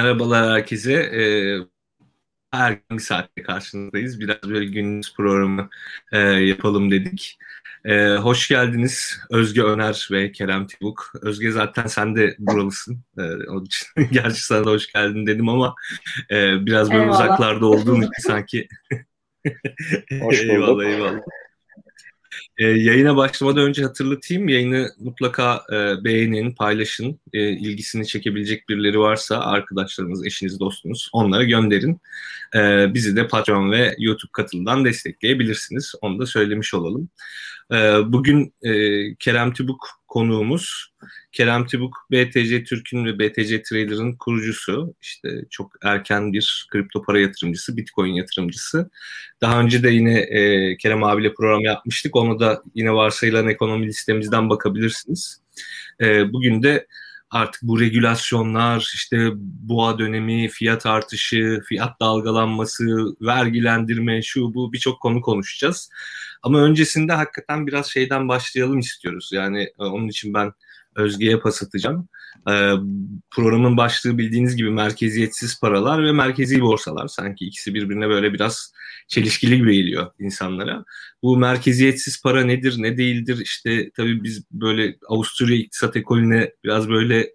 Merhabalar herkese. Ee, bir saatte karşınızdayız. Biraz böyle günümüz programı e, yapalım dedik. E, hoş geldiniz Özge Öner ve Kerem Tibuk. Özge zaten sen de buralısın. E, onun için gerçi sana da hoş geldin dedim ama e, biraz böyle eyvallah. uzaklarda olduğum için sanki hoş bulduk. eyvallah eyvallah. E, yayına başlamadan önce hatırlatayım. Yayını mutlaka e, beğenin, paylaşın. E, ilgisini çekebilecek birileri varsa arkadaşlarınız, eşiniz, dostunuz onlara gönderin. E, bizi de Patreon ve YouTube katıldan destekleyebilirsiniz. Onu da söylemiş olalım. E, bugün e, Kerem Tübük konuğumuz. Kerem Tibuk BTC Türk'ün ve BTC Trader'ın kurucusu. İşte çok erken bir kripto para yatırımcısı, Bitcoin yatırımcısı. Daha önce de yine e, Kerem abiyle program yapmıştık. Onu da yine varsayılan ekonomi listemizden bakabilirsiniz. E, bugün de artık bu regülasyonlar, işte boğa dönemi, fiyat artışı, fiyat dalgalanması, vergilendirme, şu bu birçok konu konuşacağız. Ama öncesinde hakikaten biraz şeyden başlayalım istiyoruz. Yani e, onun için ben Özge'ye pas atacağım. Ee, programın başlığı bildiğiniz gibi merkeziyetsiz paralar ve merkezi borsalar. Sanki ikisi birbirine böyle biraz çelişkili gibi geliyor insanlara. Bu merkeziyetsiz para nedir, ne değildir? İşte tabii biz böyle Avusturya İktisat Ekolü'ne biraz böyle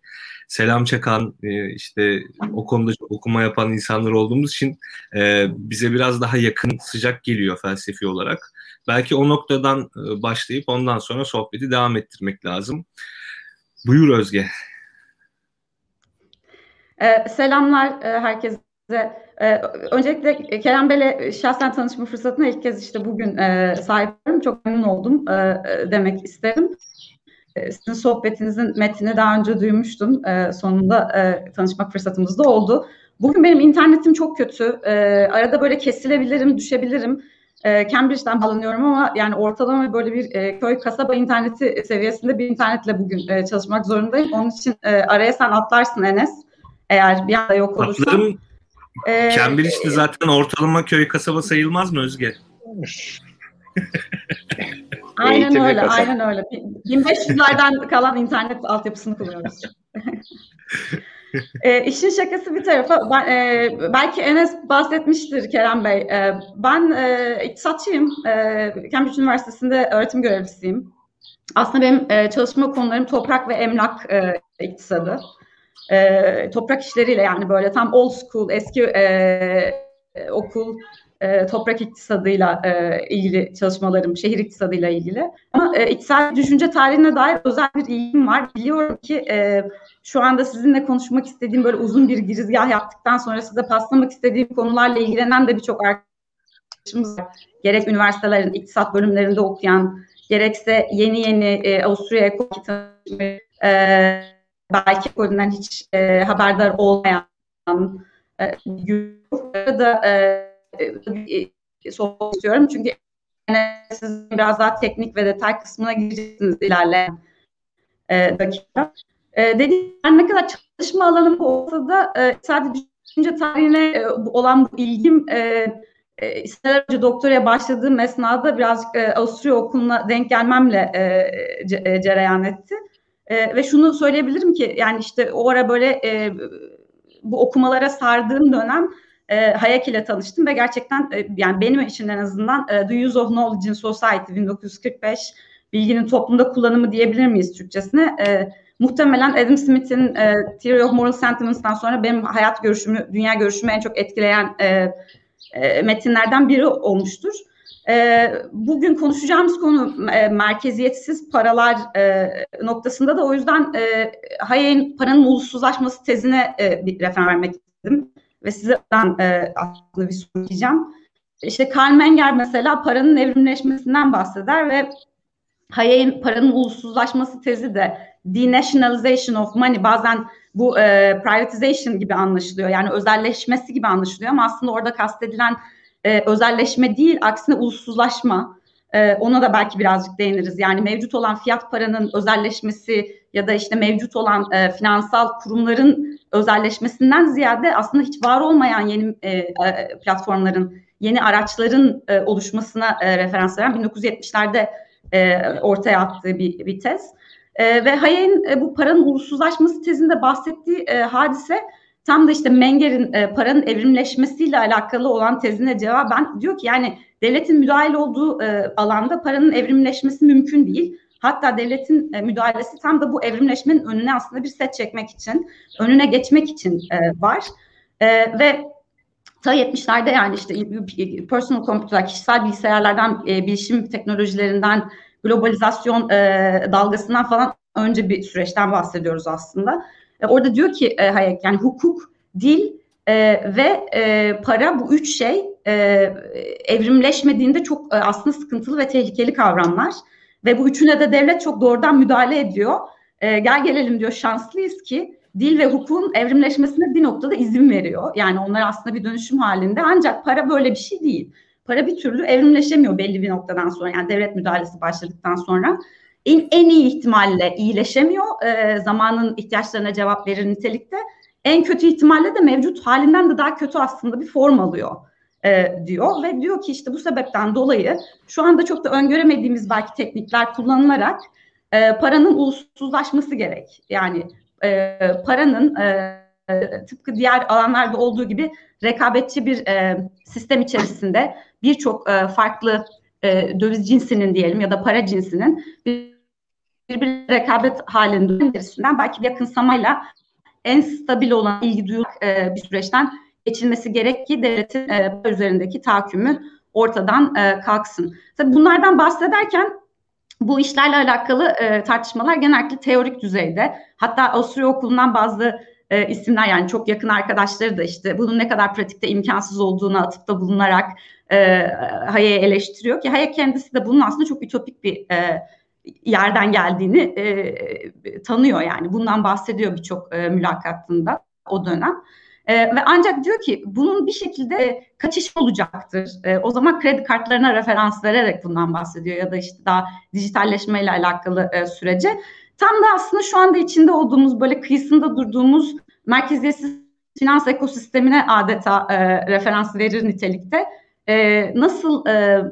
selam çakan e, işte o konuda okuma yapan insanlar olduğumuz için e, bize biraz daha yakın sıcak geliyor felsefi olarak. Belki o noktadan e, başlayıp ondan sonra sohbeti devam ettirmek lazım. Buyur Özge. Ee, selamlar e, herkese. Ee, öncelikle Kerem Bey'le şahsen tanışma fırsatına ilk kez işte bugün e, sahibim. Çok memnun oldum e, demek isterim. E, sizin sohbetinizin metnini daha önce duymuştum. E, sonunda e, tanışmak fırsatımız da oldu. Bugün benim internetim çok kötü. E, arada böyle kesilebilirim, düşebilirim e, Cambridge'den bağlanıyorum ama yani ortalama böyle bir e, köy kasaba interneti seviyesinde bir internetle bugün e, çalışmak zorundayım. Onun için e, araya sen atlarsın Enes. Eğer bir anda yok olursa. Atlarım. Ee, Cambridge'de zaten ortalama köy kasaba sayılmaz mı Özge? aynen öyle, kasaba. aynen öyle. 1500'lerden kalan internet altyapısını kullanıyoruz. e, işin şakası bir tarafa, ben, e, belki Enes bahsetmiştir Kerem Bey. E, ben e, iktisatçıyım. E, Cambridge Üniversitesi'nde öğretim görevlisiyim. Aslında benim e, çalışma konularım toprak ve emlak e, iktisadı. E, toprak işleriyle yani böyle tam old school, eski e, okul e, toprak iktisadıyla e, ilgili çalışmalarım, şehir iktisadıyla ilgili. Ama e, iktisadi düşünce tarihine dair özel bir ilgim var. Biliyorum ki e, şu anda sizinle konuşmak istediğim böyle uzun bir girizgah yaptıktan sonra size paslamak istediğim konularla ilgilenen de birçok arkadaşımız var. Gerek üniversitelerin iktisat bölümlerinde okuyan, gerekse yeni yeni e, Avusturya ekonomi e, belki ekolünden hiç e, haberdar olmayan e, da e, e, sormak istiyorum. Çünkü yani siz biraz daha teknik ve detay kısmına gireceksiniz ilerleyen e, dakika. E, dediğim ne kadar çalışma alanım olsa da e, sadece düşünce tarihine e, olan bu ilgim e, e, önce doktoraya başladığım esnada birazcık e, Avusturya okuluna denk gelmemle e, ce, e, cereyan etti. E, ve şunu söyleyebilirim ki yani işte o ara böyle e, bu okumalara sardığım dönem e, Hayek ile tanıştım ve gerçekten e, yani benim için en azından e, The Use of Knowledge in Society 1945 bilginin toplumda kullanımı diyebilir miyiz Türkçesine? E, muhtemelen Adam Smith'in e, Theory of Moral Sentiments'tan sonra benim hayat görüşümü, dünya görüşümü en çok etkileyen e, e, metinlerden biri olmuştur. E, bugün konuşacağımız konu e, merkeziyetsiz paralar e, noktasında da o yüzden e, Hayek'in paranın ulusuzlaşması tezine e, bir referans vermek istedim ve size e, aslında bir soru diyeceğim. İşte Karl Menger mesela paranın evrimleşmesinden bahseder ve Hayek'in paranın ulusuzlaşması tezi de denationalization of money bazen bu e, privatization gibi anlaşılıyor. Yani özelleşmesi gibi anlaşılıyor ama aslında orada kastedilen e, özelleşme değil aksine ulusuzlaşma. E, ona da belki birazcık değiniriz. Yani mevcut olan fiyat paranın özelleşmesi ya da işte mevcut olan e, finansal kurumların özelleşmesinden ziyade aslında hiç var olmayan yeni e, e, platformların, yeni araçların e, oluşmasına e, referans veren 1970'lerde e, ortaya attığı bir, bir tez. E, ve Hayek'in e, bu paranın ulusuzlaşması tezinde bahsettiği e, hadise tam da işte Menger'in e, paranın evrimleşmesiyle alakalı olan tezine cevaben diyor ki yani devletin müdahil olduğu e, alanda paranın evrimleşmesi mümkün değil. Hatta devletin e, müdahalesi tam da bu evrimleşmenin önüne aslında bir set çekmek için, önüne geçmek için e, var. E, ve ta 70'lerde yani işte personal computer, kişisel bilgisayarlardan, e, bilişim teknolojilerinden, globalizasyon e, dalgasından falan önce bir süreçten bahsediyoruz aslında. E, orada diyor ki e, Hayek yani hukuk, dil e, ve e, para bu üç şey e, evrimleşmediğinde çok e, aslında sıkıntılı ve tehlikeli kavramlar. Ve bu üçüne de devlet çok doğrudan müdahale ediyor. E, gel gelelim diyor şanslıyız ki dil ve hukukun evrimleşmesine bir noktada izin veriyor. Yani onlar aslında bir dönüşüm halinde ancak para böyle bir şey değil. Para bir türlü evrimleşemiyor belli bir noktadan sonra yani devlet müdahalesi başladıktan sonra. En, en iyi ihtimalle iyileşemiyor. E, zamanın ihtiyaçlarına cevap verir nitelikte. En kötü ihtimalle de mevcut halinden de daha kötü aslında bir form alıyor e, diyor ve diyor ki işte bu sebepten dolayı şu anda çok da öngöremediğimiz belki teknikler kullanılarak e, paranın ulussuzlaşması gerek. Yani e, paranın e, tıpkı diğer alanlarda olduğu gibi rekabetçi bir e, sistem içerisinde birçok e, farklı e, döviz cinsinin diyelim ya da para cinsinin bir, bir rekabet halinde üstünden belki bir yakınsamayla en stabil olan ilgi duyuluk e, bir süreçten geçilmesi gerek ki devletin e, üzerindeki tahakkümü ortadan e, kalksın. Tabii bunlardan bahsederken bu işlerle alakalı e, tartışmalar genellikle teorik düzeyde. Hatta Avusturya Okulu'ndan bazı e, isimler yani çok yakın arkadaşları da işte bunun ne kadar pratikte imkansız olduğunu atıfta bulunarak e, Hayek'i eleştiriyor ki Hayek kendisi de bunun aslında çok ütopik bir e, yerden geldiğini e, tanıyor yani. Bundan bahsediyor birçok e, mülakatında o dönem. E, ve ancak diyor ki bunun bir şekilde kaçış olacaktır. E, o zaman kredi kartlarına referans vererek bundan bahsediyor ya da işte daha dijitalleşmeyle alakalı e, sürece. Tam da aslında şu anda içinde olduğumuz böyle kıyısında durduğumuz merkeziyetsiz finans ekosistemine adeta e, referans verir nitelikte. E, nasıl e,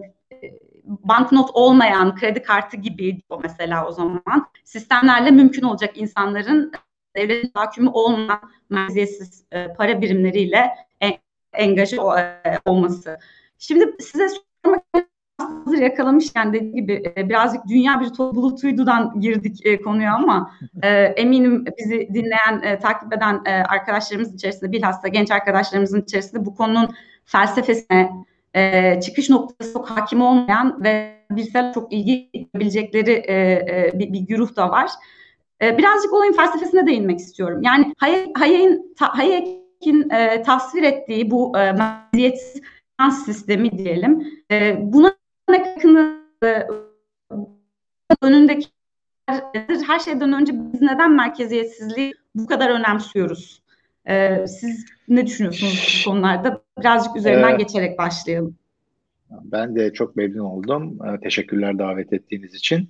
banknot olmayan kredi kartı gibi o mesela o zaman sistemlerle mümkün olacak insanların devletin tahakkümü olmayan merkeziyetsiz e, para birimleriyle en, engaje e, olması. Şimdi size sormak hazır yakalamışken dediğim gibi e, birazcık dünya bir bulutuydudan girdik e, konuya ama e, eminim bizi dinleyen, e, takip eden e, arkadaşlarımız içerisinde bilhassa genç arkadaşlarımızın içerisinde bu konunun felsefesine, e, çıkış noktası çok hakim olmayan ve bilsel çok ilgi duyabilecekleri e, e, bir, bir güruh da var. E, birazcık olayın felsefesine değinmek istiyorum. Yani Hayek'in Hayek'in e, tasvir ettiği bu e, merkeziyetsiz sistemi diyelim. E, buna yakını e, önündeki her şeyden önce biz neden merkeziyetsizliği bu kadar önemsiyoruz? Ee, siz ne düşünüyorsunuz bu konularda? Birazcık üzerinden ee, geçerek başlayalım. Ben de çok memnun oldum. Ee, teşekkürler davet ettiğiniz için.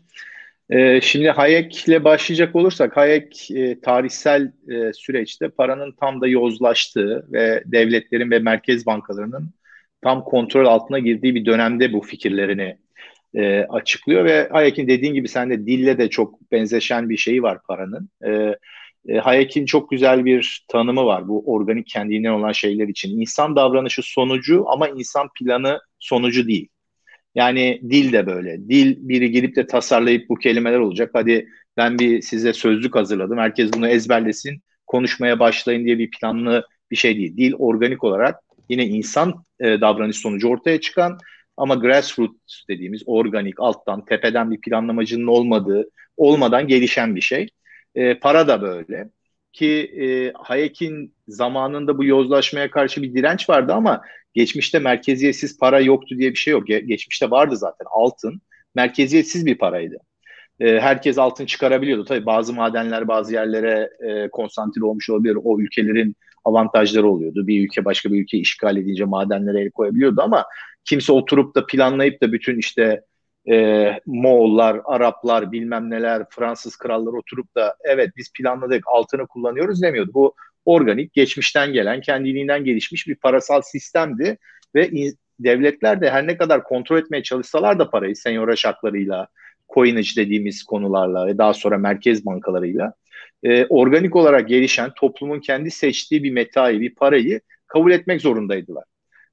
Ee, şimdi Hayek'le başlayacak olursak, Hayek e, tarihsel e, süreçte paranın tam da yozlaştığı ve devletlerin ve merkez bankalarının tam kontrol altına girdiği bir dönemde bu fikirlerini e, açıklıyor ve Hayek'in dediğin gibi sende dille de çok benzeşen bir şeyi var paranın. E, e, Hayek'in çok güzel bir tanımı var bu organik kendinden olan şeyler için. İnsan davranışı sonucu ama insan planı sonucu değil. Yani dil de böyle. Dil biri gelip de tasarlayıp bu kelimeler olacak. Hadi ben bir size sözlük hazırladım. Herkes bunu ezberlesin. Konuşmaya başlayın diye bir planlı bir şey değil. Dil organik olarak yine insan e, davranış sonucu ortaya çıkan ama grassroots dediğimiz organik alttan tepeden bir planlamacının olmadığı olmadan gelişen bir şey. E, para da böyle ki e, Hayek'in zamanında bu yozlaşmaya karşı bir direnç vardı ama geçmişte merkeziyetsiz para yoktu diye bir şey yok. Ge- geçmişte vardı zaten altın merkeziyetsiz bir paraydı. E, herkes altın çıkarabiliyordu. Tabii bazı madenler bazı yerlere e, konsantre olmuş olabilir. O ülkelerin avantajları oluyordu. Bir ülke başka bir ülke işgal edince madenlere el koyabiliyordu ama kimse oturup da planlayıp da bütün işte e, Moğollar, Araplar, bilmem neler, Fransız krallar oturup da evet biz planladık altını kullanıyoruz demiyordu. Bu organik, geçmişten gelen, kendiliğinden gelişmiş bir parasal sistemdi ve devletler de her ne kadar kontrol etmeye çalışsalar da parayı senyor haklarıyla, coinage dediğimiz konularla ve daha sonra merkez bankalarıyla e, organik olarak gelişen toplumun kendi seçtiği bir metayı, bir parayı kabul etmek zorundaydılar.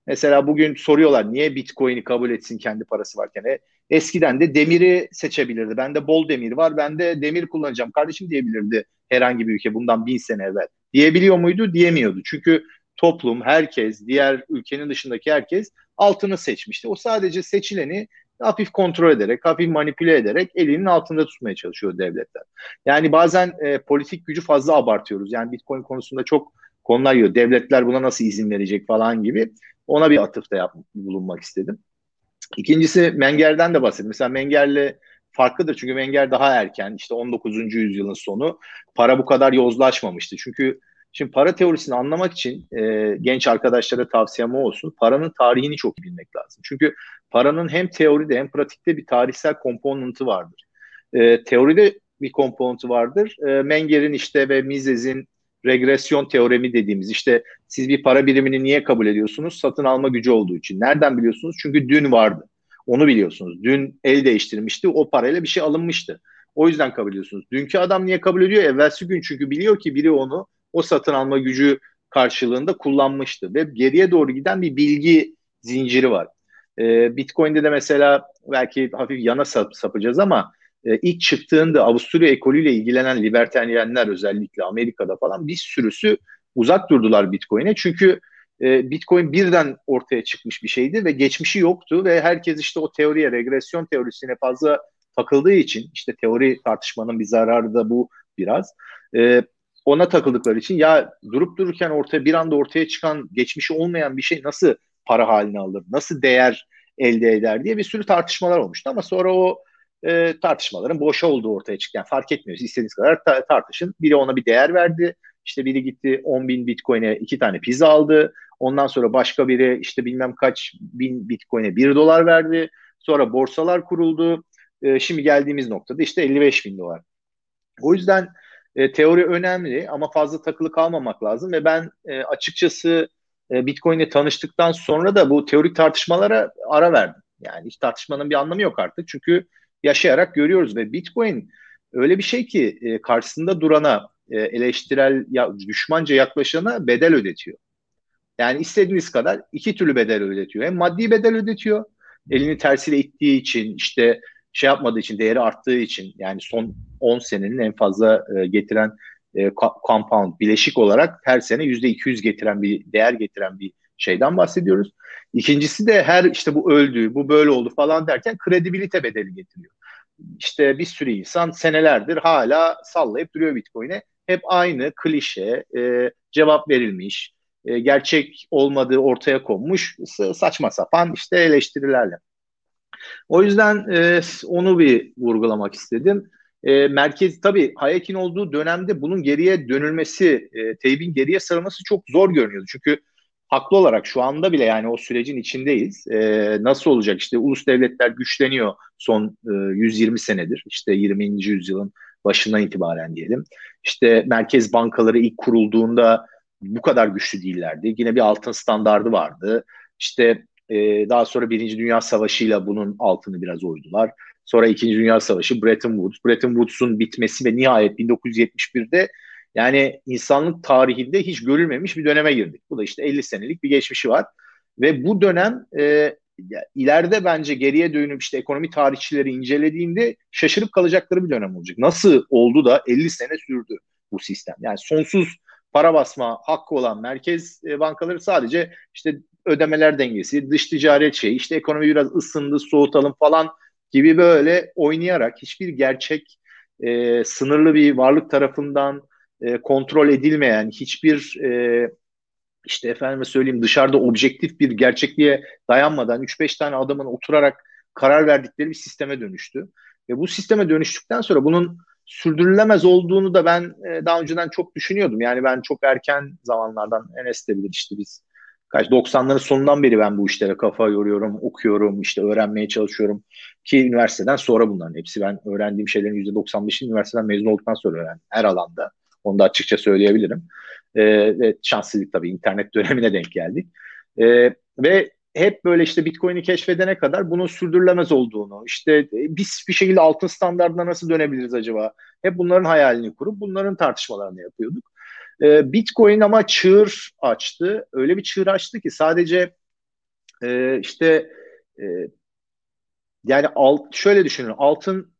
Mesela bugün soruyorlar niye Bitcoin'i kabul etsin kendi parası varken. E, eskiden de demiri seçebilirdi. Bende bol demir var, ben de demir kullanacağım kardeşim diyebilirdi herhangi bir ülke bundan bin sene evvel. Diyebiliyor muydu? Diyemiyordu. Çünkü toplum, herkes, diğer ülkenin dışındaki herkes altını seçmişti. O sadece seçileni hafif kontrol ederek, hafif manipüle ederek elinin altında tutmaya çalışıyor devletler. Yani bazen e, politik gücü fazla abartıyoruz. Yani Bitcoin konusunda çok konular yiyor. Devletler buna nasıl izin verecek falan gibi. Ona bir atıfta yap, bulunmak istedim. İkincisi Menger'den de bahsedeyim. Mesela Menger'le farklıdır çünkü Menger daha erken işte 19. yüzyılın sonu para bu kadar yozlaşmamıştı. Çünkü şimdi para teorisini anlamak için e, genç arkadaşlara tavsiyem olsun paranın tarihini çok iyi bilmek lazım. Çünkü paranın hem teoride hem pratikte bir tarihsel komponenti vardır. E, teoride bir komponenti vardır. E, Menger'in işte ve Mises'in regresyon teoremi dediğimiz işte siz bir para birimini niye kabul ediyorsunuz? Satın alma gücü olduğu için. Nereden biliyorsunuz? Çünkü dün vardı. Onu biliyorsunuz. Dün el değiştirmişti. O parayla bir şey alınmıştı. O yüzden kabul ediyorsunuz. Dünkü adam niye kabul ediyor? Evvelsi gün çünkü biliyor ki biri onu o satın alma gücü karşılığında kullanmıştı. Ve geriye doğru giden bir bilgi zinciri var. Ee, Bitcoin'de de mesela belki hafif yana sap, sapacağız ama e, ilk çıktığında Avusturya ekolüyle ilgilenen liberteryenler özellikle Amerika'da falan bir sürüsü uzak durdular Bitcoin'e. Çünkü e, Bitcoin birden ortaya çıkmış bir şeydi ve geçmişi yoktu ve herkes işte o teoriye, regresyon teorisine fazla takıldığı için işte teori tartışmanın bir zararı da bu biraz. E, ona takıldıkları için ya durup dururken ortaya bir anda ortaya çıkan geçmişi olmayan bir şey nasıl para haline alır, nasıl değer elde eder diye bir sürü tartışmalar olmuştu ama sonra o e, tartışmaların boşa olduğu ortaya çıktı. Yani fark etmiyor. İstediğiniz kadar ta- tartışın. Biri ona bir değer verdi. İşte biri gitti 10 bin bitcoin'e iki tane pizza aldı. Ondan sonra başka biri işte bilmem kaç bin bitcoin'e bir dolar verdi. Sonra borsalar kuruldu. E, şimdi geldiğimiz noktada işte 55 bin dolar. O yüzden e, teori önemli ama fazla takılı kalmamak lazım ve ben e, açıkçası e, Bitcoin'le tanıştıktan sonra da bu teorik tartışmalara ara verdim. Yani hiç tartışmanın bir anlamı yok artık. Çünkü yaşayarak görüyoruz ve Bitcoin öyle bir şey ki e, karşısında durana e, eleştirel ya, düşmanca yaklaşana bedel ödetiyor. Yani istediğiniz kadar iki türlü bedel ödetiyor. Hem maddi bedel ödetiyor. Elini tersiyle ittiği için işte şey yapmadığı için değeri arttığı için yani son 10 senenin en fazla e, getiren e, compound bileşik olarak her sene %200 getiren bir değer getiren bir şeyden bahsediyoruz. İkincisi de her işte bu öldü, bu böyle oldu falan derken kredibilite bedeli getiriyor. İşte bir sürü insan senelerdir hala sallayıp duruyor Bitcoin'e. Hep aynı klişe, e, cevap verilmiş, e, gerçek olmadığı ortaya konmuş saçma sapan işte eleştirilerle. O yüzden e, onu bir vurgulamak istedim. E, merkez tabii Hayek'in olduğu dönemde bunun geriye dönülmesi, e, teybin geriye sarılması çok zor görünüyordu. Çünkü haklı olarak şu anda bile yani o sürecin içindeyiz. E, nasıl olacak işte ulus devletler güçleniyor son e, 120 senedir işte 20. yüzyılın başından itibaren diyelim. İşte merkez bankaları ilk kurulduğunda bu kadar güçlü değillerdi. Yine bir altın standardı vardı. İşte e, daha sonra Birinci Dünya Savaşı ile bunun altını biraz oydular. Sonra İkinci Dünya Savaşı, Bretton Woods. Bretton Woods'un bitmesi ve nihayet 1971'de yani insanlık tarihinde hiç görülmemiş bir döneme girdik. Bu da işte 50 senelik bir geçmişi var. Ve bu dönem e, ileride bence geriye dönüp işte ekonomi tarihçileri incelediğinde şaşırıp kalacakları bir dönem olacak. Nasıl oldu da 50 sene sürdü bu sistem? Yani sonsuz para basma hakkı olan merkez e, bankaları sadece işte ödemeler dengesi, dış ticaret şeyi, işte ekonomi biraz ısındı, soğutalım falan gibi böyle oynayarak hiçbir gerçek e, sınırlı bir varlık tarafından e, kontrol edilmeyen hiçbir e, işte efendime söyleyeyim dışarıda objektif bir gerçekliğe dayanmadan 3-5 tane adamın oturarak karar verdikleri bir sisteme dönüştü. Ve bu sisteme dönüştükten sonra bunun sürdürülemez olduğunu da ben e, daha önceden çok düşünüyordum. Yani ben çok erken zamanlardan Enes de bilir işte biz kaç 90'ların sonundan beri ben bu işlere kafa yoruyorum, okuyorum, işte öğrenmeye çalışıyorum. Ki üniversiteden sonra bunların hepsi ben öğrendiğim şeylerin %95'ini üniversiteden mezun olduktan sonra öğrendim. Her alanda. Onu da açıkça söyleyebilirim. E, ve şanslılık tabii internet dönemine denk geldik. E, ve hep böyle işte Bitcoin'i keşfedene kadar bunun sürdürülemez olduğunu, işte e, biz bir şekilde altın standartına nasıl dönebiliriz acaba? Hep bunların hayalini kurup bunların tartışmalarını yapıyorduk. E, Bitcoin ama çığır açtı. Öyle bir çığır açtı ki sadece e, işte e, yani alt, şöyle düşünün altın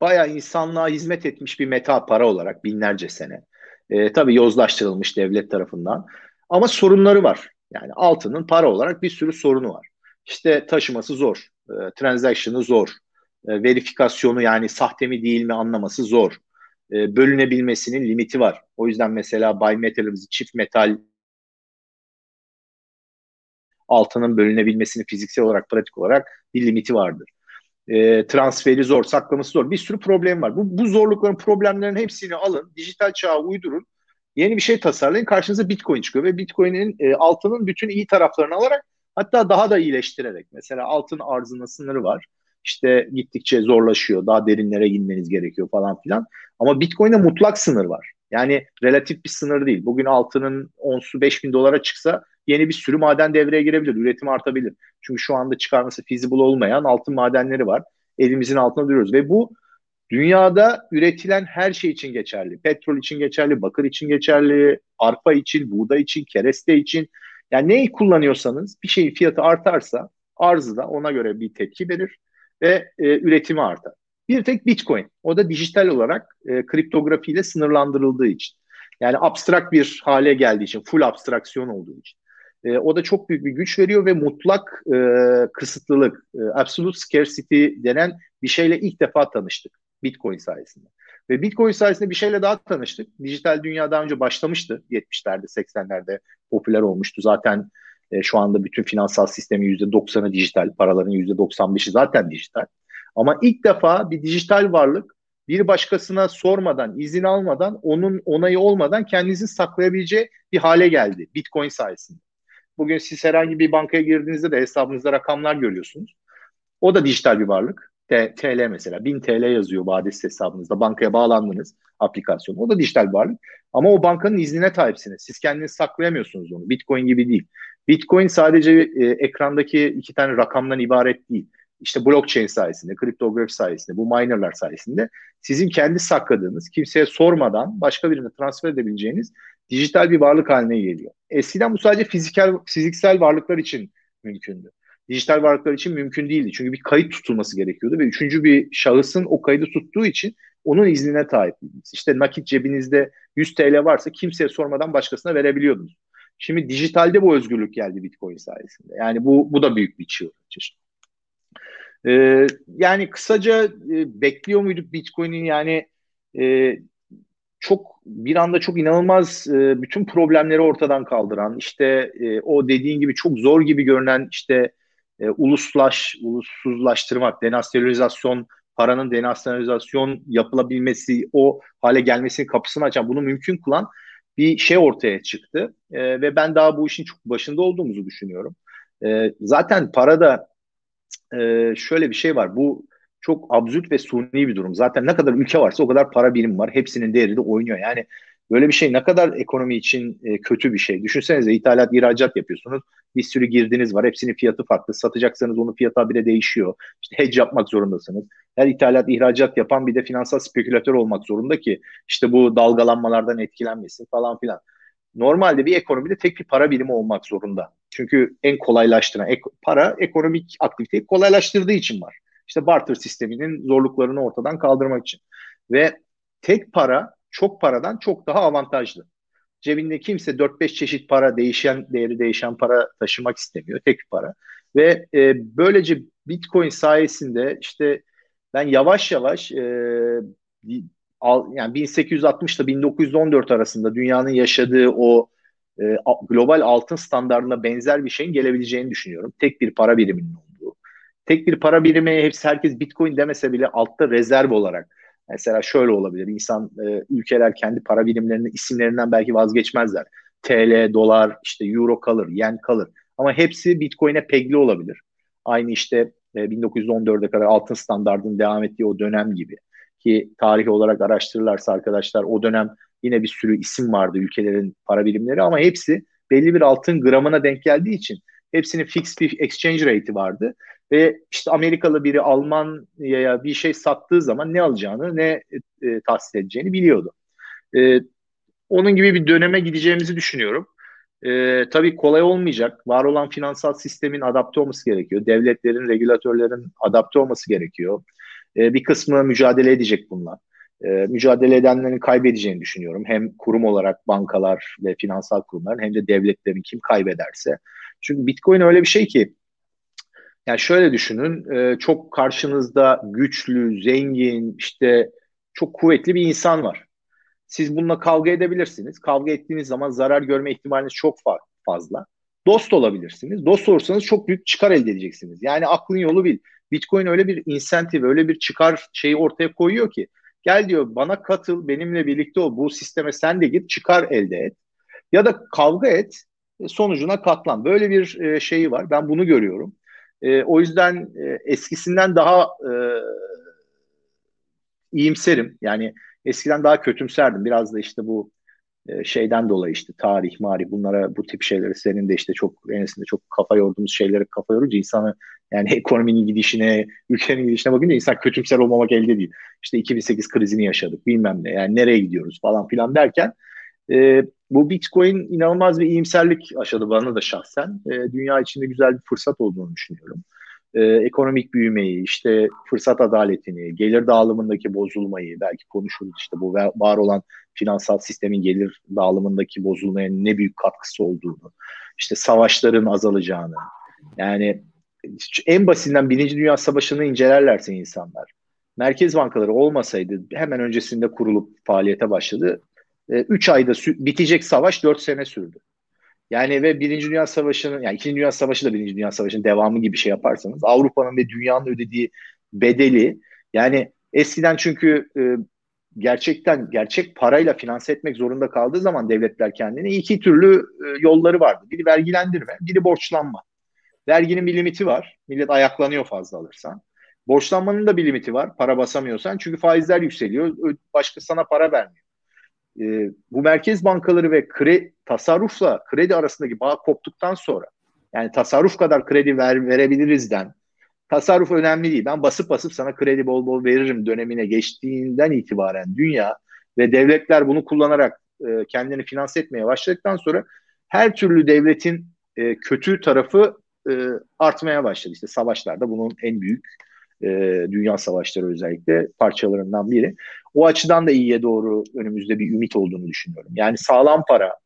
bayağı insanlığa hizmet etmiş bir meta para olarak binlerce sene. E, tabii yozlaştırılmış devlet tarafından. Ama sorunları var. Yani altının para olarak bir sürü sorunu var. İşte taşıması zor, e, transaction'ı zor, e, verifikasyonu yani sahte mi değil mi anlaması zor. E, bölünebilmesinin limiti var. O yüzden mesela bimetal'ımızı çift metal altının bölünebilmesini fiziksel olarak, pratik olarak bir limiti vardır. E, transferi zor, saklaması zor. Bir sürü problem var. Bu, bu zorlukların, problemlerin hepsini alın, dijital çağa uydurun Yeni bir şey tasarlayın karşınıza Bitcoin çıkıyor ve Bitcoin'in e, altının bütün iyi taraflarını alarak hatta daha da iyileştirerek mesela altın arzına sınırı var. İşte gittikçe zorlaşıyor. Daha derinlere inmeniz gerekiyor falan filan. Ama Bitcoin'de mutlak sınır var. Yani relatif bir sınır değil. Bugün altının onsu 5000 dolara çıksa yeni bir sürü maden devreye girebilir. Üretim artabilir. Çünkü şu anda çıkarması feasible olmayan altın madenleri var. Elimizin altına duruyoruz. Ve bu Dünyada üretilen her şey için geçerli. Petrol için geçerli, bakır için geçerli, arpa için, buğday için, kereste için. Yani neyi kullanıyorsanız bir şeyin fiyatı artarsa arzı da ona göre bir tepki verir ve e, üretimi artar. Bir tek Bitcoin. O da dijital olarak e, kriptografiyle sınırlandırıldığı için. Yani abstrak bir hale geldiği için, full abstraksiyon olduğu için. E, o da çok büyük bir güç veriyor ve mutlak e, kısıtlılık, e, absolute scarcity denen bir şeyle ilk defa tanıştık. Bitcoin sayesinde. Ve Bitcoin sayesinde bir şeyle daha tanıştık. Dijital dünya daha önce başlamıştı. 70'lerde, 80'lerde popüler olmuştu. Zaten e, şu anda bütün finansal sistemin %90'ı dijital, paraların %95'i zaten dijital. Ama ilk defa bir dijital varlık bir başkasına sormadan, izin almadan, onun onayı olmadan kendinizi saklayabileceği bir hale geldi Bitcoin sayesinde. Bugün siz herhangi bir bankaya girdiğinizde de hesabınızda rakamlar görüyorsunuz. O da dijital bir varlık. TL mesela 1000 TL yazıyor vadesi hesabınızda bankaya bağlandınız aplikasyon. O da dijital varlık ama o bankanın iznine sahipsiniz. Siz kendiniz saklayamıyorsunuz onu. Bitcoin gibi değil. Bitcoin sadece e, ekrandaki iki tane rakamdan ibaret değil. İşte blockchain sayesinde, kriptografi sayesinde, bu minerlar sayesinde sizin kendi sakladığınız, kimseye sormadan başka birine transfer edebileceğiniz dijital bir varlık haline geliyor. Eskiden bu sadece fiziksel fiziksel varlıklar için mümkündü dijital varlıklar için mümkün değildi. Çünkü bir kayıt tutulması gerekiyordu ve üçüncü bir şahısın o kaydı tuttuğu için onun iznine taiptiniz. İşte nakit cebinizde 100 TL varsa kimseye sormadan başkasına verebiliyordunuz. Şimdi dijitalde bu özgürlük geldi Bitcoin sayesinde. Yani bu bu da büyük bir çığır Ee, yani kısaca e, bekliyor muyduk Bitcoin'in yani e, çok bir anda çok inanılmaz e, bütün problemleri ortadan kaldıran işte e, o dediğin gibi çok zor gibi görünen işte e, uluslaş, ulussuzlaştırmak, denasyonalizasyon, paranın denasyonalizasyon yapılabilmesi, o hale gelmesinin kapısını açan, bunu mümkün kılan bir şey ortaya çıktı. E, ve ben daha bu işin çok başında olduğumuzu düşünüyorum. E, zaten parada e, şöyle bir şey var. Bu çok absürt ve suni bir durum. Zaten ne kadar ülke varsa o kadar para birimi var. Hepsinin değeri de oynuyor. Yani Böyle bir şey ne kadar ekonomi için e, kötü bir şey. Düşünsenize ithalat, ihracat yapıyorsunuz. Bir sürü girdiniz var. Hepsinin fiyatı farklı. Satacaksanız onun fiyatı bile değişiyor. İşte hedge yapmak zorundasınız. Her ithalat, ihracat yapan bir de finansal spekülatör olmak zorunda ki işte bu dalgalanmalardan etkilenmesin falan filan. Normalde bir ekonomide tek bir para birimi olmak zorunda. Çünkü en kolaylaştıran ek, para ekonomik aktiviteyi kolaylaştırdığı için var. İşte barter sisteminin zorluklarını ortadan kaldırmak için. Ve tek para çok paradan çok daha avantajlı. Cebinde kimse 4-5 çeşit para değişen değeri değişen para taşımak istemiyor. Tek para. Ve e, böylece Bitcoin sayesinde işte ben yavaş yavaş e, yani 1860 ile 1914 arasında dünyanın yaşadığı o e, global altın standartına benzer bir şeyin gelebileceğini düşünüyorum. Tek bir para biriminin olduğu. Tek bir para birimi hepsi herkes Bitcoin demese bile altta rezerv olarak Mesela şöyle olabilir. İnsan e, ülkeler kendi para birimlerinin isimlerinden belki vazgeçmezler. TL, dolar, işte euro kalır, yen kalır. Ama hepsi Bitcoin'e pegli olabilir. Aynı işte e, 1914'e kadar altın standartının devam ettiği o dönem gibi. Ki tarihi olarak araştırırlarsa arkadaşlar o dönem yine bir sürü isim vardı ülkelerin para birimleri ama hepsi belli bir altın gramına denk geldiği için Hepsinin fixed bir exchange rate'i vardı. Ve işte Amerikalı biri Almanya'ya bir şey sattığı zaman ne alacağını ne e, tahsil edeceğini biliyordu. E, onun gibi bir döneme gideceğimizi düşünüyorum. E, tabii kolay olmayacak. Var olan finansal sistemin adapte olması gerekiyor. Devletlerin, regülatörlerin adapte olması gerekiyor. E, bir kısmı mücadele edecek bunlar. E, mücadele edenlerin kaybedeceğini düşünüyorum. Hem kurum olarak bankalar ve finansal kurumların hem de devletlerin kim kaybederse. Çünkü Bitcoin öyle bir şey ki yani şöyle düşünün e, çok karşınızda güçlü, zengin, işte çok kuvvetli bir insan var. Siz bununla kavga edebilirsiniz. Kavga ettiğiniz zaman zarar görme ihtimaliniz çok fazla. Dost olabilirsiniz. Dost olursanız çok büyük çıkar elde edeceksiniz. Yani aklın yolu bil. Bitcoin öyle bir insentif, öyle bir çıkar şeyi ortaya koyuyor ki gel diyor bana katıl, benimle birlikte ol. Bu sisteme sen de git, çıkar elde et. Ya da kavga et, sonucuna katlan. Böyle bir e, şeyi var. Ben bunu görüyorum. E, o yüzden e, eskisinden daha e, iyimserim. Yani eskiden daha kötümserdim. Biraz da işte bu e, şeyden dolayı işte tarih, marih bunlara bu tip şeyleri senin de işte çok enesinde çok kafa yorduğumuz şeylere kafa yorunca insanı yani ekonominin gidişine, ülkenin gidişine bakınca insan kötümser olmamak elde değil. İşte 2008 krizini yaşadık bilmem ne yani nereye gidiyoruz falan filan derken e, bu Bitcoin inanılmaz bir iyimserlik aşıladı bana da şahsen. E, dünya içinde güzel bir fırsat olduğunu düşünüyorum. E, ekonomik büyümeyi, işte fırsat adaletini, gelir dağılımındaki bozulmayı belki konuşuruz işte bu var olan finansal sistemin gelir dağılımındaki bozulmaya ne büyük katkısı olduğunu, işte savaşların azalacağını. Yani en basitinden Birinci Dünya Savaşı'nı incelerlerse insanlar, merkez bankaları olmasaydı hemen öncesinde kurulup faaliyete başladı. 3 e, ayda bitecek savaş 4 sene sürdü. Yani ve Birinci Dünya Savaşı'nın, yani İkinci Dünya Savaşı da Birinci Dünya Savaşı'nın devamı gibi şey yaparsanız Avrupa'nın ve dünyanın ödediği bedeli yani eskiden çünkü e, gerçekten gerçek parayla finanse etmek zorunda kaldığı zaman devletler kendini iki türlü e, yolları vardı. Biri vergilendirme, biri borçlanma. Verginin bir limiti var. Millet ayaklanıyor fazla alırsan. Borçlanmanın da bir limiti var. Para basamıyorsan. Çünkü faizler yükseliyor. Başka sana para vermiyor e, bu merkez bankaları ve kredi, tasarrufla kredi arasındaki bağ koptuktan sonra yani tasarruf kadar kredi ver, verebilirizden tasarruf önemli değil. Ben basıp basıp sana kredi bol bol veririm dönemine geçtiğinden itibaren dünya ve devletler bunu kullanarak e, kendini finanse etmeye başladıktan sonra her türlü devletin e, kötü tarafı e, artmaya başladı. İşte savaşlarda bunun en büyük e, dünya savaşları özellikle parçalarından biri. O açıdan da iyiye doğru önümüzde bir ümit olduğunu düşünüyorum. Yani sağlam para,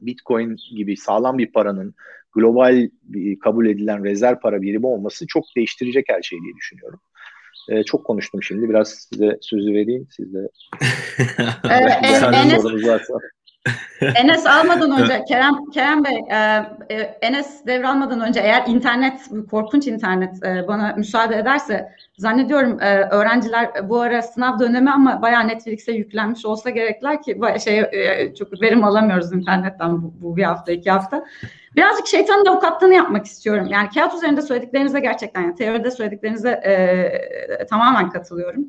Bitcoin gibi sağlam bir paranın global bir, kabul edilen rezerv para birimi olması çok değiştirecek her şeyi diye düşünüyorum. Ee, çok konuştum şimdi. Biraz size sözü vereyim. Siz de. evet, Enes, Enes almadan önce Kerem Kerem Bey e, e, Enes devralmadan önce eğer internet korkunç internet e, bana müsaade ederse zannediyorum e, öğrenciler bu ara sınav dönemi ama bayağı Netflix'e yüklenmiş olsa gerekler ki şey e, çok verim alamıyoruz internetten bu, bu bir hafta iki hafta. Birazcık şeytanın avukatlığını yapmak istiyorum. Yani kağıt üzerinde söylediklerinize gerçekten yani teoride söylediklerinize e, tamamen katılıyorum.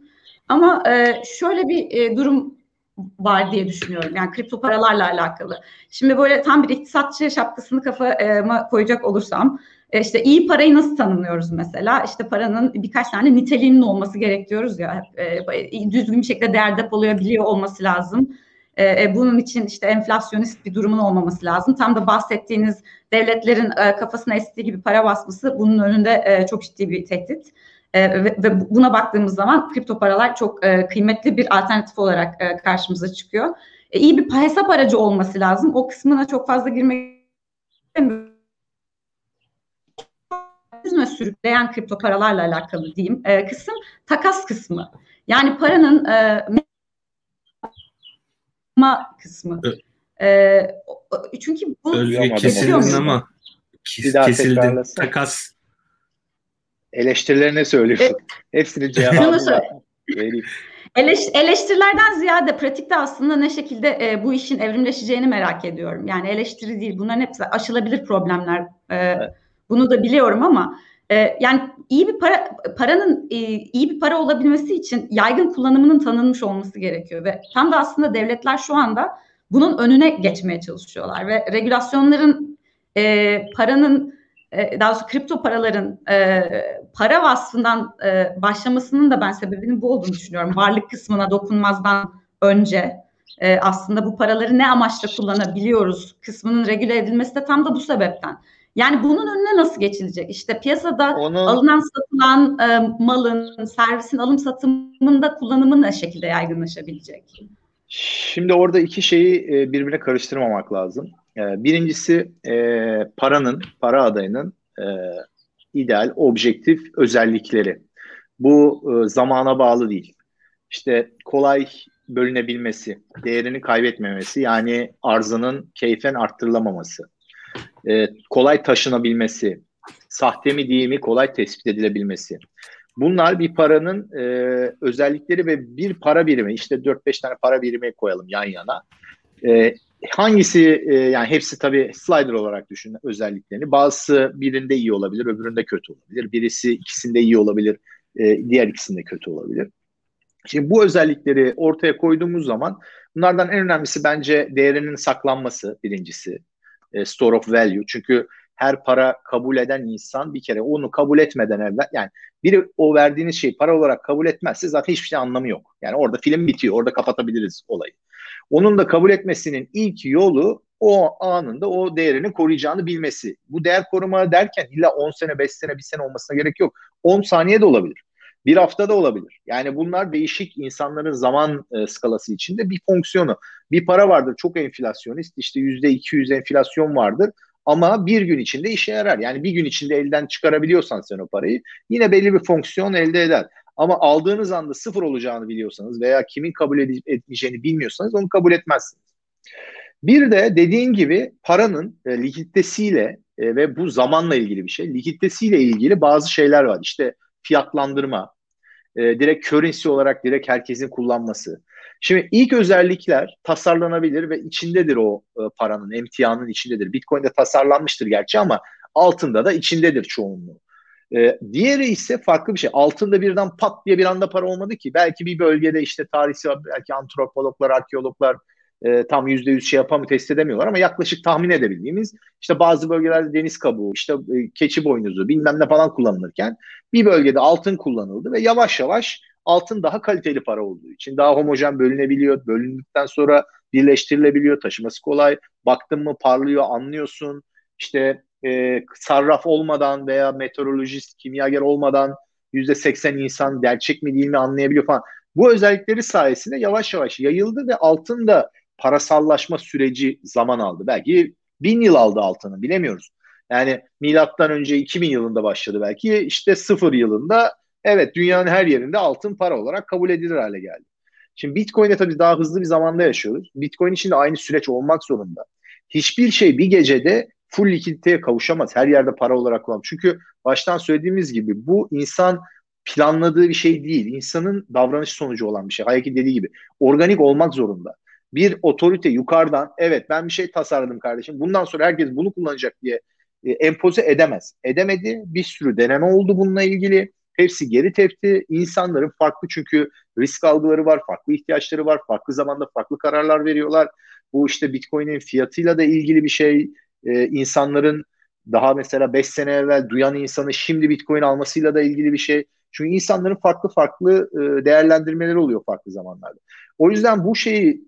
Ama e, şöyle bir e, durum var diye düşünüyorum. Yani kripto paralarla alakalı. Şimdi böyle tam bir iktisatçı şapkasını kafama koyacak olursam e, işte iyi parayı nasıl tanımlıyoruz mesela? İşte paranın birkaç tane niteliğinin olması gerekiyoruz ya. E, düzgün bir şekilde değer depolayabiliyor olması lazım. E, bunun için işte enflasyonist bir durumun olmaması lazım. Tam da bahsettiğiniz devletlerin kafasına estiği gibi para basması bunun önünde çok ciddi bir tehdit. E, ve, ve buna baktığımız zaman kripto paralar çok e, kıymetli bir alternatif olarak e, karşımıza çıkıyor. E, iyi bir hesap aracı olması lazım. O kısmına çok fazla girmek istemiyorum sürükleyen kripto paralarla alakalı diyeyim e, kısım takas kısmı. Yani paranın e, kısmı. E, çünkü bu Özge kesildin ama kes, kesildin. Takas Eleştirilerine söylüyorsun. E, Hepsini cevabı Eleş, eleştirilerden ziyade pratikte aslında ne şekilde e, bu işin evrimleşeceğini merak ediyorum. Yani eleştiri değil bunların hepsi aşılabilir problemler. E, evet. Bunu da biliyorum ama e, yani iyi bir para paranın e, iyi bir para olabilmesi için yaygın kullanımının tanınmış olması gerekiyor ve tam da aslında devletler şu anda bunun önüne geçmeye çalışıyorlar ve regülasyonların e, paranın e, daha doğrusu kripto paraların e, para vasfından e, başlamasının da ben sebebinin bu olduğunu düşünüyorum. Varlık kısmına dokunmazdan önce e, aslında bu paraları ne amaçla kullanabiliyoruz kısmının regüle edilmesi de tam da bu sebepten. Yani bunun önüne nasıl geçilecek? İşte piyasada Onu... alınan satılan e, malın, servisin alım satımında kullanımı ne şekilde yaygınlaşabilecek? Şimdi orada iki şeyi e, birbirine karıştırmamak lazım. E, birincisi e, paranın, para adayının e, ideal, objektif özellikleri. Bu e, zamana bağlı değil. İşte kolay bölünebilmesi, değerini kaybetmemesi yani arzının keyfen arttırılamaması, kolay taşınabilmesi, sahte mi değil mi kolay tespit edilebilmesi. Bunlar bir paranın e, özellikleri ve bir para birimi işte 4-5 tane para birimi koyalım yan yana. E, hangisi e, yani hepsi tabii slider olarak düşün özelliklerini. Bazısı birinde iyi olabilir, öbüründe kötü olabilir. Birisi ikisinde iyi olabilir, e, diğer ikisinde kötü olabilir. Şimdi bu özellikleri ortaya koyduğumuz zaman bunlardan en önemlisi bence değerinin saklanması birincisi. E, store of value. Çünkü her para kabul eden insan bir kere onu kabul etmeden evvel yani biri o verdiğiniz şeyi para olarak kabul etmezse zaten hiçbir şey anlamı yok. Yani orada film bitiyor. Orada kapatabiliriz olayı. Onun da kabul etmesinin ilk yolu o anında o değerini koruyacağını bilmesi. Bu değer koruma derken illa 10 sene, 5 sene, 1 sene olmasına gerek yok. 10 saniye de olabilir. Bir hafta da olabilir. Yani bunlar değişik insanların zaman e, skalası içinde bir fonksiyonu. Bir para vardır çok enflasyonist işte %200 enflasyon vardır ama bir gün içinde işe yarar. Yani bir gün içinde elden çıkarabiliyorsan sen o parayı yine belli bir fonksiyon elde eder. Ama aldığınız anda sıfır olacağını biliyorsanız veya kimin kabul edip etmeyeceğini bilmiyorsanız onu kabul etmezsiniz. Bir de dediğin gibi paranın e, likiditesiyle e, ve bu zamanla ilgili bir şey. Likiditesiyle ilgili bazı şeyler var. İşte fiyatlandırma, e, direkt currency olarak direkt herkesin kullanması. Şimdi ilk özellikler tasarlanabilir ve içindedir o e, paranın, emtianın içindedir. Bitcoin'de tasarlanmıştır gerçi ama altında da içindedir çoğunluğu. E, diğeri ise farklı bir şey. Altında birden pat diye bir anda para olmadı ki. Belki bir bölgede işte tarihçi, belki antropologlar, arkeologlar e, tam yüzde yüz şey yapamı test edemiyorlar ama yaklaşık tahmin edebildiğimiz işte bazı bölgelerde deniz kabuğu, işte e, keçi boynuzu bilmem ne falan kullanılırken bir bölgede altın kullanıldı ve yavaş yavaş altın daha kaliteli para olduğu için daha homojen bölünebiliyor. Bölündükten sonra birleştirilebiliyor, taşıması kolay. Baktın mı parlıyor, anlıyorsun. İşte e, sarraf olmadan veya meteorolojist, kimyager olmadan yüzde seksen insan gerçek mi değil mi anlayabiliyor falan. Bu özellikleri sayesinde yavaş yavaş yayıldı ve altın da parasallaşma süreci zaman aldı. Belki bin yıl aldı altının bilemiyoruz. Yani milattan önce 2000 yılında başladı belki. işte sıfır yılında evet dünyanın her yerinde altın para olarak kabul edilir hale geldi. Şimdi Bitcoin'de tabii daha hızlı bir zamanda yaşıyoruz. Bitcoin için de aynı süreç olmak zorunda. Hiçbir şey bir gecede full likiditeye kavuşamaz. Her yerde para olarak kullanılır. Çünkü baştan söylediğimiz gibi bu insan planladığı bir şey değil. İnsanın davranış sonucu olan bir şey. Hayaki dediği gibi. Organik olmak zorunda bir otorite yukarıdan evet ben bir şey tasarladım kardeşim bundan sonra herkes bunu kullanacak diye e, empoze edemez. Edemedi. Bir sürü deneme oldu bununla ilgili. Hepsi geri tepti. İnsanların farklı çünkü risk algıları var, farklı ihtiyaçları var, farklı zamanda farklı kararlar veriyorlar. Bu işte Bitcoin'in fiyatıyla da ilgili bir şey. Ee, insanların daha mesela 5 sene evvel duyan insanı şimdi Bitcoin almasıyla da ilgili bir şey. Çünkü insanların farklı farklı e, değerlendirmeleri oluyor farklı zamanlarda. O yüzden bu şeyi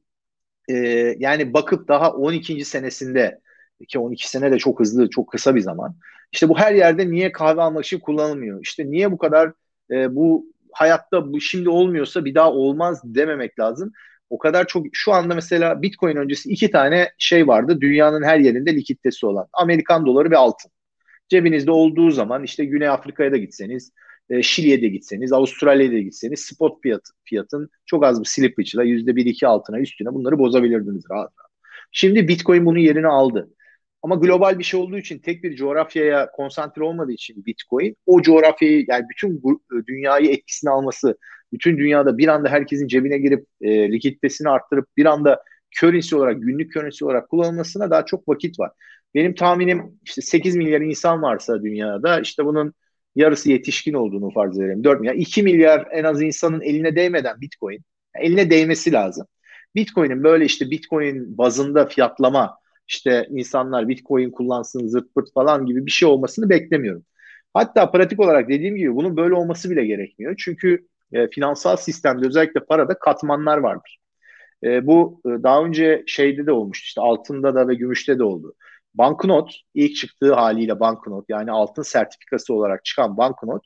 e, yani bakıp daha 12. senesinde ki 12 sene de çok hızlı, çok kısa bir zaman. İşte bu her yerde niye kahve almak için kullanılmıyor? İşte niye bu kadar e, bu hayatta bu şimdi olmuyorsa bir daha olmaz dememek lazım. O kadar çok şu anda mesela Bitcoin öncesi iki tane şey vardı dünyanın her yerinde likiditesi olan. Amerikan doları ve altın. Cebinizde olduğu zaman işte Güney Afrika'ya da gitseniz e, Şili'ye de gitseniz, Avustralya'ya da gitseniz spot fiyat, fiyatın çok az bir slipage'la %1-2 altına üstüne bunları bozabilirdiniz rahat rahat. Şimdi Bitcoin bunun yerini aldı. Ama global bir şey olduğu için tek bir coğrafyaya konsantre olmadığı için Bitcoin o coğrafyayı yani bütün e, dünyayı etkisine alması, bütün dünyada bir anda herkesin cebine girip e, likiditesini arttırıp bir anda currency olarak, günlük currency olarak kullanılmasına daha çok vakit var. Benim tahminim işte 8 milyar insan varsa dünyada işte bunun yarısı yetişkin olduğunu farz edelim. 4 milyar. 2 milyar en az insanın eline değmeden Bitcoin. eline değmesi lazım. Bitcoin'in böyle işte Bitcoin bazında fiyatlama işte insanlar bitcoin kullansın zırt pırt falan gibi bir şey olmasını beklemiyorum. Hatta pratik olarak dediğim gibi bunun böyle olması bile gerekmiyor. Çünkü e, finansal sistemde özellikle parada katmanlar vardır. E, bu e, daha önce şeyde de olmuştu işte altında da ve gümüşte de oldu. Banknot ilk çıktığı haliyle banknot yani altın sertifikası olarak çıkan banknot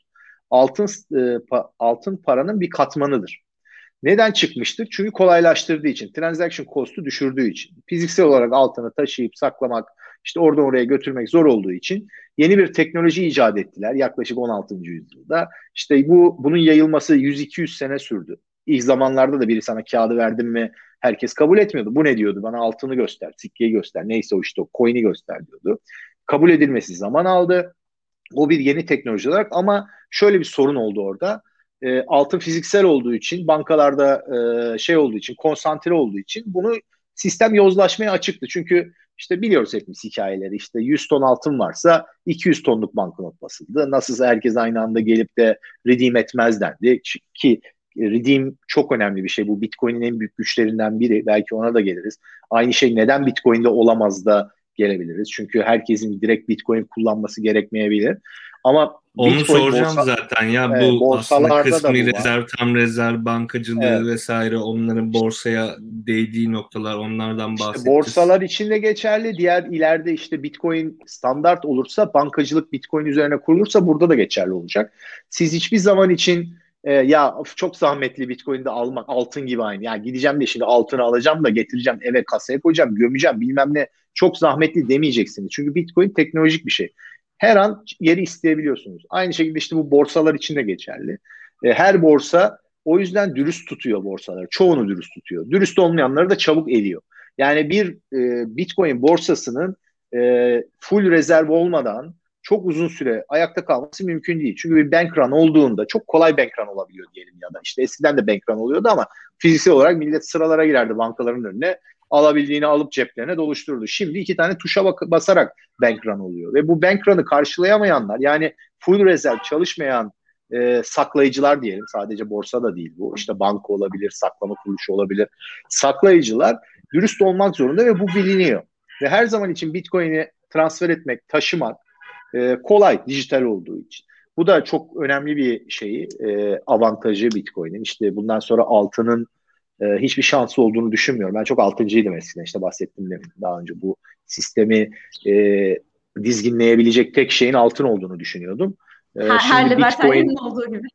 altın e, pa, altın paranın bir katmanıdır. Neden çıkmıştır? Çünkü kolaylaştırdığı için, transaction cost'u düşürdüğü için. Fiziksel olarak altını taşıyıp saklamak, işte oradan oraya götürmek zor olduğu için yeni bir teknoloji icat ettiler yaklaşık 16. yüzyılda. İşte bu bunun yayılması 100-200 sene sürdü. İlk zamanlarda da biri sana kağıdı verdim mi herkes kabul etmiyordu. Bu ne diyordu? Bana altını göster, sikkeyi göster, neyse o işte o coin'i göster diyordu. Kabul edilmesi zaman aldı. O bir yeni teknoloji olarak ama şöyle bir sorun oldu orada. E, altın fiziksel olduğu için, bankalarda e, şey olduğu için, konsantre olduğu için bunu sistem yozlaşmaya açıktı. Çünkü işte biliyoruz hepimiz hikayeleri. İşte 100 ton altın varsa 200 tonluk banknot basıldı. Nasılsa herkes aynı anda gelip de redeem etmez dendi. Ki redeem çok önemli bir şey. Bu Bitcoin'in en büyük güçlerinden biri. Belki ona da geliriz. Aynı şey neden Bitcoin'de olamaz da gelebiliriz. Çünkü herkesin direkt Bitcoin kullanması gerekmeyebilir. Ama onu Bitcoin soracağım borsa, zaten ya evet, bu aslında kısmi rezerv, tam rezerv, bankacılığı evet. vesaire onların borsaya değdiği noktalar onlardan bahsedeceğiz. İşte borsalar için de geçerli. Diğer ileride işte Bitcoin standart olursa bankacılık Bitcoin üzerine kurulursa burada da geçerli olacak. Siz hiçbir zaman için e, ya çok zahmetli Bitcoin'de almak altın gibi aynı. Yani gideceğim de şimdi altını alacağım da getireceğim eve kasaya koyacağım gömeceğim bilmem ne çok zahmetli demeyeceksiniz. Çünkü Bitcoin teknolojik bir şey. Her an yeri isteyebiliyorsunuz. Aynı şekilde işte bu borsalar için de geçerli. E, her borsa o yüzden dürüst tutuyor borsaları. Çoğunu dürüst tutuyor. Dürüst olmayanları da çabuk eliyor. Yani bir e, Bitcoin borsasının e, full rezerv olmadan çok uzun süre ayakta kalması mümkün değil. Çünkü bir bank run olduğunda çok kolay bank run olabiliyor diyelim ya da işte eskiden de bank run oluyordu ama fiziksel olarak millet sıralara girerdi bankaların önüne. Alabildiğini alıp ceplerine doluşturdu. Şimdi iki tane tuşa bak- basarak bank run oluyor. Ve bu bank run'ı karşılayamayanlar yani full rezerv çalışmayan e, saklayıcılar diyelim. Sadece borsa da değil bu. İşte banka olabilir saklama kuruluşu olabilir. Saklayıcılar dürüst olmak zorunda ve bu biliniyor. Ve her zaman için bitcoin'i transfer etmek taşımak e, kolay dijital olduğu için. Bu da çok önemli bir şeyi, e, avantajı Bitcoin'in. İşte bundan sonra altının e, hiçbir şansı olduğunu düşünmüyorum. Ben çok altıncıydım eskiden işte bahsettim daha önce bu sistemi e, dizginleyebilecek tek şeyin altın olduğunu düşünüyordum. E, her, her libertaryenin olduğu gibi.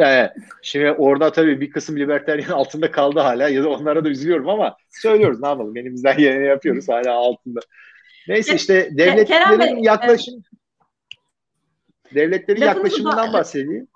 Evet. Şimdi orada tabii bir kısım libertaryen altında kaldı hala ya da onlara da üzülüyorum ama söylüyoruz ne yapalım elimizden geleni yapıyoruz hala altında. Neyse işte devletlerin yaklaşım Devletlerin Lafınızı yaklaşımından ba- bahsedeyim.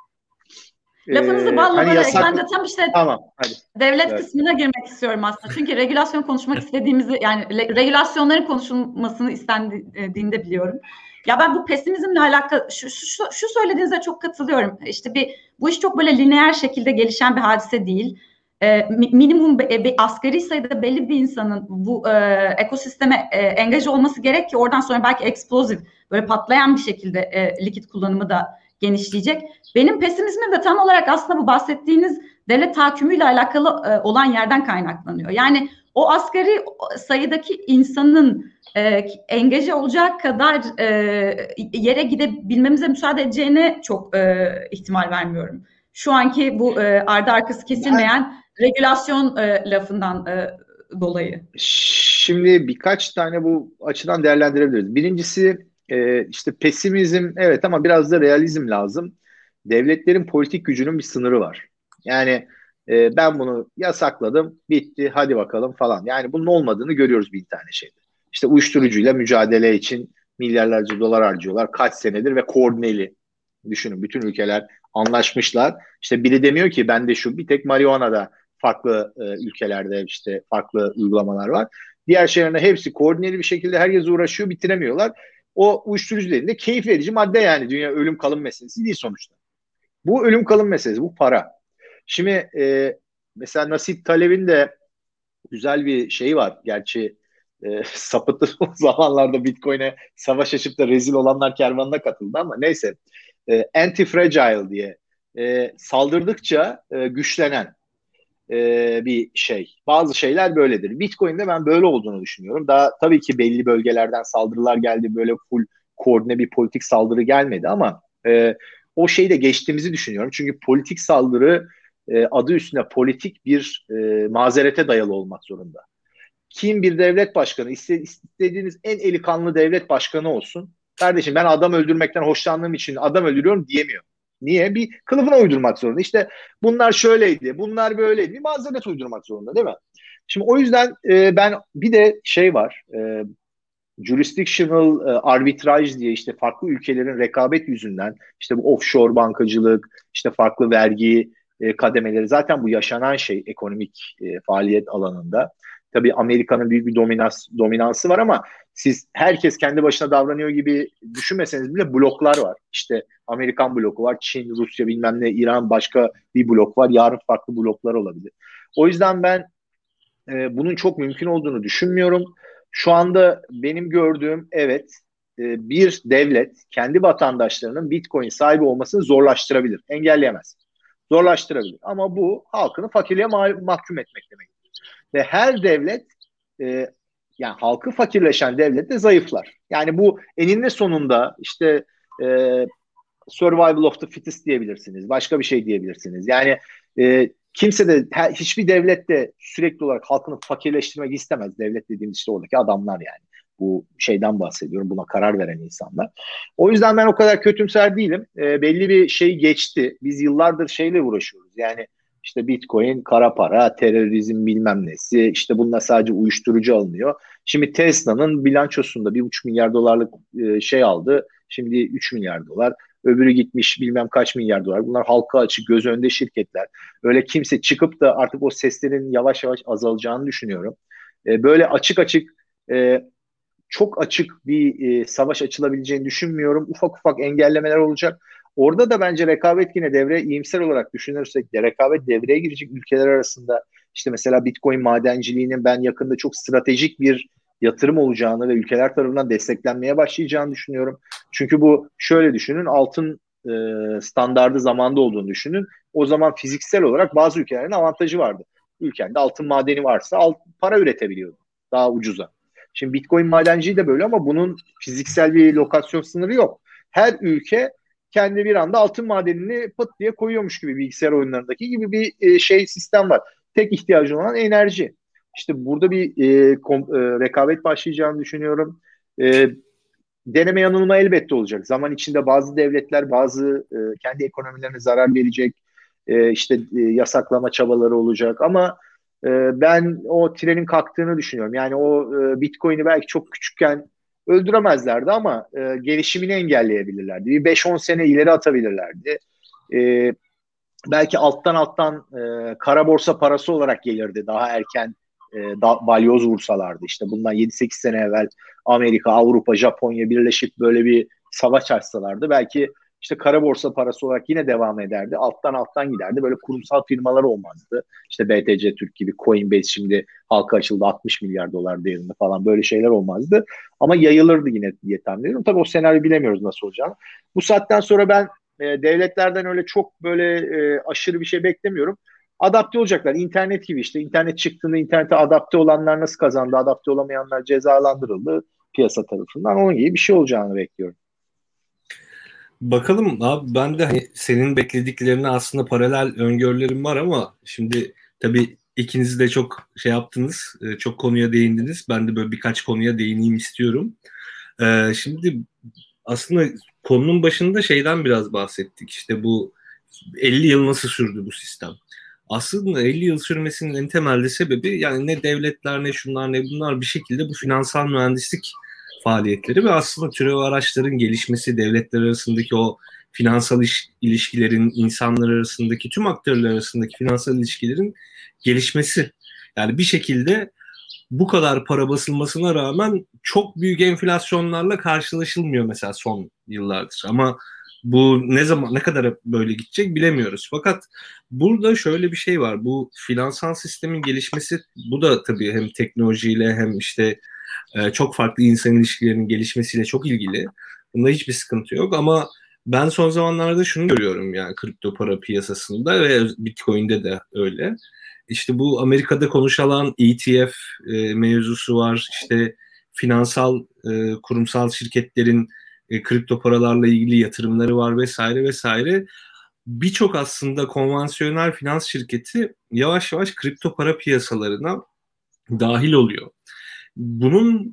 Lafınızı ee, balla hani yasak... ben de tam işte tamam, hadi. devlet evet. kısmına girmek istiyorum aslında. Çünkü regülasyon konuşmak istediğimizi yani regülasyonların konuşulmasını istendiğinde biliyorum. Ya ben bu pesimizmle alakalı şu, şu, şu söylediğinize çok katılıyorum. İşte bir bu iş çok böyle lineer şekilde gelişen bir hadise değil. Ee, minimum be, be, asgari sayıda belli bir insanın bu e, ekosisteme e, engaj olması gerek ki oradan sonra belki eksplozif böyle patlayan bir şekilde e, likit kullanımı da genişleyecek. Benim pesimizmim de tam olarak aslında bu bahsettiğiniz devlet tahakkümüyle alakalı e, olan yerden kaynaklanıyor. Yani o asgari sayıdaki insanın e, engaje olacak kadar e, yere gidebilmemize müsaade edeceğine çok e, ihtimal vermiyorum. Şu anki bu e, ardı arkası kesilmeyen regülasyon e, lafından e, dolayı. Şimdi birkaç tane bu açıdan değerlendirebiliriz. Birincisi e, işte pesimizm evet ama biraz da realizm lazım. Devletlerin politik gücünün bir sınırı var. Yani e, ben bunu yasakladım, bitti, hadi bakalım falan. Yani bunun olmadığını görüyoruz bir tane şeyde. İşte uyuşturucuyla mücadele için milyarlarca dolar harcıyorlar. Kaç senedir ve koordineli. Düşünün bütün ülkeler anlaşmışlar. İşte biri demiyor ki ben de şu bir tek marihuana'da farklı e, ülkelerde işte farklı uygulamalar var. Diğer şeylerine hepsi koordineli bir şekilde herkes uğraşıyor bitiremiyorlar. O uyuşturucu dediğinde keyif verici madde yani dünya ölüm kalım meselesi değil sonuçta. Bu ölüm kalım meselesi, bu para. Şimdi e, mesela Nasip Taleb'in de güzel bir şeyi var. Gerçi e, sapıtlı zamanlarda Bitcoin'e savaş açıp da rezil olanlar kervanına katıldı ama neyse. E, anti-fragile diye e, saldırdıkça e, güçlenen. E, bir şey. Bazı şeyler böyledir. Bitcoin'de ben böyle olduğunu düşünüyorum. Daha tabii ki belli bölgelerden saldırılar geldi. Böyle full koordine bir politik saldırı gelmedi ama e, o şeyi de geçtiğimizi düşünüyorum. Çünkü politik saldırı e, adı üstünde politik bir e, mazerete dayalı olmak zorunda. Kim bir devlet başkanı, istediğiniz en eli kanlı devlet başkanı olsun. Kardeşim ben adam öldürmekten hoşlandığım için adam öldürüyorum diyemiyor. Niye? Bir kılıfına uydurmak zorunda. İşte bunlar şöyleydi, bunlar böyleydi. Bir mazeret uydurmak zorunda değil mi? Şimdi o yüzden e, ben bir de şey var. E, jurisdictional e, arbitraj diye işte farklı ülkelerin rekabet yüzünden işte bu offshore bankacılık, işte farklı vergi e, kademeleri zaten bu yaşanan şey ekonomik e, faaliyet alanında. Tabii Amerika'nın büyük bir dominans, dominansı var ama siz herkes kendi başına davranıyor gibi düşünmeseniz bile bloklar var. İşte Amerikan bloku var, Çin, Rusya bilmem ne, İran başka bir blok var. Yarın farklı bloklar olabilir. O yüzden ben e, bunun çok mümkün olduğunu düşünmüyorum. Şu anda benim gördüğüm evet e, bir devlet kendi vatandaşlarının Bitcoin sahibi olmasını zorlaştırabilir, engelleyemez. Zorlaştırabilir. Ama bu halkını fakirliğe ma- mahkum etmek demek. Ve her devlet e, yani halkı fakirleşen devlet de zayıflar. Yani bu eninde sonunda işte e, survival of the fittest diyebilirsiniz. Başka bir şey diyebilirsiniz. Yani e, kimse de her, hiçbir devlet de sürekli olarak halkını fakirleştirmek istemez. Devlet dediğimiz işte oradaki adamlar yani. Bu şeyden bahsediyorum. Buna karar veren insanlar. O yüzden ben o kadar kötümser değilim. E, belli bir şey geçti. Biz yıllardır şeyle uğraşıyoruz. Yani işte Bitcoin, kara para, terörizm bilmem nesi. İşte bununla sadece uyuşturucu alınıyor. Şimdi Tesla'nın bilançosunda bir buçuk milyar dolarlık e, şey aldı. Şimdi 3 milyar dolar. Öbürü gitmiş bilmem kaç milyar dolar. Bunlar halka açık, göz önünde şirketler. Öyle kimse çıkıp da artık o seslerin yavaş yavaş azalacağını düşünüyorum. E, böyle açık açık e, çok açık bir savaş açılabileceğini düşünmüyorum. Ufak ufak engellemeler olacak. Orada da bence rekabet yine devre iyimser olarak düşünürsek de rekabet devreye girecek ülkeler arasında işte mesela Bitcoin madenciliğinin ben yakında çok stratejik bir yatırım olacağını ve ülkeler tarafından desteklenmeye başlayacağını düşünüyorum. Çünkü bu şöyle düşünün altın e, standardı zamanda olduğunu düşünün. O zaman fiziksel olarak bazı ülkelerin avantajı vardı. Ülkende altın madeni varsa alt, para üretebiliyordu daha ucuza. Şimdi Bitcoin madenciliği de böyle ama bunun fiziksel bir lokasyon sınırı yok. Her ülke kendi bir anda altın madenini pıt diye koyuyormuş gibi bilgisayar oyunlarındaki gibi bir e, şey sistem var. Tek ihtiyacı olan enerji. İşte burada bir e, kom, e, rekabet başlayacağını düşünüyorum. E, deneme yanılma elbette olacak. Zaman içinde bazı devletler bazı e, kendi ekonomilerine zarar verecek. E, işte e, yasaklama çabaları olacak ama e, ben o trenin kalktığını düşünüyorum. Yani o e, Bitcoin'i belki çok küçükken öldüremezlerdi ama e, gelişimini engelleyebilirlerdi. Bir 5-10 sene ileri atabilirlerdi. E, belki alttan alttan e, kara borsa parası olarak gelirdi daha erken e, da, balyoz vursalardı. İşte bundan 7-8 sene evvel Amerika, Avrupa, Japonya birleşip böyle bir savaş açsalardı belki işte kara borsa parası olarak yine devam ederdi. Alttan alttan giderdi. Böyle kurumsal firmalar olmazdı. İşte BTC Türk gibi Coinbase şimdi halka açıldı 60 milyar dolar değerinde falan böyle şeyler olmazdı. Ama yayılırdı yine diye tahmin ediyorum. Tabii o senaryo bilemiyoruz nasıl olacağını. Bu saatten sonra ben e, devletlerden öyle çok böyle e, aşırı bir şey beklemiyorum. Adapte olacaklar. İnternet gibi işte. internet çıktığında internete adapte olanlar nasıl kazandı? Adapte olamayanlar cezalandırıldı piyasa tarafından. Onun gibi bir şey olacağını bekliyorum. Bakalım abi ben de hani senin beklediklerine aslında paralel öngörülerim var ama şimdi tabii ikiniz de çok şey yaptınız, e, çok konuya değindiniz. Ben de böyle birkaç konuya değineyim istiyorum. Ee, şimdi aslında konunun başında şeyden biraz bahsettik. İşte bu 50 yıl nasıl sürdü bu sistem? Aslında 50 yıl sürmesinin en temelde sebebi yani ne devletler ne şunlar ne bunlar bir şekilde bu finansal mühendislik faaliyetleri ve aslında türev araçların gelişmesi, devletler arasındaki o finansal iş, ilişkilerin, insanlar arasındaki, tüm aktörler arasındaki finansal ilişkilerin gelişmesi. Yani bir şekilde bu kadar para basılmasına rağmen çok büyük enflasyonlarla karşılaşılmıyor mesela son yıllardır. Ama bu ne zaman ne kadar böyle gidecek bilemiyoruz. Fakat burada şöyle bir şey var. Bu finansal sistemin gelişmesi bu da tabii hem teknolojiyle hem işte e, çok farklı insan ilişkilerinin gelişmesiyle çok ilgili. Bunda hiçbir sıkıntı yok ama ben son zamanlarda şunu görüyorum yani kripto para piyasasında ve Bitcoin'de de öyle. İşte bu Amerika'da konuşulan ETF e, mevzusu var. İşte finansal e, kurumsal şirketlerin e, kripto paralarla ilgili yatırımları var vesaire vesaire. Birçok aslında konvansiyonel finans şirketi yavaş yavaş kripto para piyasalarına dahil oluyor. Bunun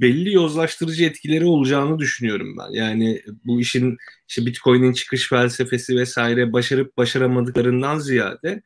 belli yozlaştırıcı etkileri olacağını düşünüyorum ben. Yani bu işin işte Bitcoin'in çıkış felsefesi vesaire başarıp başaramadıklarından ziyade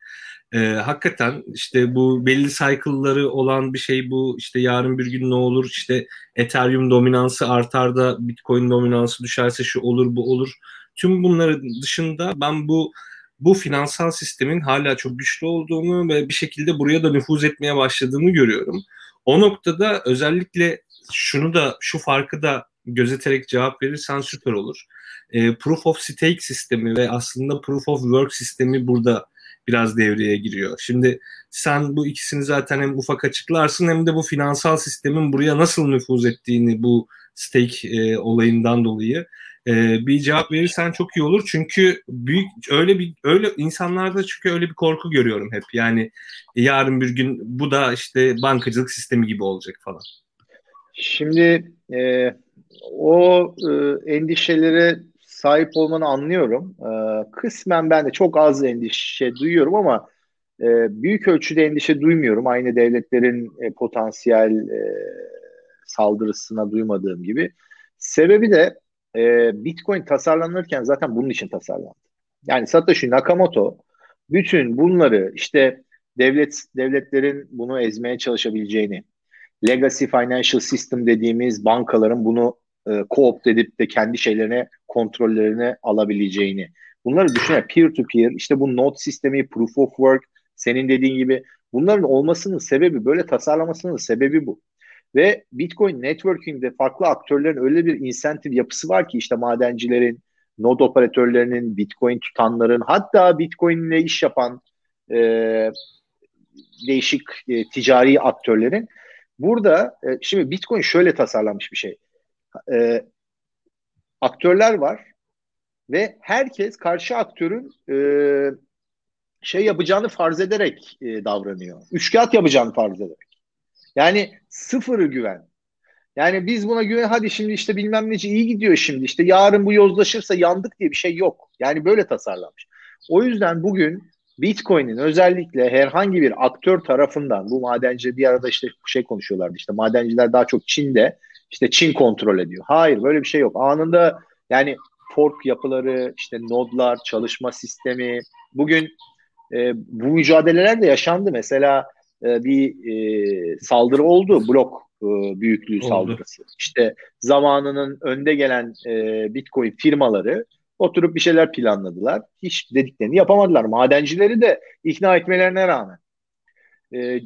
e, hakikaten işte bu belli cycle'ları olan bir şey bu işte yarın bir gün ne olur işte Ethereum dominansı artar da Bitcoin dominansı düşerse şu olur bu olur. Tüm bunların dışında ben bu bu finansal sistemin hala çok güçlü olduğunu ve bir şekilde buraya da nüfuz etmeye başladığını görüyorum. O noktada özellikle şunu da şu farkı da gözeterek cevap verirsen süper olur. E, proof of stake sistemi ve aslında proof of work sistemi burada biraz devreye giriyor. Şimdi sen bu ikisini zaten hem ufak açıklarsın hem de bu finansal sistemin buraya nasıl nüfuz ettiğini bu stake e, olayından dolayı e, bir cevap verirsen çok iyi olur. Çünkü büyük öyle bir öyle insanlarda çünkü öyle bir korku görüyorum hep. Yani yarın bir gün bu da işte bankacılık sistemi gibi olacak falan. Şimdi e, o e, endişelere sahip olmanı anlıyorum. E, kısmen ben de çok az endişe duyuyorum ama e, büyük ölçüde endişe duymuyorum. Aynı devletlerin e, potansiyel e, saldırısına duymadığım gibi. Sebebi de e, Bitcoin tasarlanırken zaten bunun için tasarlandı. Yani Satoshi Nakamoto bütün bunları işte devlet devletlerin bunu ezmeye çalışabileceğini, legacy financial system dediğimiz bankaların bunu e, co-opt edip de kendi şeylerine kontrollerini alabileceğini. Bunları düşünün peer to peer işte bu node sistemi, proof of work senin dediğin gibi bunların olmasının sebebi böyle tasarlamasının sebebi bu. Ve Bitcoin networking'de farklı aktörlerin öyle bir insentif yapısı var ki işte madencilerin, node operatörlerinin, Bitcoin tutanların hatta Bitcoin ile iş yapan e, değişik e, ticari aktörlerin burada e, şimdi Bitcoin şöyle tasarlanmış bir şey. E, aktörler var ve herkes karşı aktörün e, şey yapacağını farz ederek e, davranıyor. Üçkağıt yapacağını farz ederek. Yani sıfırı güven. Yani biz buna güven hadi şimdi işte bilmem neci iyi gidiyor şimdi işte yarın bu yozlaşırsa yandık diye bir şey yok. Yani böyle tasarlanmış. O yüzden bugün Bitcoin'in özellikle herhangi bir aktör tarafından bu madenci bir arada işte şey konuşuyorlardı işte madenciler daha çok Çin'de işte Çin kontrol ediyor. Hayır böyle bir şey yok. Anında yani fork yapıları işte nodlar çalışma sistemi bugün e, bu mücadeleler de yaşandı. Mesela e, bir e, saldırı oldu. Blok e, büyüklüğü oldu. saldırısı. İşte zamanının önde gelen e, Bitcoin firmaları oturup bir şeyler planladılar. Hiç dediklerini yapamadılar. Madencileri de ikna etmelerine rağmen. E,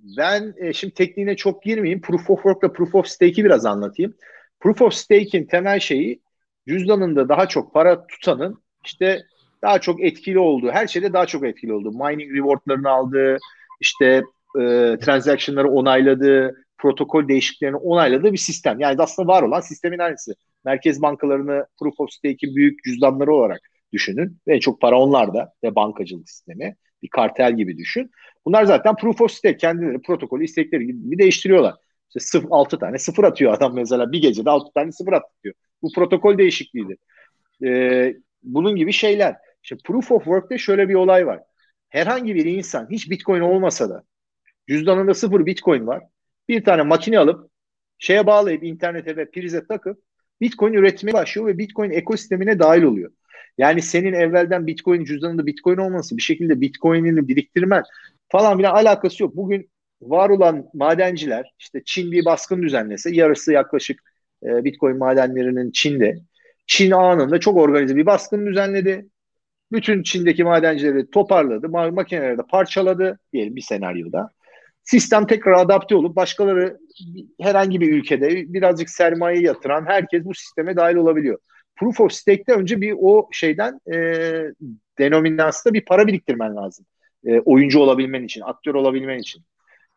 ben e, şimdi tekniğine çok girmeyeyim. Proof of Work ile Proof of Stake'i biraz anlatayım. Proof of Stake'in temel şeyi cüzdanında daha çok para tutanın işte daha çok etkili olduğu, her şeyde daha çok etkili olduğu. Mining rewardlarını aldığı, işte e, transaction'ları onayladığı, protokol değişikliklerini onayladığı bir sistem. Yani aslında var olan sistemin aynısı. Merkez bankalarını Proof of Stake'in büyük cüzdanları olarak düşünün. Ve çok para onlarda ve bankacılık sistemi. Bir kartel gibi düşün. Bunlar zaten Proof of Stake kendileri protokolü istekleri gibi değiştiriyorlar. İşte sıf, 6 tane sıfır atıyor adam mesela bir gecede 6 tane sıfır atıyor. Bu protokol değişikliğidir. Ee, bunun gibi şeyler. İşte Proof of Work'te şöyle bir olay var herhangi bir insan hiç bitcoin olmasa da cüzdanında sıfır bitcoin var. Bir tane makine alıp şeye bağlayıp internete ve prize takıp bitcoin üretmeye başlıyor ve bitcoin ekosistemine dahil oluyor. Yani senin evvelden bitcoin cüzdanında bitcoin olması bir şekilde bitcoin'ini biriktirmen falan bile alakası yok. Bugün var olan madenciler işte Çin bir baskın düzenlese yarısı yaklaşık e, bitcoin madenlerinin Çin'de. Çin anında çok organize bir baskın düzenledi. Bütün Çin'deki madencileri toparladı, makineleri de parçaladı diyelim bir senaryoda. Sistem tekrar adapte olup başkaları herhangi bir ülkede birazcık sermaye yatıran herkes bu sisteme dahil olabiliyor. Proof of Stake'te önce bir o şeyden e, denominasyonda bir para biriktirmen lazım. E, oyuncu olabilmen için, aktör olabilmen için.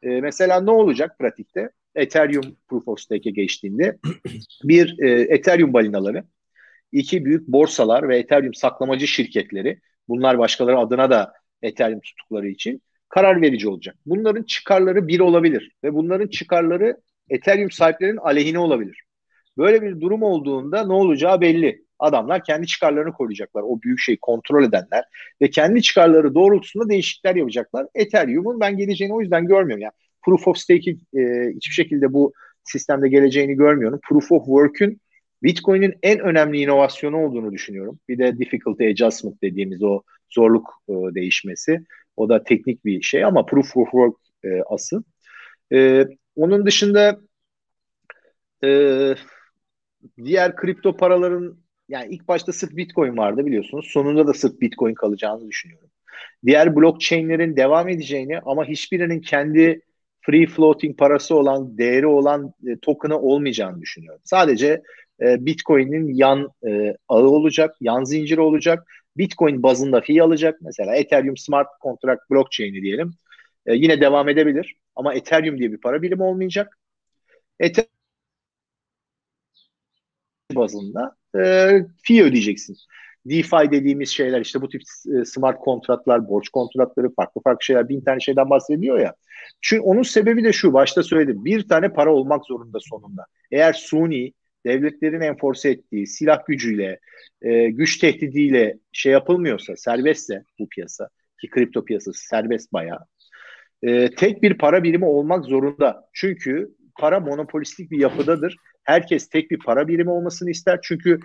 E, mesela ne olacak pratikte? Ethereum Proof of Stake'e geçtiğinde bir e, Ethereum balinaları iki büyük borsalar ve Ethereum saklamacı şirketleri bunlar başkaları adına da Ethereum tuttukları için karar verici olacak. Bunların çıkarları bir olabilir ve bunların çıkarları Ethereum sahiplerinin aleyhine olabilir. Böyle bir durum olduğunda ne olacağı belli. Adamlar kendi çıkarlarını koruyacaklar. O büyük şeyi kontrol edenler ve kendi çıkarları doğrultusunda değişiklikler yapacaklar. Ethereum'un ben geleceğini o yüzden görmüyorum. Yani Proof of Stake'i e, hiçbir şekilde bu sistemde geleceğini görmüyorum. Proof of Work'ün Bitcoin'in en önemli inovasyonu olduğunu düşünüyorum. Bir de difficulty adjustment dediğimiz o zorluk e, değişmesi. O da teknik bir şey ama proof of work e, asıl. E, onun dışında e, diğer kripto paraların yani ilk başta sırf Bitcoin vardı biliyorsunuz. Sonunda da sırf Bitcoin kalacağını düşünüyorum. Diğer blockchain'lerin devam edeceğini ama hiçbirinin kendi free floating parası olan, değeri olan e, token'ı olmayacağını düşünüyorum. Sadece e, Bitcoin'in yan e, ağı olacak, yan zinciri olacak. Bitcoin bazında fee alacak. Mesela Ethereum Smart Contract Blockchain'i diyelim. E, yine devam edebilir. Ama Ethereum diye bir para birimi olmayacak. Ethereum bazında e, fee ödeyeceksin. DeFi dediğimiz şeyler işte bu tip e, smart kontratlar, borç kontratları, farklı farklı şeyler, bin tane şeyden bahsediyor ya. Çünkü onun sebebi de şu, başta söyledim. Bir tane para olmak zorunda sonunda. Eğer suni, devletlerin enforce ettiği silah gücüyle, e, güç tehdidiyle şey yapılmıyorsa, serbestse bu piyasa, ki kripto piyasası serbest bayağı, e, tek bir para birimi olmak zorunda. Çünkü para monopolistik bir yapıdadır. Herkes tek bir para birimi olmasını ister. Çünkü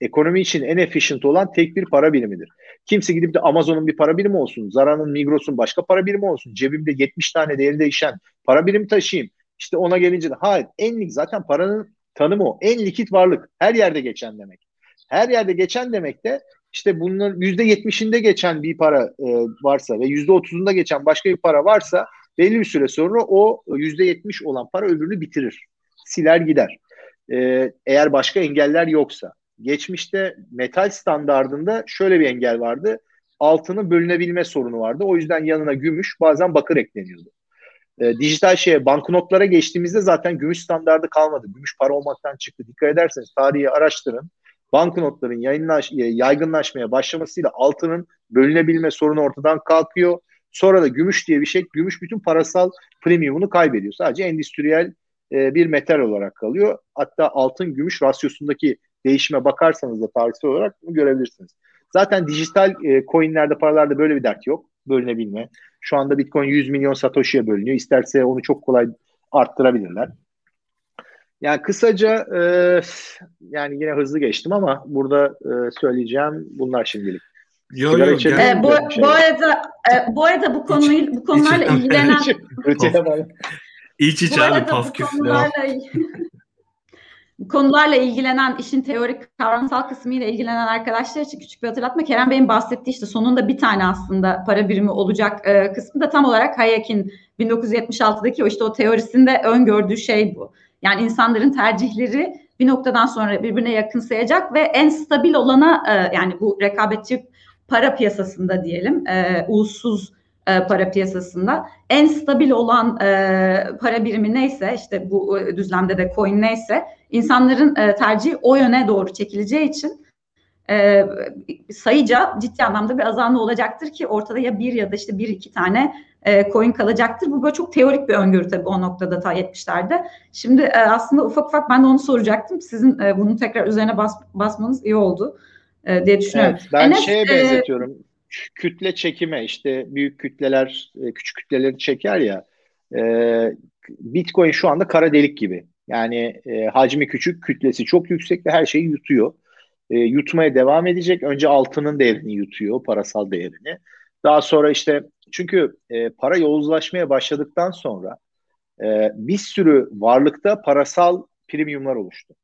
ekonomi için en efficient olan tek bir para birimidir. Kimse gidip de Amazon'un bir para birimi olsun, Zara'nın, Migros'un başka para birimi olsun, cebimde 70 tane değeri değişen para birimi taşıyayım. İşte ona gelince de hayır en zaten paranın tanımı o. En likit varlık. Her yerde geçen demek. Her yerde geçen demek de işte yüzde yetmişinde geçen bir para e, varsa ve yüzde otuzunda geçen başka bir para varsa belli bir süre sonra o yüzde yetmiş olan para öbürünü bitirir. Siler gider. E, eğer başka engeller yoksa. Geçmişte metal standardında şöyle bir engel vardı. Altının bölünebilme sorunu vardı. O yüzden yanına gümüş bazen bakır ekleniyordu. E, dijital şeye banknotlara geçtiğimizde zaten gümüş standardı kalmadı. Gümüş para olmaktan çıktı. Dikkat ederseniz tarihi araştırın. Banknotların yayınlaş, e, yaygınlaşmaya başlamasıyla altının bölünebilme sorunu ortadan kalkıyor. Sonra da gümüş diye bir şey, gümüş bütün parasal premiumunu kaybediyor. Sadece endüstriyel e, bir metal olarak kalıyor. Hatta altın gümüş rasyosundaki değişime bakarsanız da tarihsel olarak bunu görebilirsiniz. Zaten dijital e, coinlerde, paralarda böyle bir dert yok. Bölünebilme. Şu anda Bitcoin 100 milyon Satoshi'ye bölünüyor. İsterse onu çok kolay arttırabilirler. Yani kısaca e, yani yine hızlı geçtim ama burada e, söyleyeceğim bunlar şimdilik. Yo, yo, e, bu, bu arada e, bu arada bu konuyu bu konularla ilgilenen İç iç abi paf konularla, konularla ilgilenen, işin teorik kavramsal kısmıyla ilgilenen arkadaşlar için küçük bir hatırlatma. Kerem Bey'in bahsettiği işte sonunda bir tane aslında para birimi olacak e, kısmı da tam olarak Hayek'in 1976'daki o işte o teorisinde öngördüğü şey bu. Yani insanların tercihleri bir noktadan sonra birbirine yakınsayacak ve en stabil olana e, yani bu rekabetçi para piyasasında diyelim e, ulussuz e, para piyasasında en stabil olan e, para birimi neyse işte bu e, düzlemde de coin neyse insanların e, tercihi o yöne doğru çekileceği için e, sayıca ciddi anlamda bir azalma olacaktır ki ortada ya bir ya da işte bir iki tane e, coin kalacaktır. Bu böyle çok teorik bir öngörü tabii o noktada ta 70'lerde. Şimdi e, aslında ufak ufak ben de onu soracaktım. Sizin e, bunu tekrar üzerine bas, basmanız iyi oldu e, diye düşünüyorum. Evet, ben Enes, şeye e, benzetiyorum. Kütle çekime işte büyük kütleler e, küçük kütleleri çeker ya. E, Bitcoin şu anda kara delik gibi. Yani e, hacmi küçük, kütlesi çok yüksek ve her şeyi yutuyor. E, yutmaya devam edecek. Önce altının değerini yutuyor, parasal değerini. Daha sonra işte çünkü e, para yozlaşmaya başladıktan sonra e, bir sürü varlıkta parasal premiumlar oluştu.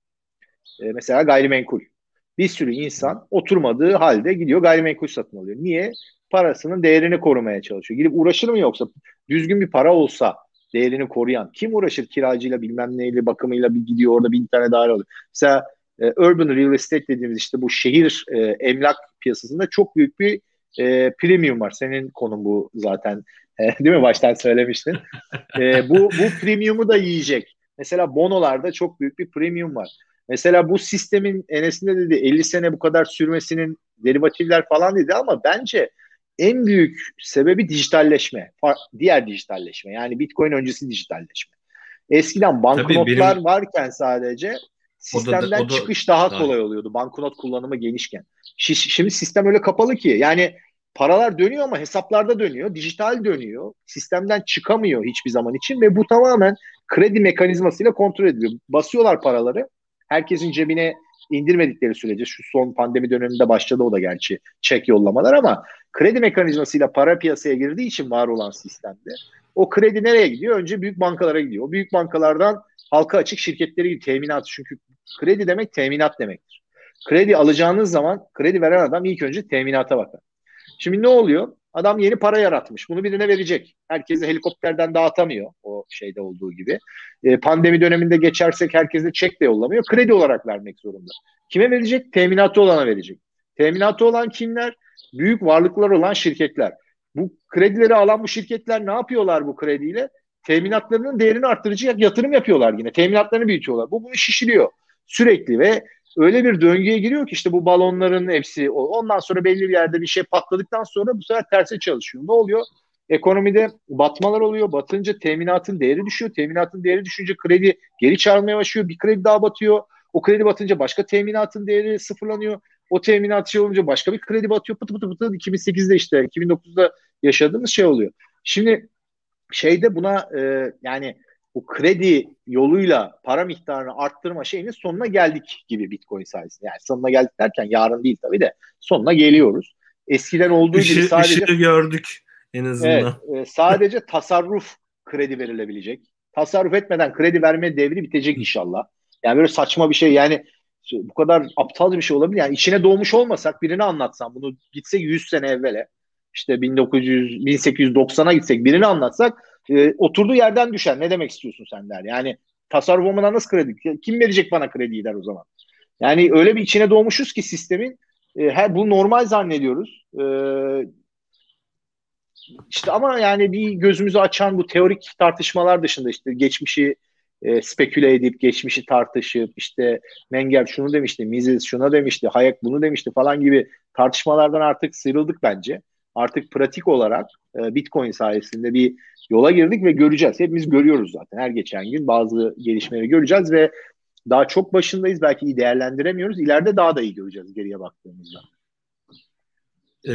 E, mesela gayrimenkul. Bir sürü insan oturmadığı halde gidiyor gayrimenkul satın alıyor. Niye? Parasının değerini korumaya çalışıyor. Gidip uğraşır mı yoksa düzgün bir para olsa değerini koruyan kim uğraşır kiracıyla bilmem neyle bakımıyla bir gidiyor orada bin tane daire alıyor. Mesela e, urban real estate dediğimiz işte bu şehir e, emlak piyasasında çok büyük bir e, premium var. Senin konun bu zaten e, değil mi? Baştan söylemiştin. E, bu, bu premiumu da yiyecek. Mesela bonolarda çok büyük bir premium var. Mesela bu sistemin enesinde dedi 50 sene bu kadar sürmesinin derivatifler falan dedi ama bence en büyük sebebi dijitalleşme. Diğer dijitalleşme. Yani Bitcoin öncesi dijitalleşme. Eskiden banknotlar benim... varken sadece sistemden o da, o da, çıkış daha kolay tabii. oluyordu. Banknot kullanımı genişken. Şimdi sistem öyle kapalı ki. Yani paralar dönüyor ama hesaplarda dönüyor. Dijital dönüyor. Sistemden çıkamıyor hiçbir zaman için ve bu tamamen kredi mekanizmasıyla kontrol ediliyor. Basıyorlar paraları. Herkesin cebine indirmedikleri sürece şu son pandemi döneminde başladı o da gerçi çek yollamalar ama kredi mekanizmasıyla para piyasaya girdiği için var olan sistemde o kredi nereye gidiyor? Önce büyük bankalara gidiyor. O büyük bankalardan halka açık şirketleri gidiyor. Teminat. Çünkü kredi demek teminat demektir. Kredi alacağınız zaman kredi veren adam ilk önce teminata bakar. Şimdi ne oluyor? Adam yeni para yaratmış. Bunu birine verecek. Herkese helikopterden dağıtamıyor o şeyde olduğu gibi. E, pandemi döneminde geçersek herkese çek de yollamıyor. Kredi olarak vermek zorunda. Kime verecek? Teminatı olana verecek. Teminatı olan kimler? Büyük varlıklar olan şirketler. Bu kredileri alan bu şirketler ne yapıyorlar bu krediyle? Teminatlarının değerini arttırıcı yatırım yapıyorlar yine. Teminatlarını büyütüyorlar. Bu bunu şişiliyor sürekli ve öyle bir döngüye giriyor ki işte bu balonların hepsi ondan sonra belli bir yerde bir şey patladıktan sonra bu sefer terse çalışıyor. Ne oluyor? Ekonomide batmalar oluyor. Batınca teminatın değeri düşüyor. Teminatın değeri düşünce kredi geri çağırmaya başlıyor. Bir kredi daha batıyor. O kredi batınca başka teminatın değeri sıfırlanıyor. O teminat şey olunca başka bir kredi batıyor. Pıtı pıtı pıtı 2008'de işte 2009'da yaşadığımız şey oluyor. Şimdi şeyde buna e, yani bu kredi yoluyla para miktarını arttırma şeyinin sonuna geldik gibi Bitcoin sayesinde. Yani sonuna geldik derken yarın değil tabii de sonuna geliyoruz. Eskiden olduğu Işığı, gibi sadece ışığı gördük en azından. Evet, e, sadece tasarruf kredi verilebilecek. Tasarruf etmeden kredi verme devri bitecek inşallah. Yani böyle saçma bir şey yani bu kadar aptal bir şey olabilir. Yani içine doğmuş olmasak birini anlatsam bunu gitsek 100 sene evvele işte 1900 1890'a gitsek birini anlatsak e, oturduğu yerden düşer. Ne demek istiyorsun sen der. Yani tasarruf olmadan nasıl kredi? Kim verecek bana krediyi der o zaman. Yani öyle bir içine doğmuşuz ki sistemin e, her bu normal zannediyoruz. E, işte ama yani bir gözümüzü açan bu teorik tartışmalar dışında işte geçmişi e, speküle edip geçmişi tartışıp işte Menger şunu demişti, Mises şuna demişti, Hayek bunu demişti falan gibi tartışmalardan artık sıyrıldık bence. Artık pratik olarak e, Bitcoin sayesinde bir yola girdik ve göreceğiz. Hepimiz görüyoruz zaten. Her geçen gün bazı gelişmeleri göreceğiz ve daha çok başındayız. Belki iyi değerlendiremiyoruz. İleride daha da iyi göreceğiz geriye baktığımızda. Ee,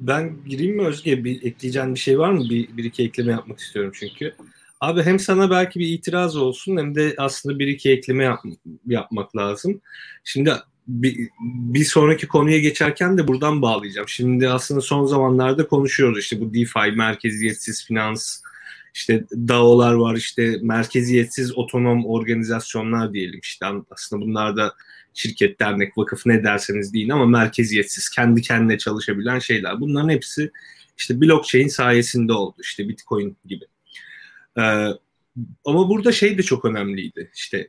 ben gireyim mi Özge? Bir ekleyeceğin bir şey var mı? Bir, bir iki ekleme yapmak istiyorum çünkü. Abi hem sana belki bir itiraz olsun hem de aslında bir iki ekleme yap, yapmak lazım. Şimdi bir, bir sonraki konuya geçerken de buradan bağlayacağım. Şimdi aslında son zamanlarda konuşuyoruz işte bu DeFi, merkeziyetsiz finans, işte DAO'lar var, işte merkeziyetsiz otonom organizasyonlar diyelim işte aslında bunlar da şirket, dernek, vakıf ne derseniz deyin ama merkeziyetsiz, kendi kendine çalışabilen şeyler. Bunların hepsi işte blockchain sayesinde oldu işte Bitcoin gibi. Ee, ama burada şey de çok önemliydi. İşte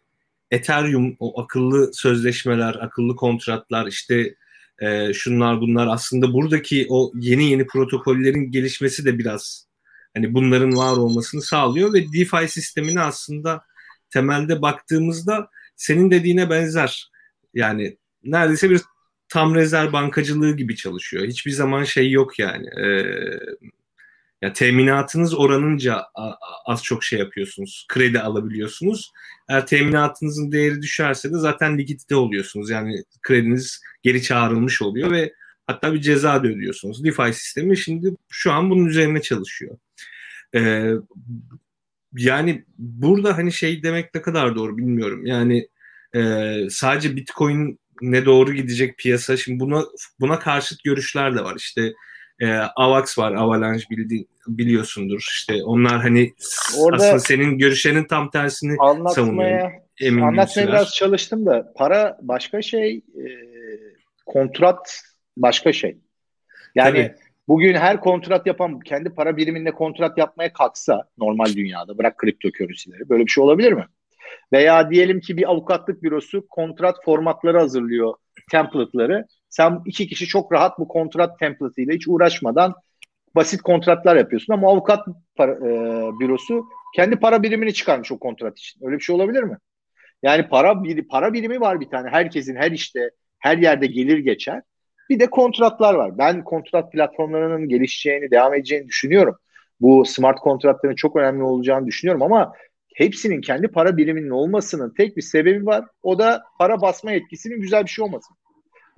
Ethereum, o akıllı sözleşmeler, akıllı kontratlar, işte e, şunlar bunlar aslında buradaki o yeni yeni protokollerin gelişmesi de biraz hani bunların var olmasını sağlıyor ve DeFi sistemini aslında temelde baktığımızda senin dediğine benzer. Yani neredeyse bir tam rezerv bankacılığı gibi çalışıyor. Hiçbir zaman şey yok yani. Ee, ya teminatınız oranınca az çok şey yapıyorsunuz. Kredi alabiliyorsunuz. Eğer teminatınızın değeri düşerse de zaten likidite oluyorsunuz. Yani krediniz geri çağrılmış oluyor ve hatta bir ceza da ödüyorsunuz. DeFi sistemi şimdi şu an bunun üzerine çalışıyor. Ee, yani burada hani şey demek ne kadar doğru bilmiyorum. Yani e, sadece Bitcoin ne doğru gidecek piyasa. Şimdi buna buna karşıt görüşler de var. İşte e, Avax var, Avalanche bildi, biliyorsundur. İşte onlar hani Orada aslında senin görüşlerinin tam tersini savunuyor. Emin anlatmaya biraz çalıştım da para başka şey, e, kontrat başka şey. Yani Tabii. bugün her kontrat yapan kendi para biriminde kontrat yapmaya kalksa normal dünyada bırak kripto körüsüleri böyle bir şey olabilir mi? Veya diyelim ki bir avukatlık bürosu kontrat formatları hazırlıyor, template'ları sen iki kişi çok rahat bu kontrat template ile hiç uğraşmadan basit kontratlar yapıyorsun ama avukat para, e, bürosu kendi para birimini çıkarmış o kontrat için. Öyle bir şey olabilir mi? Yani para bir para birimi var bir tane. Herkesin her işte her yerde gelir geçer. Bir de kontratlar var. Ben kontrat platformlarının gelişeceğini, devam edeceğini düşünüyorum. Bu smart kontratların çok önemli olacağını düşünüyorum ama hepsinin kendi para biriminin olmasının tek bir sebebi var. O da para basma etkisinin güzel bir şey olması.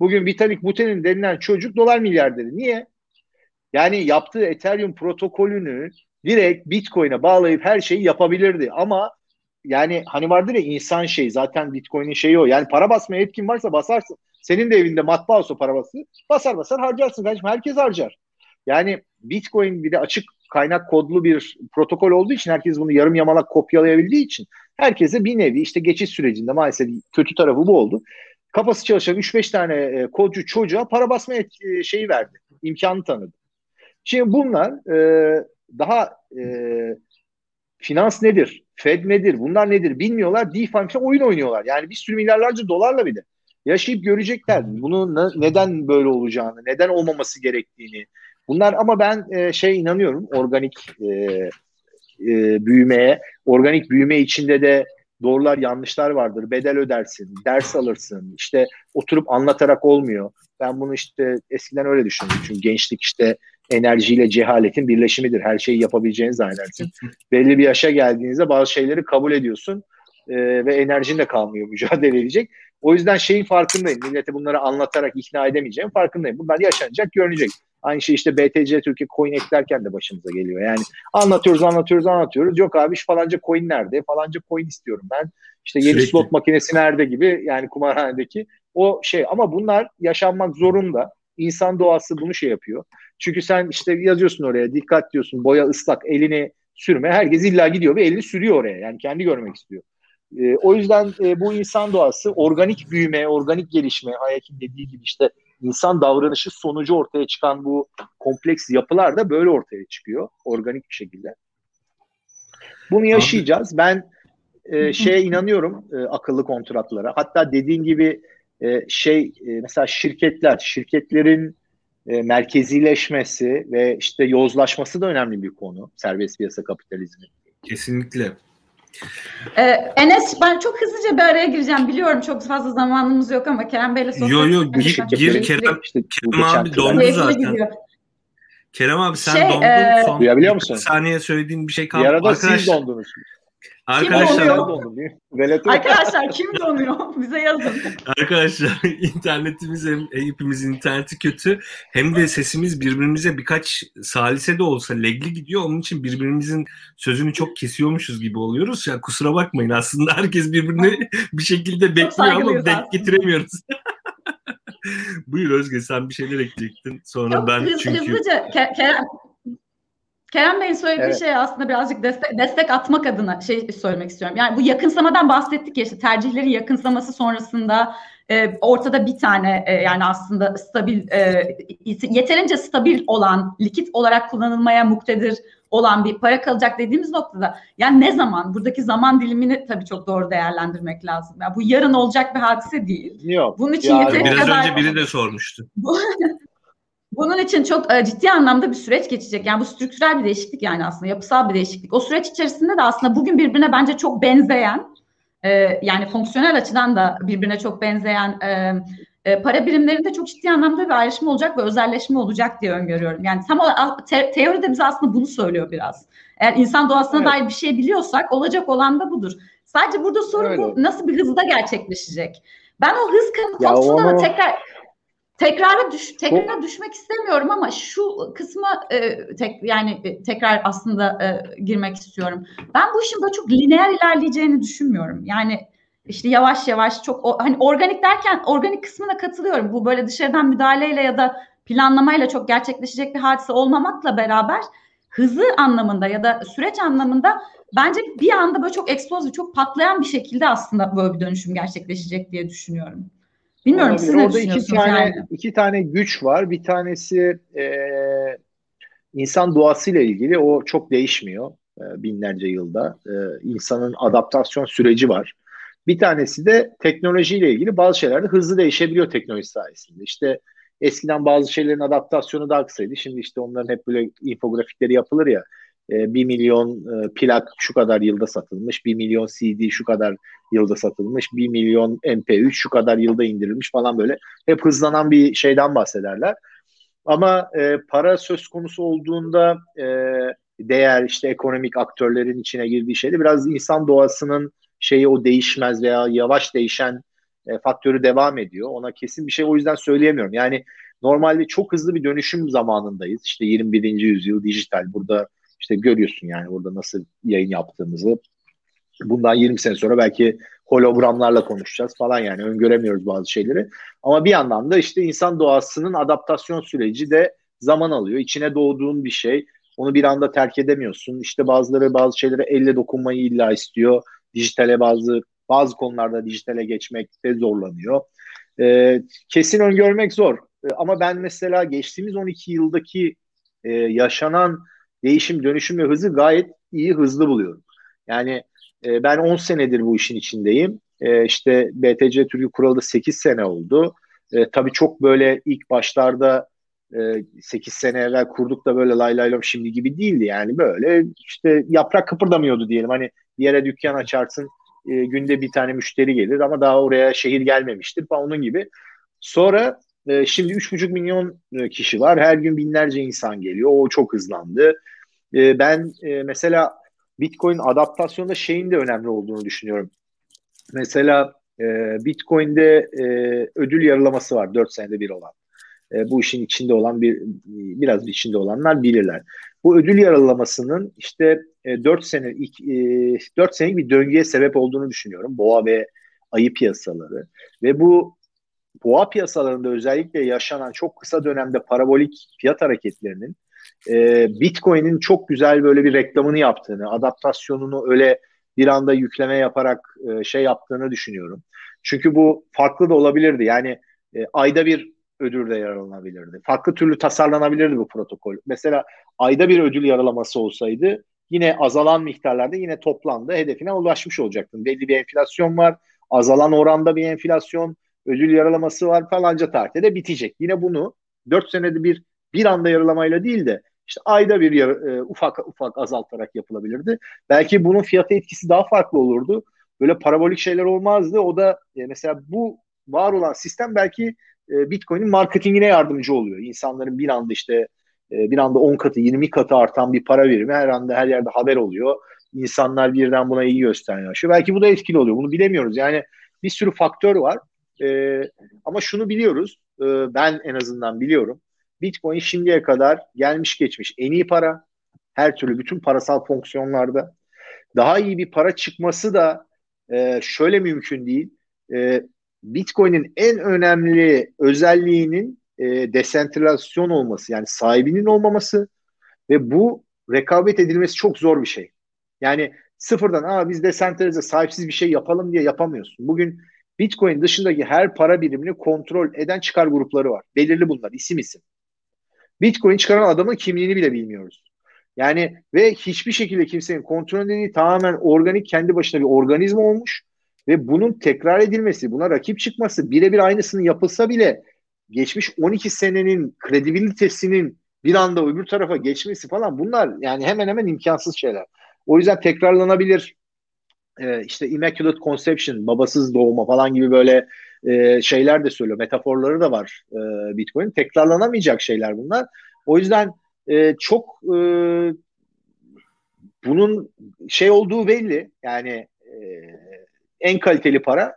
Bugün Vitalik Buterin denilen çocuk dolar milyarderi. Niye? Yani yaptığı Ethereum protokolünü direkt Bitcoin'e bağlayıp her şeyi yapabilirdi. Ama yani hani vardır ya insan şey zaten Bitcoin'in şeyi o. Yani para basmaya etkin varsa basarsın. Senin de evinde matbaa olsa para bası basar basar harcarsın kardeşim. Herkes harcar. Yani Bitcoin bir de açık kaynak kodlu bir protokol olduğu için herkes bunu yarım yamalak kopyalayabildiği için herkese bir nevi işte geçiş sürecinde maalesef kötü tarafı bu oldu. Kafası çalışan 3-5 tane e, kodcu çocuğa para basma et, şeyi verdi. imkanı tanıdı. Şimdi bunlar e, daha e, finans nedir? Fed nedir? Bunlar nedir? Bilmiyorlar. DeFi falan oyun oynuyorlar. Yani bir sürü milyarlarca dolarla bile yaşayıp görecekler. Bunu ne, neden böyle olacağını, neden olmaması gerektiğini. Bunlar ama ben e, şey inanıyorum organik e, e, büyümeye. Organik büyüme içinde de doğrular yanlışlar vardır. Bedel ödersin, ders alırsın. İşte oturup anlatarak olmuyor. Ben bunu işte eskiden öyle düşündüm. Çünkü gençlik işte enerjiyle cehaletin birleşimidir. Her şeyi yapabileceğini zannedersin. Belli bir yaşa geldiğinizde bazı şeyleri kabul ediyorsun e, ve enerjin de kalmıyor mücadele edecek. O yüzden şeyin farkındayım. Millete bunları anlatarak ikna edemeyeceğim farkındayım. Bunlar yaşanacak, görünecek. Aynı şey işte BTC Türkiye coin eklerken de başımıza geliyor. Yani anlatıyoruz, anlatıyoruz, anlatıyoruz. Yok abi falanca coin nerede? Falanca coin istiyorum ben. İşte yeni Sürekli. slot makinesi nerede gibi yani kumarhanedeki o şey ama bunlar yaşanmak zorunda. İnsan doğası bunu şey yapıyor. Çünkü sen işte yazıyorsun oraya dikkat diyorsun boya ıslak elini sürme. Herkes illa gidiyor ve elini sürüyor oraya. Yani kendi görmek istiyor. E, o yüzden e, bu insan doğası organik büyüme, organik gelişme, Hayek'in dediği gibi işte insan davranışı sonucu ortaya çıkan bu kompleks yapılar da böyle ortaya çıkıyor organik bir şekilde. Bunu yaşayacağız. Ben e, şeye inanıyorum e, akıllı kontratlara. Hatta dediğin gibi e, şey e, mesela şirketler, şirketlerin e, merkezileşmesi ve işte yozlaşması da önemli bir konu serbest piyasa kapitalizmi. Kesinlikle. Ee, Enes ben çok hızlıca bir araya gireceğim. Biliyorum çok fazla zamanımız yok ama Kerem Bey'le sohbet Yo yo gir, gir Kerem, Kerem abi dondu zaten. Kerem abi sen şey, dondun. E, Son Duyabiliyor musun? saniye söylediğin bir şey kaldı. Bir arada Arkadaş, siz dondunuz. Arkadaşlar, Arkadaşlar kim donuyor? Bize yazın. Arkadaşlar internetimiz hem hepimizin interneti kötü hem de sesimiz birbirimize birkaç salise de olsa legli gidiyor. Onun için birbirimizin sözünü çok kesiyormuşuz gibi oluyoruz. Yani kusura bakmayın aslında herkes birbirini bir şekilde bekliyor ama denk getiremiyoruz. Buyur Özge sen bir şeyler ekleyecektin. Sonra çok ben hız, çünkü... Hızlıca Kerem Kerem Bey'in söylediği evet. şey aslında birazcık destek, destek atmak adına şey söylemek istiyorum. Yani bu yakınsamadan bahsettik ya işte tercihlerin yakınsaması sonrasında e, ortada bir tane e, yani aslında stabil e, yeterince stabil olan likit olarak kullanılmaya muktedir olan bir para kalacak dediğimiz noktada yani ne zaman buradaki zaman dilimini tabii çok doğru değerlendirmek lazım. Yani bu yarın olacak bir hadise değil. Yok. Bunun için yeteri biraz kadar önce biri de sormuştu. Bunun için çok e, ciddi anlamda bir süreç geçecek. Yani bu strüktürel bir değişiklik yani aslında yapısal bir değişiklik. O süreç içerisinde de aslında bugün birbirine bence çok benzeyen e, yani fonksiyonel açıdan da birbirine çok benzeyen e, e, para birimlerinde çok ciddi anlamda bir ayrışma olacak ve özelleşme olacak diye öngörüyorum. Yani tam o te, teoride bize aslında bunu söylüyor biraz. Eğer insan doğasına evet. dair bir şey biliyorsak olacak olan da budur. Sadece burada soru Öyle. bu nasıl bir hızda gerçekleşecek? Ben o hız konusunda onu... da tekrar tekrara düş tekrara düşmek istemiyorum ama şu kısma e, tek yani e, tekrar aslında e, girmek istiyorum. Ben bu işin böyle çok lineer ilerleyeceğini düşünmüyorum. Yani işte yavaş yavaş çok o, hani organik derken organik kısmına katılıyorum. Bu böyle dışarıdan müdahaleyle ya da planlamayla çok gerçekleşecek bir hadise olmamakla beraber hızı anlamında ya da süreç anlamında bence bir anda böyle çok eksplozif, çok patlayan bir şekilde aslında böyle bir dönüşüm gerçekleşecek diye düşünüyorum. Bilmiyorum siz ne Orada iki tane, yani? iki tane güç var. Bir tanesi e, insan doğasıyla ilgili. O çok değişmiyor e, binlerce yılda. E, insanın adaptasyon süreci var. Bir tanesi de teknolojiyle ilgili bazı şeyler de hızlı değişebiliyor teknoloji sayesinde. İşte eskiden bazı şeylerin adaptasyonu daha kısaydı. Şimdi işte onların hep böyle infografikleri yapılır ya. 1 milyon e, plak şu kadar yılda satılmış, 1 milyon CD şu kadar yılda satılmış. 1 milyon MP3 şu kadar yılda indirilmiş falan böyle. Hep hızlanan bir şeyden bahsederler. Ama e, para söz konusu olduğunda e, değer işte ekonomik aktörlerin içine girdiği şeyde biraz insan doğasının şeyi o değişmez veya yavaş değişen e, faktörü devam ediyor. Ona kesin bir şey o yüzden söyleyemiyorum. Yani normalde çok hızlı bir dönüşüm zamanındayız. İşte 21. yüzyıl dijital. Burada işte görüyorsun yani burada nasıl yayın yaptığımızı. Bundan 20 sene sonra belki hologramlarla konuşacağız falan yani öngöremiyoruz bazı şeyleri. Ama bir yandan da işte insan doğasının adaptasyon süreci de zaman alıyor. İçine doğduğun bir şey. Onu bir anda terk edemiyorsun. İşte bazıları bazı şeylere elle dokunmayı illa istiyor. Dijitale bazı bazı konularda dijitale geçmekte zorlanıyor. Ee, kesin öngörmek zor. Ee, ama ben mesela geçtiğimiz 12 yıldaki e, yaşanan değişim, dönüşüm ve hızı gayet iyi, hızlı buluyorum. Yani e, ben 10 senedir bu işin içindeyim. E, işte BTC Türkiye kuralı 8 sene oldu. E, tabii çok böyle ilk başlarda e, 8 sene evvel kurduk da böyle lay lay lom şimdi gibi değildi. Yani böyle işte yaprak kıpırdamıyordu diyelim. Hani bir yere dükkan açarsın e, günde bir tane müşteri gelir ama daha oraya şehir gelmemiştir falan onun gibi. Sonra e, şimdi 3,5 milyon e, kişi var. Her gün binlerce insan geliyor. O çok hızlandı. E, ben e, mesela Bitcoin adaptasyonda şeyin de önemli olduğunu düşünüyorum. Mesela e, Bitcoin'de e, ödül yarılaması var 4 senede bir olan. E, bu işin içinde olan bir biraz içinde olanlar bilirler. Bu ödül yarılamasının işte e, 4 sene e, 4 senelik bir döngüye sebep olduğunu düşünüyorum. Boğa ve ayı piyasaları ve bu boğa piyasalarında özellikle yaşanan çok kısa dönemde parabolik fiyat hareketlerinin e, Bitcoin'in çok güzel böyle bir reklamını yaptığını, adaptasyonunu öyle bir anda yükleme yaparak e, şey yaptığını düşünüyorum. Çünkü bu farklı da olabilirdi. Yani e, ayda bir ödül de yaralanabilirdi. Farklı türlü tasarlanabilirdi bu protokol. Mesela ayda bir ödül yaralaması olsaydı yine azalan miktarlarda yine toplamda hedefine ulaşmış olacaktın. Belli bir enflasyon var, azalan oranda bir enflasyon, ödül yaralaması var falanca tarihte de bitecek. Yine bunu 4 senede bir bir anda yaralamayla değil de işte ayda bir yar, e, ufak ufak azaltarak yapılabilirdi. Belki bunun fiyatı etkisi daha farklı olurdu. Böyle parabolik şeyler olmazdı. O da e, mesela bu var olan sistem belki e, Bitcoin'in marketingine yardımcı oluyor. İnsanların bir anda işte e, bir anda 10 katı 20 katı artan bir para birimi her anda her yerde haber oluyor. İnsanlar birden buna iyi göstermeye başlıyor. Belki bu da etkili oluyor. Bunu bilemiyoruz. Yani bir sürü faktör var. E, ama şunu biliyoruz. E, ben en azından biliyorum. Bitcoin şimdiye kadar gelmiş geçmiş en iyi para. Her türlü bütün parasal fonksiyonlarda. Daha iyi bir para çıkması da e, şöyle mümkün değil. E, Bitcoin'in en önemli özelliğinin e, desentralizasyon olması yani sahibinin olmaması ve bu rekabet edilmesi çok zor bir şey. Yani sıfırdan Aa, biz desentralize sahipsiz bir şey yapalım diye yapamıyorsun. Bugün Bitcoin dışındaki her para birimini kontrol eden çıkar grupları var. Belirli bunlar isim isim. Bitcoin çıkaran adamın kimliğini bile bilmiyoruz. Yani ve hiçbir şekilde kimsenin kontrol değil tamamen organik kendi başına bir organizma olmuş ve bunun tekrar edilmesi, buna rakip çıkması birebir aynısını yapılsa bile geçmiş 12 senenin kredibilitesinin bir anda öbür tarafa geçmesi falan bunlar yani hemen hemen imkansız şeyler. O yüzden tekrarlanabilir e, işte immaculate conception, babasız doğuma falan gibi böyle e, şeyler de söylüyor. Metaforları da var e, Bitcoin. Tekrarlanamayacak şeyler bunlar. O yüzden e, çok e, bunun şey olduğu belli. Yani e, en kaliteli para.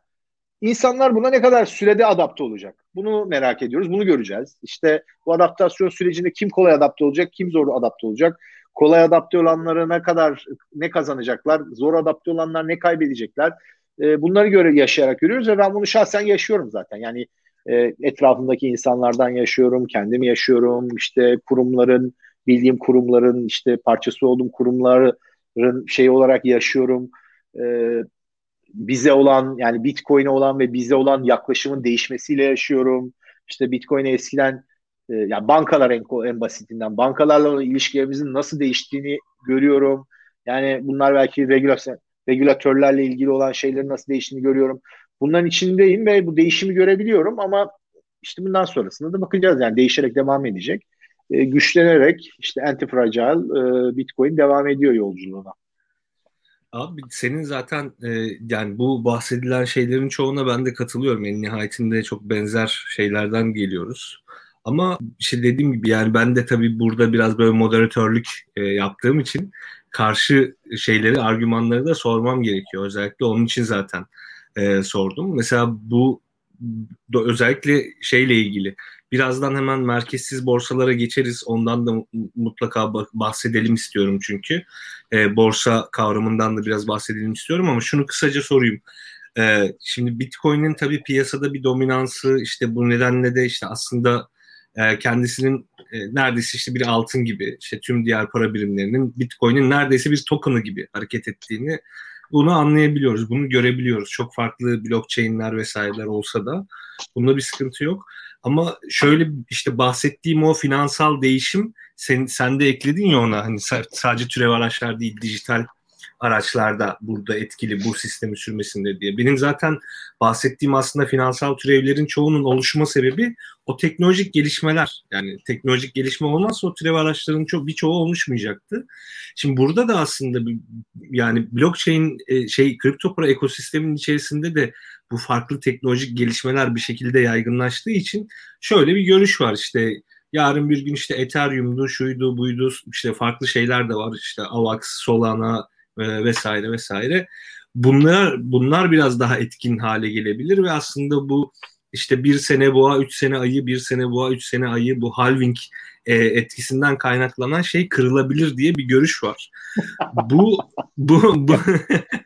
İnsanlar buna ne kadar sürede adapte olacak? Bunu merak ediyoruz. Bunu göreceğiz. İşte bu adaptasyon sürecinde kim kolay adapte olacak, kim zor adapte olacak? Kolay adapte olanları ne kadar ne kazanacaklar? Zor adapte olanlar ne kaybedecekler? E, bunları göre yaşayarak görüyoruz ve ben bunu şahsen yaşıyorum zaten. Yani e, etrafımdaki insanlardan yaşıyorum, kendim yaşıyorum. İşte kurumların, bildiğim kurumların işte parçası olduğum kurumların şey olarak yaşıyorum. E, bize olan yani Bitcoin'e olan ve bize olan yaklaşımın değişmesiyle yaşıyorum. İşte Bitcoin'e eskiden e, yani bankalar en, en basitinden bankalarla olan ilişkilerimizin nasıl değiştiğini görüyorum. Yani bunlar belki regülasyon regülatörlerle ilgili olan şeylerin nasıl değiştiğini görüyorum. Bunların içindeyim ve bu değişimi görebiliyorum ama işte bundan sonrasında da bakacağız yani değişerek devam edecek. E, güçlenerek işte anti-fragile e, Bitcoin devam ediyor yolculuğuna. Abi senin zaten e, yani bu bahsedilen şeylerin çoğuna ben de katılıyorum. En nihayetinde çok benzer şeylerden geliyoruz. Ama işte dediğim gibi yani ben de tabii burada biraz böyle moderatörlük e, yaptığım için karşı şeyleri, argümanları da sormam gerekiyor. Özellikle onun için zaten e, sordum. Mesela bu özellikle şeyle ilgili birazdan hemen merkezsiz borsalara geçeriz. Ondan da mutlaka bahsedelim istiyorum çünkü. E, borsa kavramından da biraz bahsedelim istiyorum ama şunu kısaca sorayım. E, şimdi Bitcoin'in tabii piyasada bir dominansı işte bu nedenle de işte aslında e, kendisinin e, neredeyse işte bir altın gibi işte tüm diğer para birimlerinin Bitcoin'in neredeyse bir token'ı gibi hareket ettiğini bunu anlayabiliyoruz, bunu görebiliyoruz. Çok farklı blockchain'ler vesaireler olsa da bunda bir sıkıntı yok. Ama şöyle işte bahsettiğim o finansal değişim sen, sen de ekledin ya ona hani sadece türev araçlar değil dijital araçlarda burada etkili bu sistemi sürmesinde diye. Benim zaten bahsettiğim aslında finansal türevlerin çoğunun oluşma sebebi o teknolojik gelişmeler. Yani teknolojik gelişme olmazsa o türev araçların çok birçoğu oluşmayacaktı. Şimdi burada da aslında yani blockchain e, şey kripto para ekosisteminin içerisinde de bu farklı teknolojik gelişmeler bir şekilde yaygınlaştığı için şöyle bir görüş var işte yarın bir gün işte Ethereum'du, şuydu, buydu, işte farklı şeyler de var. işte Avax, Solana, e, vesaire vesaire. Bunlar bunlar biraz daha etkin hale gelebilir ve aslında bu işte bir sene boğa, üç sene ayı, bir sene boğa, üç sene ayı bu halving e, etkisinden kaynaklanan şey kırılabilir diye bir görüş var. bu bu, bu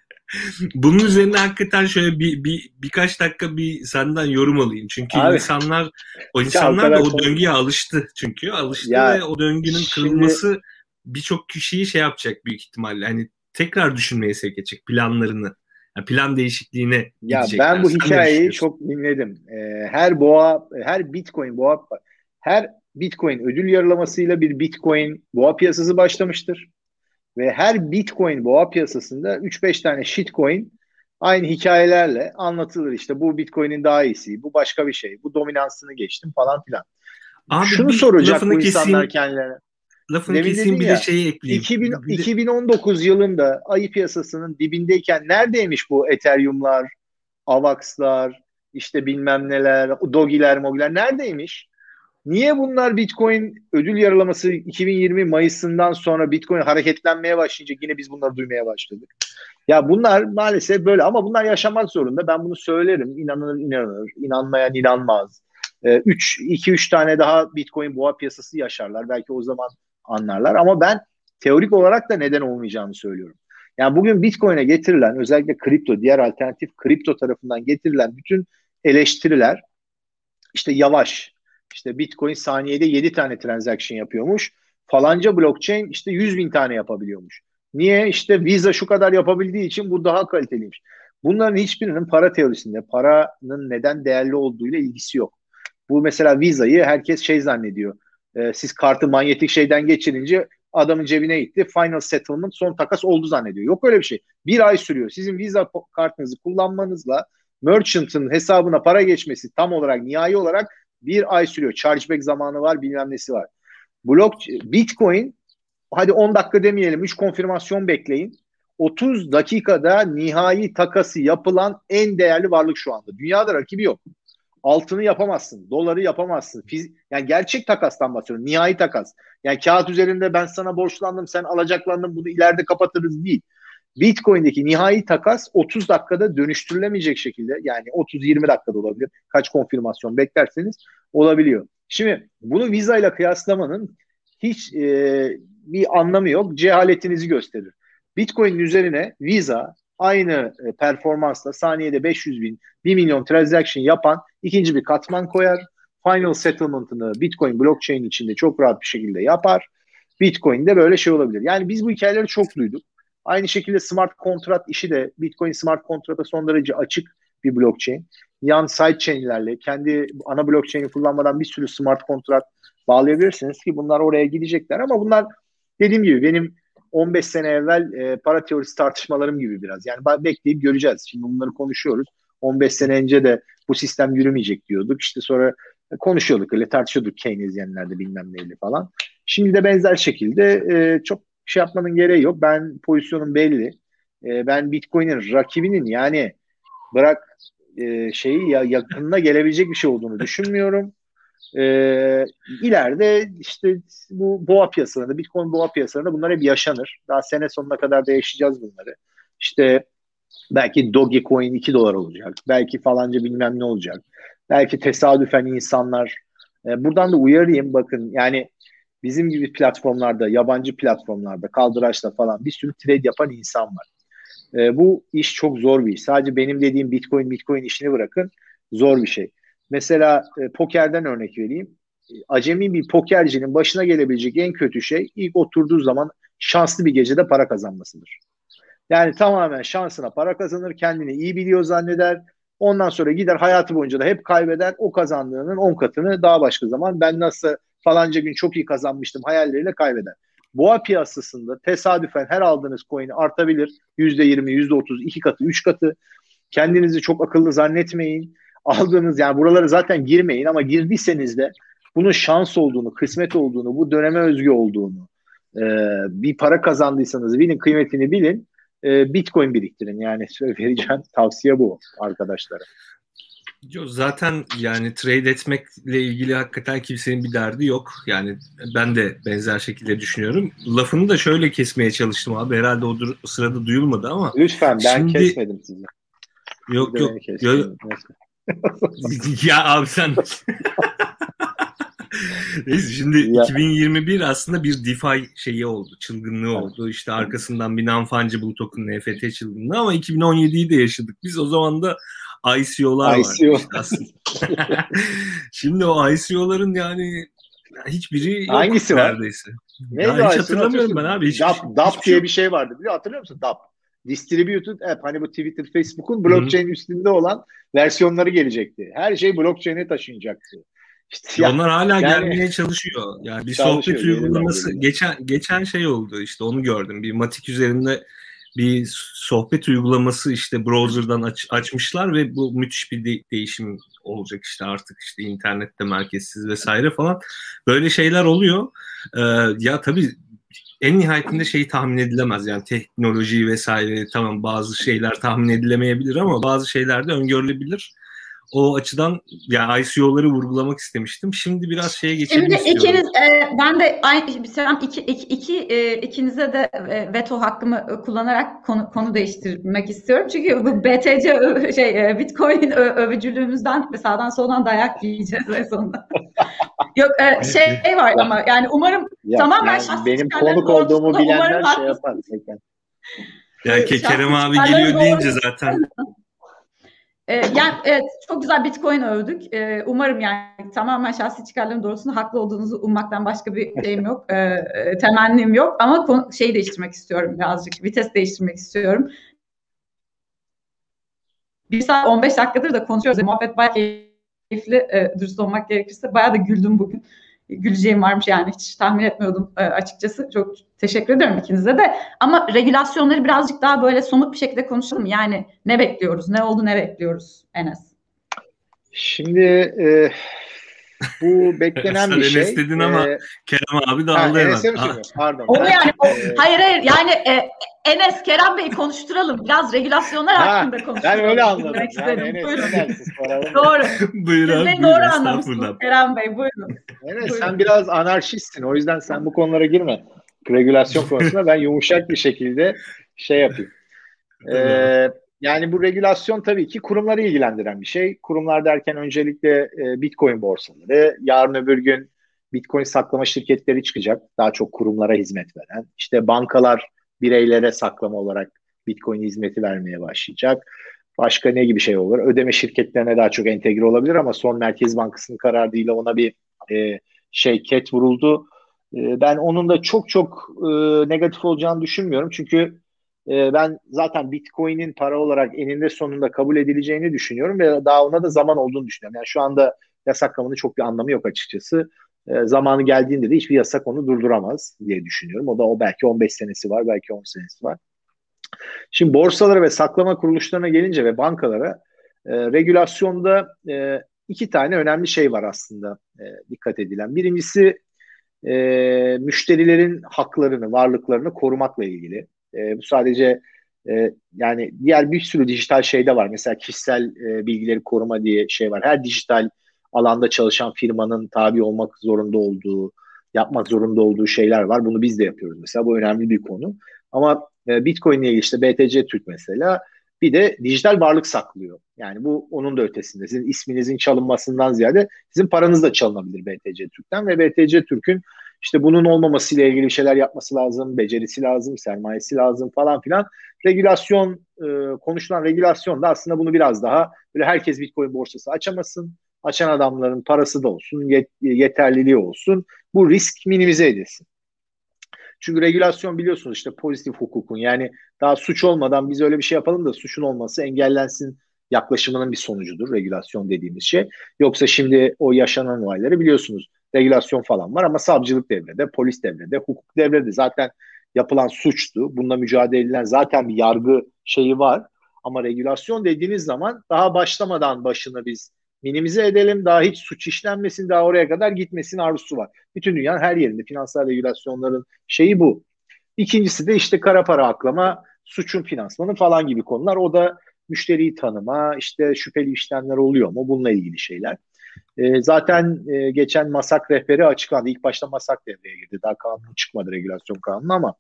bunun üzerine hakikaten şöyle bir, bir birkaç dakika bir senden yorum alayım. Çünkü Abi, insanlar o insanlar da o döngüye alıştı çünkü alıştı ya, ve o döngünün kırılması birçok kişiyi şey yapacak büyük ihtimalle. Hani tekrar düşünmeye sevk edecek planlarını. Yani plan değişikliğine ya ben bu hikayeyi çok dinledim. Ee, her boğa, her Bitcoin boğa, her Bitcoin ödül yarılamasıyla bir Bitcoin boğa piyasası başlamıştır. Ve her Bitcoin boğa piyasasında 3-5 tane shitcoin aynı hikayelerle anlatılır. İşte bu Bitcoin'in daha iyisi, bu başka bir şey, bu dominansını geçtim falan filan. Abi Şunu soracak bu insanlar kendilerine lafını Demin keseyim bir ya, de şeyi ekleyeyim. 2000, de... 2019 yılında ayı piyasasının dibindeyken neredeymiş bu Ethereum'lar, Avax'lar, işte bilmem neler, Dogi'ler, Mogi'ler neredeymiş? Niye bunlar Bitcoin ödül yaralaması 2020 Mayıs'ından sonra Bitcoin hareketlenmeye başlayınca yine biz bunları duymaya başladık. Ya bunlar maalesef böyle ama bunlar yaşamak zorunda. Ben bunu söylerim. İnanır inanır, inanmayan inanmaz. 3 2 3 tane daha Bitcoin boğa piyasası yaşarlar. Belki o zaman anlarlar ama ben teorik olarak da neden olmayacağını söylüyorum. Yani bugün Bitcoin'e getirilen özellikle kripto, diğer alternatif kripto tarafından getirilen bütün eleştiriler işte yavaş, işte Bitcoin saniyede 7 tane transaction yapıyormuş. Falanca blockchain işte 100 bin tane yapabiliyormuş. Niye? İşte Visa şu kadar yapabildiği için bu daha kaliteliymiş. Bunların hiçbirinin para teorisinde paranın neden değerli olduğuyla ilgisi yok. Bu mesela Visa'yı herkes şey zannediyor e, siz kartı manyetik şeyden geçirince adamın cebine gitti. Final settlement son takas oldu zannediyor. Yok öyle bir şey. Bir ay sürüyor. Sizin Visa kartınızı kullanmanızla merchant'ın hesabına para geçmesi tam olarak nihai olarak bir ay sürüyor. Chargeback zamanı var bilmem nesi var. Blok Bitcoin hadi 10 dakika demeyelim 3 konfirmasyon bekleyin. 30 dakikada nihai takası yapılan en değerli varlık şu anda. Dünyada rakibi yok altını yapamazsın. Doları yapamazsın. Fiz yani gerçek takastan bahsediyorum. Nihai takas. Yani kağıt üzerinde ben sana borçlandım, sen alacaklandın bunu ileride kapatırız değil. Bitcoin'deki nihai takas 30 dakikada dönüştürülemeyecek şekilde yani 30-20 dakikada olabilir. Kaç konfirmasyon beklerseniz olabiliyor. Şimdi bunu Visa ile kıyaslamanın hiç e, bir anlamı yok. Cehaletinizi gösterir. Bitcoin'in üzerine Visa aynı e, performansla saniyede 500 bin, 1 milyon transaction yapan ikinci bir katman koyar. Final settlement'ını Bitcoin blockchain içinde çok rahat bir şekilde yapar. Bitcoin'de böyle şey olabilir. Yani biz bu hikayeleri çok duyduk. Aynı şekilde smart kontrat işi de Bitcoin smart kontrata son derece açık bir blockchain. Yan sidechain'lerle kendi ana blockchain'i kullanmadan bir sürü smart kontrat bağlayabilirsiniz ki bunlar oraya gidecekler ama bunlar dediğim gibi benim 15 sene evvel e, para teorisi tartışmalarım gibi biraz. Yani bekleyip göreceğiz. Şimdi bunları konuşuyoruz. 15 sene önce de bu sistem yürümeyecek diyorduk. İşte sonra konuşuyorduk öyle tartışıyorduk Keynesyenlerde bilmem neyle falan. Şimdi de benzer şekilde e, çok şey yapmanın gereği yok. Ben pozisyonum belli. e, ben Bitcoin'in rakibinin yani bırak e, şeyi ya yakınına gelebilecek bir şey olduğunu düşünmüyorum. E, ileride işte bu boğa piyasalarında, Bitcoin boğa piyasalarında bunlar hep yaşanır. Daha sene sonuna kadar da yaşayacağız bunları. İşte belki Dogecoin 2 dolar olacak. Belki falanca bilmem ne olacak. Belki tesadüfen insanlar e, buradan da uyarayım bakın yani bizim gibi platformlarda, yabancı platformlarda, kaldıraçta falan bir sürü trade yapan insan var. E, bu iş çok zor bir iş. Sadece benim dediğim Bitcoin, Bitcoin işini bırakın. Zor bir şey. Mesela e, pokerden örnek vereyim. Acemi bir pokercinin başına gelebilecek en kötü şey ilk oturduğu zaman şanslı bir gecede para kazanmasıdır. Yani tamamen şansına para kazanır, kendini iyi biliyor zanneder. Ondan sonra gider hayatı boyunca da hep kaybeder. O kazandığının 10 katını daha başka zaman ben nasıl falanca gün çok iyi kazanmıştım hayalleriyle kaybeder. Boğa piyasasında tesadüfen her aldığınız coin artabilir. %20, %30, 2 katı, 3 katı. Kendinizi çok akıllı zannetmeyin. Aldığınız yani buraları zaten girmeyin ama girdiyseniz de bunun şans olduğunu, kısmet olduğunu, bu döneme özgü olduğunu, e, bir para kazandıysanız bilin kıymetini bilin. E, Bitcoin biriktirin. Yani vereceğim tavsiye bu arkadaşlara. Zaten yani trade etmekle ilgili hakikaten kimsenin bir derdi yok. Yani ben de benzer şekilde düşünüyorum. Lafını da şöyle kesmeye çalıştım abi. Herhalde o, sırada duyulmadı ama. Lütfen ben Şimdi... kesmedim sizi. Yok yok. yok. ya abi sen Neyse şimdi ya. 2021 aslında bir DeFi şeyi oldu, çılgınlığı evet. oldu. İşte arkasından bir non-fungible token NFT çılgınlığı ama 2017'yi de yaşadık. Biz o zaman da ICO'lar ICO. var. Işte şimdi o ICO'ların yani hiçbiri yok Hangisi neredeyse. var? Neydi hiç hatırlamıyorum ben abi. Hiç, DAP, hiç, DAP hiç diye şey... bir şey vardı biliyor hatırlıyor musun? DAP. Distributed App hani bu Twitter, Facebook'un blockchain Hı-hı. üstünde olan versiyonları gelecekti. Her şey blockchain'e taşınacaktı. İşte ya, Onlar hala yani, gelmeye çalışıyor. Yani bir sohbet uygulaması geçen geçen şey oldu işte onu gördüm. Bir Matik üzerinde bir sohbet uygulaması işte browser'dan aç, açmışlar ve bu müthiş bir de, değişim olacak işte artık işte internette merkezsiz vesaire falan. Böyle şeyler oluyor. Ee, ya tabii en nihayetinde şeyi tahmin edilemez. Yani teknoloji vesaire tamam bazı şeyler tahmin edilemeyebilir ama bazı şeyler de öngörülebilir o açıdan yani ICO'ları vurgulamak istemiştim. Şimdi biraz şeye geçelim Şimdi istiyorum. ikiniz e, ben de aynı sen iki, iki, iki e, ikinize de e, veto hakkımı kullanarak konu, konu değiştirmek istiyorum. Çünkü bu BTC şey e, Bitcoin ö, övücülüğümüzden sağdan soldan dayak yiyeceğiz en sonunda. Yok e, şey var ama yani umarım ya, tamamen yani benim konuk olduğumu bilenler şey yapar. Yani Kerem abi geliyor deyince zaten ee, yani evet çok güzel Bitcoin övdük. Ee, umarım yani tamamen şahsi çıkarlarım doğrultusunda haklı olduğunuzu ummaktan başka bir şeyim yok. Ee, temennim yok ama konu, şey değiştirmek istiyorum birazcık. Vites değiştirmek istiyorum. Bir saat 15 dakikadır da konuşuyoruz. Muhabbet bayağı keyifli. E, dürüst olmak gerekirse bayağı da güldüm bugün güleceğim varmış yani hiç tahmin etmiyordum e, açıkçası. Çok teşekkür ederim ikinize de. Ama regülasyonları birazcık daha böyle somut bir şekilde konuşalım. Yani ne bekliyoruz? Ne oldu ne bekliyoruz Enes? Şimdi e, bu beklenen bir şey. Enes dedin ama e, Kerem abi de aldı hemen. Pardon. Onu yani, o, e, hayır hayır yani e, Enes, Kerem Bey'i konuşturalım. Biraz regülasyonlar ha, hakkında konuşalım. Ben öyle anladım. Yani Enes, doğru. buyur abi. Siz doğru anlamışsınız Kerem Bey. Buyurun. Enes buyurun. sen biraz anarşistsin. O yüzden sen bu konulara girme. Regülasyon konusunda ben yumuşak bir şekilde şey yapayım. Ee, yani bu regülasyon tabii ki kurumları ilgilendiren bir şey. Kurumlar derken öncelikle e, Bitcoin borsaları, yarın öbür gün Bitcoin saklama şirketleri çıkacak. Daha çok kurumlara hizmet veren. İşte bankalar bireylere saklama olarak Bitcoin hizmeti vermeye başlayacak. Başka ne gibi şey olur? Ödeme şirketlerine daha çok entegre olabilir ama son Merkez Bankası'nın kararıyla ona bir e, şey ket vuruldu. E, ben onun da çok çok e, negatif olacağını düşünmüyorum. Çünkü e, ben zaten Bitcoin'in para olarak eninde sonunda kabul edileceğini düşünüyorum ve daha ona da zaman olduğunu düşünüyorum. Yani şu anda yasaklamanın çok bir anlamı yok açıkçası e, zamanı geldiğinde de hiçbir yasak onu durduramaz diye düşünüyorum. O da o belki 15 senesi var, belki 10 senesi var. Şimdi borsalara ve saklama kuruluşlarına gelince ve bankalara e, regülasyonda e, iki tane önemli şey var aslında e, dikkat edilen. Birincisi e, müşterilerin haklarını, varlıklarını korumakla ilgili. E, bu sadece E, yani diğer bir sürü dijital şey de var. Mesela kişisel e, bilgileri koruma diye şey var. Her dijital alanda çalışan firmanın tabi olmak zorunda olduğu, yapmak zorunda olduğu şeyler var. Bunu biz de yapıyoruz mesela. Bu önemli bir konu. Ama e, Bitcoin ile ilgili işte BTC Türk mesela bir de dijital varlık saklıyor. Yani bu onun da ötesinde. Sizin isminizin çalınmasından ziyade sizin paranız da çalınabilir BTC Türk'ten ve BTC Türk'ün işte bunun olmamasıyla ilgili şeyler yapması lazım, becerisi lazım, sermayesi lazım falan filan. Regülasyon, e, konuşulan regülasyon da aslında bunu biraz daha böyle herkes Bitcoin borsası açamasın, açan adamların parası da olsun, yet, yeterliliği olsun. Bu risk minimize edilsin. Çünkü regülasyon biliyorsunuz işte pozitif hukukun yani daha suç olmadan biz öyle bir şey yapalım da suçun olması engellensin yaklaşımının bir sonucudur regülasyon dediğimiz şey. Yoksa şimdi o yaşanan olayları biliyorsunuz regülasyon falan var ama savcılık devrede, polis devrede, hukuk devrede zaten yapılan suçtu. Bununla mücadele edilen zaten bir yargı şeyi var. Ama regülasyon dediğiniz zaman daha başlamadan başını biz minimize edelim. Daha hiç suç işlenmesin, daha oraya kadar gitmesin arzusu var. Bütün dünyanın her yerinde finansal regülasyonların şeyi bu. İkincisi de işte kara para aklama, suçun finansmanı falan gibi konular. O da müşteriyi tanıma, işte şüpheli işlemler oluyor mu? Bununla ilgili şeyler. E, zaten e, geçen MASAK rehberi açıklandı. İlk başta MASAK devreye girdi. Daha kanun çıkmadı regülasyon kanunu ama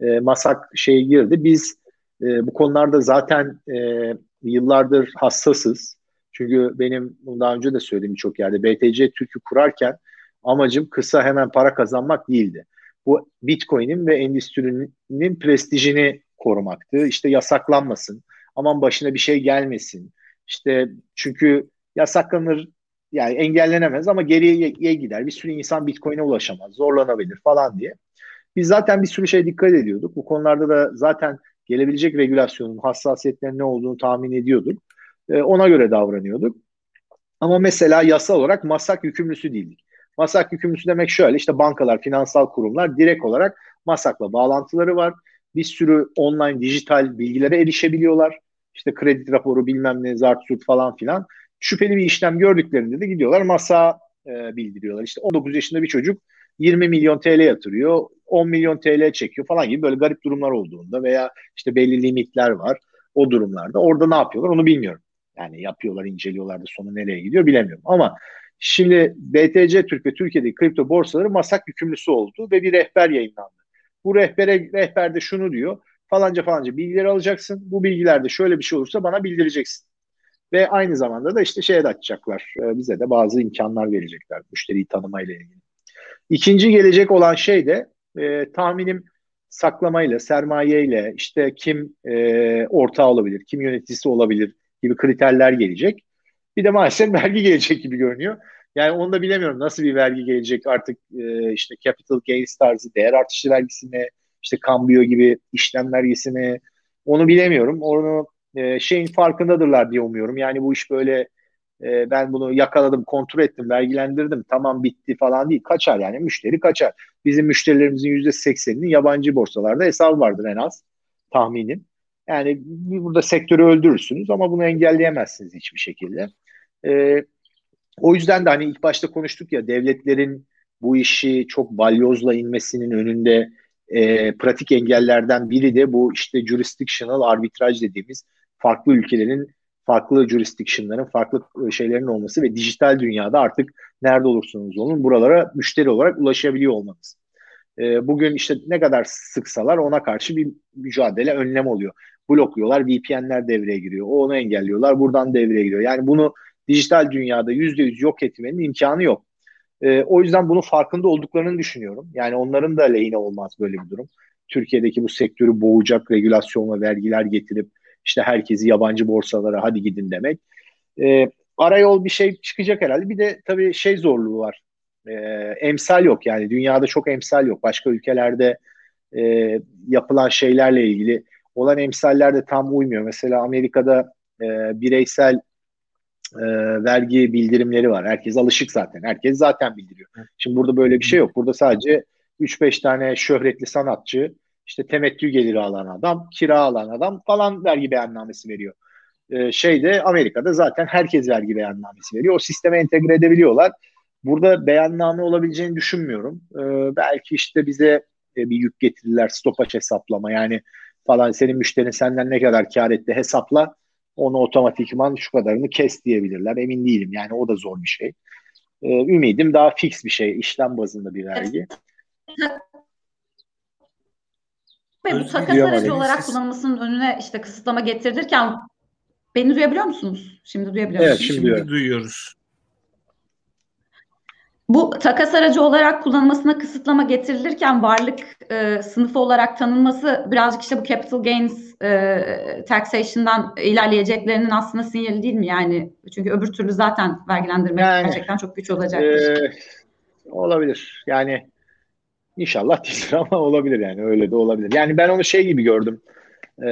e, MASAK şeye girdi. Biz e, bu konularda zaten e, yıllardır hassasız. Çünkü benim daha önce de söylediğim çok yerde BTC Türk'ü kurarken amacım kısa hemen para kazanmak değildi. Bu Bitcoin'in ve endüstrinin prestijini korumaktı. İşte yasaklanmasın. Aman başına bir şey gelmesin. İşte çünkü yasaklanır yani engellenemez ama geriye gider. Bir sürü insan Bitcoin'e ulaşamaz, zorlanabilir falan diye. Biz zaten bir sürü şey dikkat ediyorduk. Bu konularda da zaten gelebilecek regülasyonun hassasiyetlerinin ne olduğunu tahmin ediyorduk. Ee, ona göre davranıyorduk. Ama mesela yasal olarak masak yükümlüsü değildik. Masak yükümlüsü demek şöyle işte bankalar, finansal kurumlar direkt olarak masakla bağlantıları var. Bir sürü online dijital bilgilere erişebiliyorlar. İşte kredi raporu bilmem ne zart falan filan şüpheli bir işlem gördüklerinde de gidiyorlar masa e, bildiriyorlar. İşte 19 yaşında bir çocuk 20 milyon TL yatırıyor, 10 milyon TL çekiyor falan gibi böyle garip durumlar olduğunda veya işte belli limitler var o durumlarda. Orada ne yapıyorlar onu bilmiyorum. Yani yapıyorlar, inceliyorlar da sonu nereye gidiyor bilemiyorum. Ama şimdi BTC Türk ve Türkiye'deki kripto borsaları masak yükümlüsü oldu ve bir rehber yayınlandı. Bu rehbere rehberde şunu diyor. Falanca falanca bilgileri alacaksın. Bu bilgilerde şöyle bir şey olursa bana bildireceksin. Ve aynı zamanda da işte şeye de açacaklar. E, bize de bazı imkanlar verecekler müşteriyi tanımayla ilgili. İkinci gelecek olan şey de e, tahminim saklamayla, sermayeyle işte kim e, ortağı olabilir, kim yöneticisi olabilir gibi kriterler gelecek. Bir de maalesef vergi gelecek gibi görünüyor. Yani onu da bilemiyorum nasıl bir vergi gelecek artık e, işte capital gains tarzı değer artışı vergisi mi, işte kambiyo gibi işlem vergisi mi onu bilemiyorum. Onu e, şeyin farkındadırlar diye umuyorum. Yani bu iş böyle e, ben bunu yakaladım, kontrol ettim, vergilendirdim, tamam bitti falan değil. Kaçar yani müşteri kaçar. Bizim müşterilerimizin yüzde sekseninin yabancı borsalarda hesabı vardır en az tahminim. Yani burada sektörü öldürürsünüz ama bunu engelleyemezsiniz hiçbir şekilde. E, o yüzden de hani ilk başta konuştuk ya devletlerin bu işi çok balyozla inmesinin önünde e, pratik engellerden biri de bu işte jurisdictional arbitraj dediğimiz farklı ülkelerin farklı jurisdiction'ların, farklı e, şeylerin olması ve dijital dünyada artık nerede olursanız olun buralara müşteri olarak ulaşabiliyor olmanız. E, bugün işte ne kadar sıksalar ona karşı bir mücadele, önlem oluyor. Blokluyorlar, VPN'ler devreye giriyor. O onu engelliyorlar, buradan devreye giriyor. Yani bunu dijital dünyada yüzde yüz yok etmenin imkanı yok. E, o yüzden bunun farkında olduklarını düşünüyorum. Yani onların da lehine olmaz böyle bir durum. Türkiye'deki bu sektörü boğacak regülasyon ve vergiler getirip işte herkesi yabancı borsalara hadi gidin demek. E, arayol bir şey çıkacak herhalde. Bir de tabii şey zorluğu var. E, emsal yok yani dünyada çok emsal yok. Başka ülkelerde e, yapılan şeylerle ilgili olan emsaller de tam uymuyor. Mesela Amerika'da e, bireysel e, vergi bildirimleri var. Herkes alışık zaten. Herkes zaten bildiriyor. Şimdi burada böyle bir şey yok. Burada sadece 3-5 tane şöhretli sanatçı işte temettü geliri alan adam, kira alan adam falan vergi beyannamesi veriyor. Ee, şeyde Amerika'da zaten herkes vergi beyannamesi veriyor. O sisteme entegre edebiliyorlar. Burada beyanname olabileceğini düşünmüyorum. Ee, belki işte bize e, bir yük getirirler stopaç hesaplama yani falan senin müşterin senden ne kadar kar etti hesapla onu otomatikman şu kadarını kes diyebilirler. Emin değilim yani o da zor bir şey. Ee, ümidim daha fix bir şey işlem bazında bir vergi. Ve bu takas aracı olarak kullanılmasının önüne işte kısıtlama getirilirken beni duyabiliyor musunuz? Şimdi duyabiliyor evet, musunuz? Şimdi, şimdi duyuyoruz. Bu takas aracı olarak kullanılmasına kısıtlama getirilirken varlık e, sınıfı olarak tanınması birazcık işte bu capital gains e, taxation'dan ilerleyeceklerinin aslında sinyali değil mi yani? Çünkü öbür türlü zaten vergilendirmek yani, gerçekten çok güç olacak. E, olabilir. Yani inşallah değildir ama olabilir yani öyle de olabilir. Yani ben onu şey gibi gördüm. E,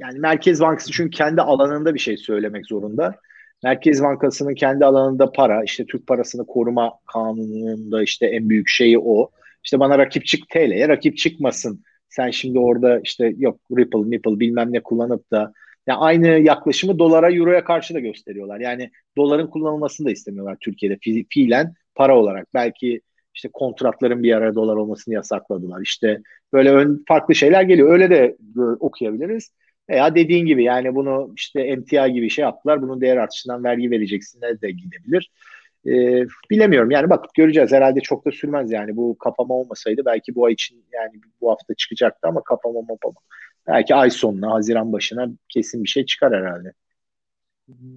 yani Merkez Bankası çünkü kendi alanında bir şey söylemek zorunda Merkez Bankası'nın kendi alanında para, işte Türk parasını koruma kanununda işte en büyük şeyi o. İşte bana rakip çık TL'ye rakip çıkmasın. Sen şimdi orada işte yok Ripple, Nipple bilmem ne kullanıp da yani aynı yaklaşımı dolara, euroya karşı da gösteriyorlar. Yani doların kullanılmasını da istemiyorlar Türkiye'de fi, fiilen para olarak. Belki işte kontratların bir ara dolar olmasını yasakladılar. İşte böyle ön, farklı şeyler geliyor. Öyle de okuyabiliriz. Veya dediğin gibi yani bunu işte emtia gibi şey yaptılar. Bunun değer artışından vergi vereceksinler de gidebilir. Ee, bilemiyorum yani bak göreceğiz herhalde çok da sürmez yani bu kapama olmasaydı belki bu ay için yani bu hafta çıkacaktı ama kapama mapama. Belki ay sonuna Haziran başına kesin bir şey çıkar herhalde.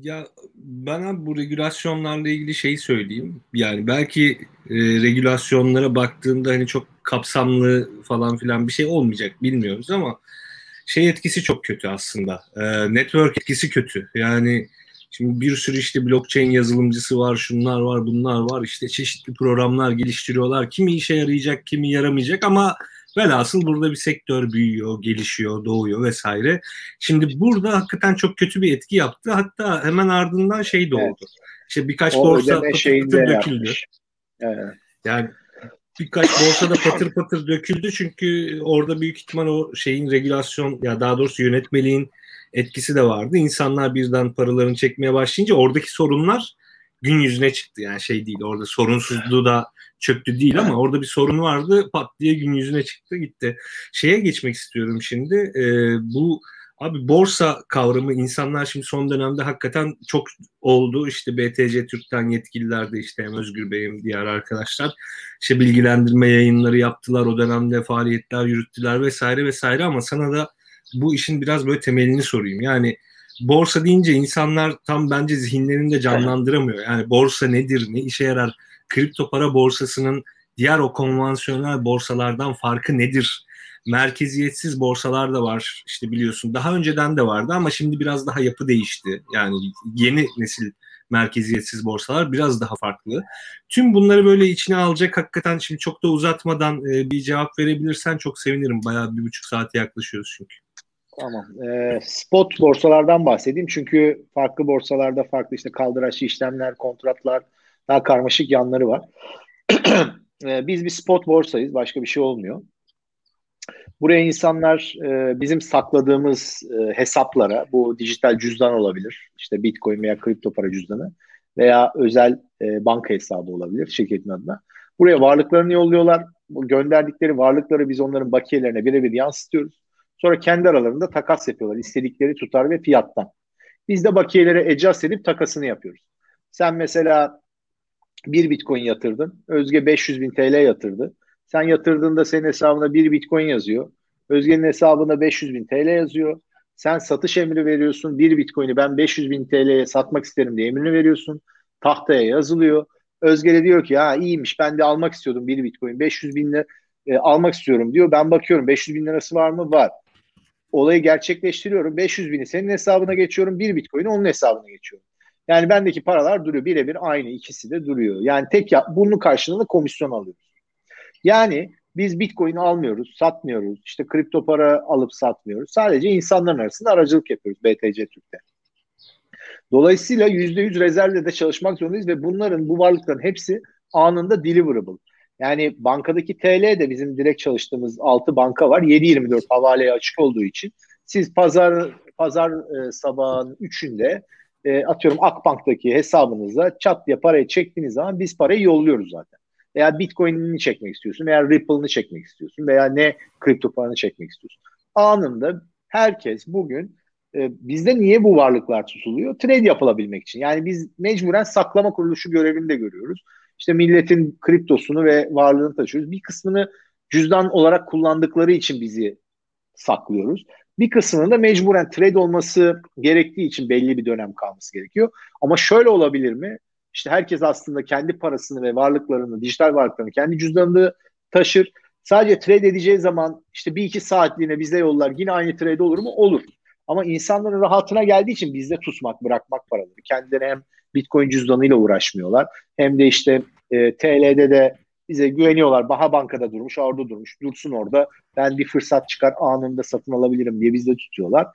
Ya bana bu regülasyonlarla ilgili şeyi söyleyeyim. Yani belki e, regülasyonlara baktığında hani çok kapsamlı falan filan bir şey olmayacak bilmiyoruz ama şey etkisi çok kötü aslında. E, network etkisi kötü. Yani şimdi bir sürü işte blockchain yazılımcısı var, şunlar var, bunlar var. İşte çeşitli programlar geliştiriyorlar. Kimi işe yarayacak, kimi yaramayacak ama velhasıl burada bir sektör büyüyor, gelişiyor, doğuyor vesaire. Şimdi burada hakikaten çok kötü bir etki yaptı. Hatta hemen ardından şey de oldu. Evet. İşte birkaç o borsa patır döküldü. Evet. Yani birkaç borsada patır patır döküldü çünkü orada büyük ihtimal o şeyin regülasyon ya daha doğrusu yönetmeliğin etkisi de vardı. İnsanlar birden paralarını çekmeye başlayınca oradaki sorunlar gün yüzüne çıktı. Yani şey değil orada sorunsuzluğu da çöktü değil ama orada bir sorun vardı pat diye gün yüzüne çıktı gitti. Şeye geçmek istiyorum şimdi. E, bu Abi borsa kavramı insanlar şimdi son dönemde hakikaten çok oldu. İşte BTC Türk'ten yetkililer de işte hem Özgür Bey'im diğer arkadaşlar işte bilgilendirme yayınları yaptılar. O dönemde faaliyetler yürüttüler vesaire vesaire ama sana da bu işin biraz böyle temelini sorayım. Yani borsa deyince insanlar tam bence zihinlerinde canlandıramıyor. Yani borsa nedir, ne işe yarar? Kripto para borsasının diğer o konvansiyonel borsalardan farkı nedir? merkeziyetsiz borsalar da var işte biliyorsun. Daha önceden de vardı ama şimdi biraz daha yapı değişti. Yani yeni nesil merkeziyetsiz borsalar biraz daha farklı. Tüm bunları böyle içine alacak hakikaten şimdi çok da uzatmadan e, bir cevap verebilirsen çok sevinirim. Bayağı bir buçuk saate yaklaşıyoruz çünkü. Tamam. E, spot borsalardan bahsedeyim. Çünkü farklı borsalarda farklı işte kaldıraçlı işlemler, kontratlar daha karmaşık yanları var. e, biz bir spot borsayız. Başka bir şey olmuyor. Buraya insanlar e, bizim sakladığımız e, hesaplara, bu dijital cüzdan olabilir, işte bitcoin veya kripto para cüzdanı veya özel e, banka hesabı olabilir şirketin adına. Buraya varlıklarını yolluyorlar. Bu gönderdikleri varlıkları biz onların bakiyelerine birebir yansıtıyoruz. Sonra kendi aralarında takas yapıyorlar. istedikleri tutar ve fiyattan. Biz de bakiyelere adjust edip takasını yapıyoruz. Sen mesela bir bitcoin yatırdın. Özge 500 bin TL yatırdı. Sen yatırdığında senin hesabına bir bitcoin yazıyor. Özge'nin hesabına 500 bin TL yazıyor. Sen satış emri veriyorsun. Bir bitcoin'i ben 500 bin TL'ye satmak isterim diye emrini veriyorsun. Tahtaya yazılıyor. Özge de diyor ki ha iyiymiş ben de almak istiyordum bir bitcoin. 500 binle e, almak istiyorum diyor. Ben bakıyorum 500 bin lirası var mı? Var. Olayı gerçekleştiriyorum. 500 bini senin hesabına geçiyorum. Bir bitcoin'i onun hesabına geçiyorum. Yani bendeki paralar duruyor. Birebir aynı ikisi de duruyor. Yani tek ya, bunun karşılığında komisyon alıyoruz. Yani biz Bitcoin almıyoruz, satmıyoruz. İşte kripto para alıp satmıyoruz. Sadece insanların arasında aracılık yapıyoruz BTC Türk'te. Dolayısıyla %100 rezervle de çalışmak zorundayız ve bunların, bu varlıkların hepsi anında deliverable. Yani bankadaki TL de bizim direkt çalıştığımız 6 banka var. 7-24 havaleye açık olduğu için siz pazar pazar e, sabahın 3'ünde e, atıyorum Akbank'taki hesabınıza çat diye parayı çektiğiniz zaman biz parayı yolluyoruz zaten veya Bitcoin'ini çekmek istiyorsun veya Ripple'ını çekmek istiyorsun veya ne kripto paranı çekmek istiyorsun. anında herkes bugün e, bizde niye bu varlıklar tutuluyor? Trade yapılabilmek için. Yani biz mecburen saklama kuruluşu görevini de görüyoruz. İşte milletin kriptosunu ve varlığını taşıyoruz. Bir kısmını cüzdan olarak kullandıkları için bizi saklıyoruz. Bir kısmının da mecburen trade olması gerektiği için belli bir dönem kalması gerekiyor. Ama şöyle olabilir mi? İşte herkes aslında kendi parasını ve varlıklarını, dijital varlıklarını kendi cüzdanında taşır. Sadece trade edeceği zaman işte bir iki saatliğine bize yollar yine aynı trade olur mu? Olur. Ama insanların rahatına geldiği için bizde tutmak, bırakmak paraları. Kendileri hem Bitcoin cüzdanıyla uğraşmıyorlar hem de işte e, TL'de de bize güveniyorlar. Baha Banka'da durmuş, orada durmuş. Dursun orada. Ben bir fırsat çıkar anında satın alabilirim diye bizde tutuyorlar.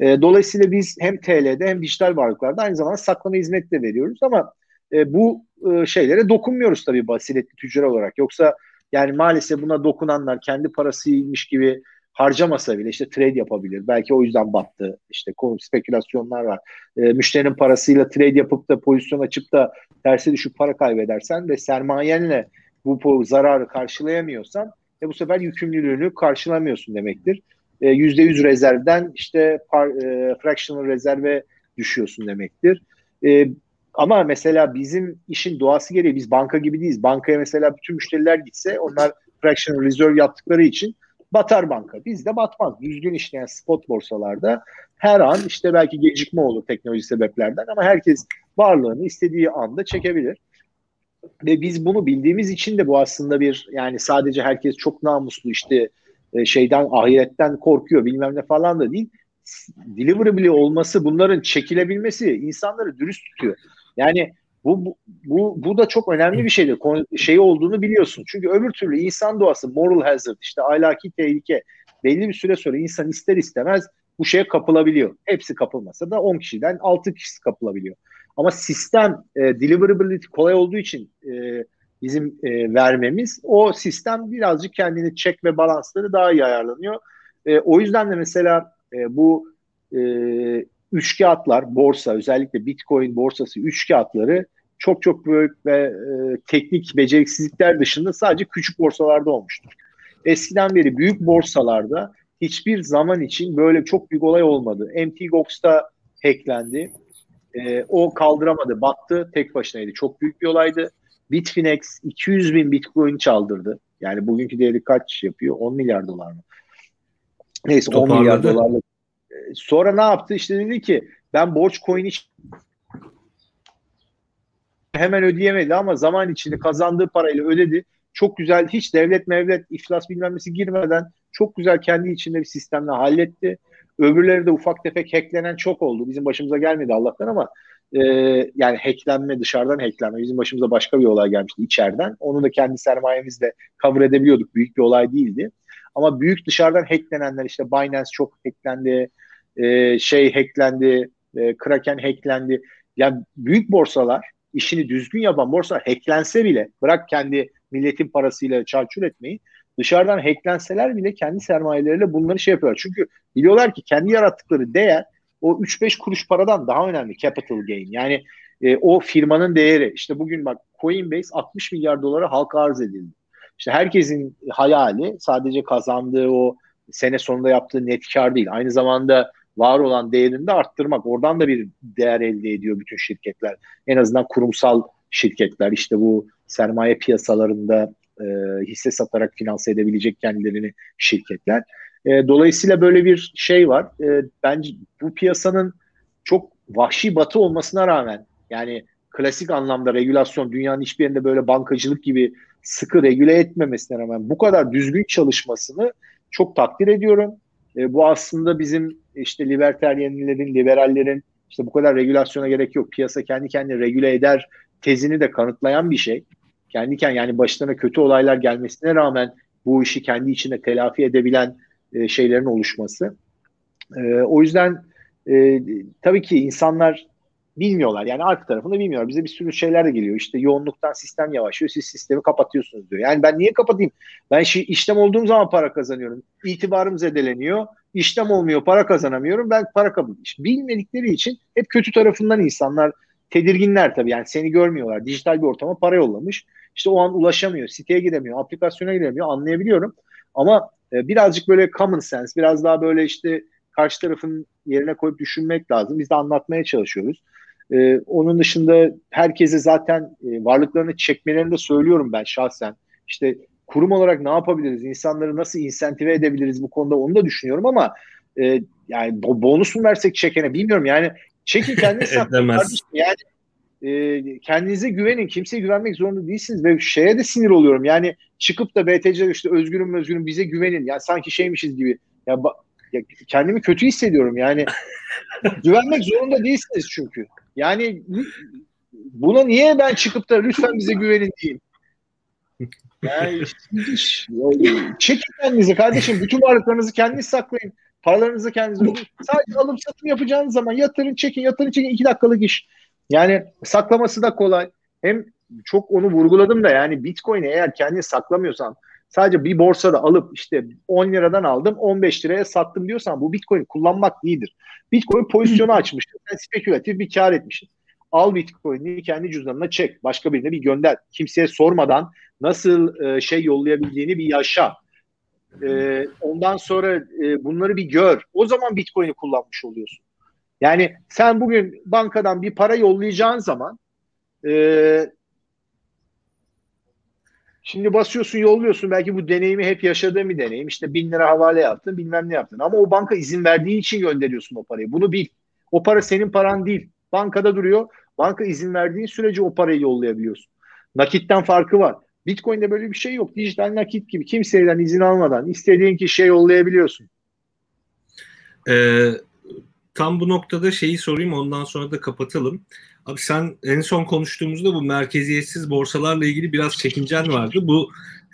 E, dolayısıyla biz hem TL'de hem dijital varlıklarda aynı zamanda saklama hizmeti de veriyoruz ama e, bu e, şeylere dokunmuyoruz tabii basiretli tüccar olarak. Yoksa yani maalesef buna dokunanlar kendi parasıymış gibi harcamasa bile işte trade yapabilir. Belki o yüzden battı. İşte spekülasyonlar var. E, müşterinin parasıyla trade yapıp da pozisyon açıp da terse düşüp para kaybedersen ve sermayenle bu zararı karşılayamıyorsan e, bu sefer yükümlülüğünü karşılamıyorsun demektir. E, %100 rezervden işte par, e, fractional rezerve düşüyorsun demektir. E, ama mesela bizim işin doğası gereği biz banka gibi değiliz. Bankaya mesela bütün müşteriler gitse onlar fractional reserve yaptıkları için batar banka. Bizde batmaz. Düzgün işleyen spot borsalarda her an işte belki gecikme olur teknoloji sebeplerden ama herkes varlığını istediği anda çekebilir. Ve biz bunu bildiğimiz için de bu aslında bir yani sadece herkes çok namuslu işte e, şeyden ahiretten korkuyor bilmem ne falan da değil. Deliverable olması bunların çekilebilmesi insanları dürüst tutuyor. Yani bu, bu, bu, da çok önemli bir şeydir. Şey olduğunu biliyorsun. Çünkü öbür türlü insan doğası moral hazard işte ahlaki tehlike belli bir süre sonra insan ister istemez bu şeye kapılabiliyor. Hepsi kapılmasa da 10 kişiden 6 kişi kapılabiliyor. Ama sistem e, deliverability kolay olduğu için e, bizim e, vermemiz o sistem birazcık kendini check ve balansları daha iyi ayarlanıyor. E, o yüzden de mesela e, bu e, üç kağıtlar borsa özellikle bitcoin borsası üç kağıtları çok çok büyük ve e, teknik beceriksizlikler dışında sadece küçük borsalarda olmuştur. Eskiden beri büyük borsalarda hiçbir zaman için böyle çok büyük olay olmadı. MT Gox'ta hacklendi. E, o kaldıramadı, battı, tek başınaydı. Çok büyük bir olaydı. Bitfinex 200 bin bitcoin çaldırdı. Yani bugünkü değeri kaç yapıyor? 10 milyar dolar mı? Neyse Toparladı. 10 milyar dolarlık. E, sonra ne yaptı? İşte dedi ki ben borç coin'i hemen ödeyemedi ama zaman içinde kazandığı parayla ödedi. Çok güzel hiç devlet mevlet iflas bilmemesi girmeden çok güzel kendi içinde bir sistemle halletti. Öbürleri de ufak tefek hacklenen çok oldu. Bizim başımıza gelmedi Allah'tan ama e, yani hacklenme dışarıdan hacklenme. Bizim başımıza başka bir olay gelmişti içeriden. Onu da kendi sermayemizle cover edebiliyorduk. Büyük bir olay değildi. Ama büyük dışarıdan hacklenenler işte Binance çok hacklendi, e, şey hacklendi, e, Kraken hacklendi. Yani büyük borsalar işini düzgün yapan borsalar hacklense bile bırak kendi milletin parasıyla çarçur etmeyi dışarıdan hacklenseler bile kendi sermayeleriyle bunları şey yapıyorlar. Çünkü biliyorlar ki kendi yarattıkları değer o 3-5 kuruş paradan daha önemli capital gain. Yani e, o firmanın değeri. İşte bugün bak Coinbase 60 milyar dolara halka arz edildi. İşte herkesin hayali sadece kazandığı o sene sonunda yaptığı net kar değil. Aynı zamanda var olan değerini de arttırmak. Oradan da bir değer elde ediyor bütün şirketler. En azından kurumsal şirketler işte bu sermaye piyasalarında e, hisse satarak finanse edebilecek kendilerini şirketler. E, dolayısıyla böyle bir şey var. E, bence bu piyasanın çok vahşi batı olmasına rağmen yani klasik anlamda regülasyon dünyanın hiçbir yerinde böyle bankacılık gibi sıkı regüle etmemesine rağmen bu kadar düzgün çalışmasını çok takdir ediyorum. E, bu aslında bizim işte liberteryenlerin, liberallerin işte bu kadar regülasyona gerek yok. Piyasa kendi kendini regüle eder tezini de kanıtlayan bir şey. Kendi kendine yani başlarına kötü olaylar gelmesine rağmen bu işi kendi içinde telafi edebilen e, şeylerin oluşması. E, o yüzden e, tabii ki insanlar bilmiyorlar. Yani arka tarafında bilmiyorlar. Bize bir sürü şeyler de geliyor. İşte yoğunluktan sistem yavaşlıyor. Siz sistemi kapatıyorsunuz diyor. Yani ben niye kapatayım? Ben şi, işlem olduğum zaman para kazanıyorum. İtibarım zedeleniyor. İşlem olmuyor. Para kazanamıyorum. Ben para kabul. Bilmedikleri için hep kötü tarafından insanlar tedirginler tabii. Yani seni görmüyorlar. Dijital bir ortama para yollamış. İşte o an ulaşamıyor. Siteye giremiyor. Aplikasyona giremiyor. Anlayabiliyorum. Ama e, birazcık böyle common sense, biraz daha böyle işte karşı tarafın yerine koyup düşünmek lazım. Biz de anlatmaya çalışıyoruz. E, onun dışında herkese zaten e, varlıklarını çekmelerini de söylüyorum ben şahsen. İşte kurum olarak ne yapabiliriz? İnsanları nasıl insentive edebiliriz bu konuda onu da düşünüyorum ama e, yani bonus mu versek çekene bilmiyorum yani çekin kendiniz kardeşim yani e, kendinize güvenin. Kimseye güvenmek zorunda değilsiniz ve şeye de sinir oluyorum. Yani çıkıp da BTC'de işte özgürüm özgürüm bize güvenin. Ya sanki şeymişiz gibi. Ya, ya kendimi kötü hissediyorum. Yani güvenmek zorunda değilsiniz çünkü. Yani buna niye ben çıkıp da lütfen bize güvenin diyeyim. Yani. Çekin kendinizi kardeşim. Bütün varlıklarınızı kendiniz saklayın. Paralarınızı kendiniz Sadece alım satım yapacağınız zaman yatırın çekin yatırın çekin iki dakikalık iş. Yani saklaması da kolay. Hem çok onu vurguladım da yani Bitcoin'i eğer kendini saklamıyorsan sadece bir borsada alıp işte 10 liradan aldım 15 liraya sattım diyorsan bu Bitcoin kullanmak değildir. Bitcoin pozisyonu açmıştır. Sen spekülatif bir kar etmişsin. Al Bitcoin'i kendi cüzdanına çek. Başka birine bir gönder. Kimseye sormadan nasıl e, şey yollayabildiğini bir yaşa. E, ondan sonra e, bunları bir gör. O zaman Bitcoin'i kullanmış oluyorsun. Yani sen bugün bankadan bir para yollayacağın zaman e, şimdi basıyorsun yolluyorsun belki bu deneyimi hep yaşadığım bir deneyim. İşte bin lira havale yaptın bilmem ne yaptın ama o banka izin verdiği için gönderiyorsun o parayı. Bunu bil. O para senin paran değil. Bankada duruyor. Banka izin verdiğin sürece o parayı yollayabiliyorsun. Nakitten farkı var. Bitcoin'de böyle bir şey yok. Dijital nakit gibi kimseden izin almadan istediğin kişiye yollayabiliyorsun. Ee, tam bu noktada şeyi sorayım ondan sonra da kapatalım. Abi sen en son konuştuğumuzda bu merkeziyetsiz borsalarla ilgili biraz çekincen vardı. Bu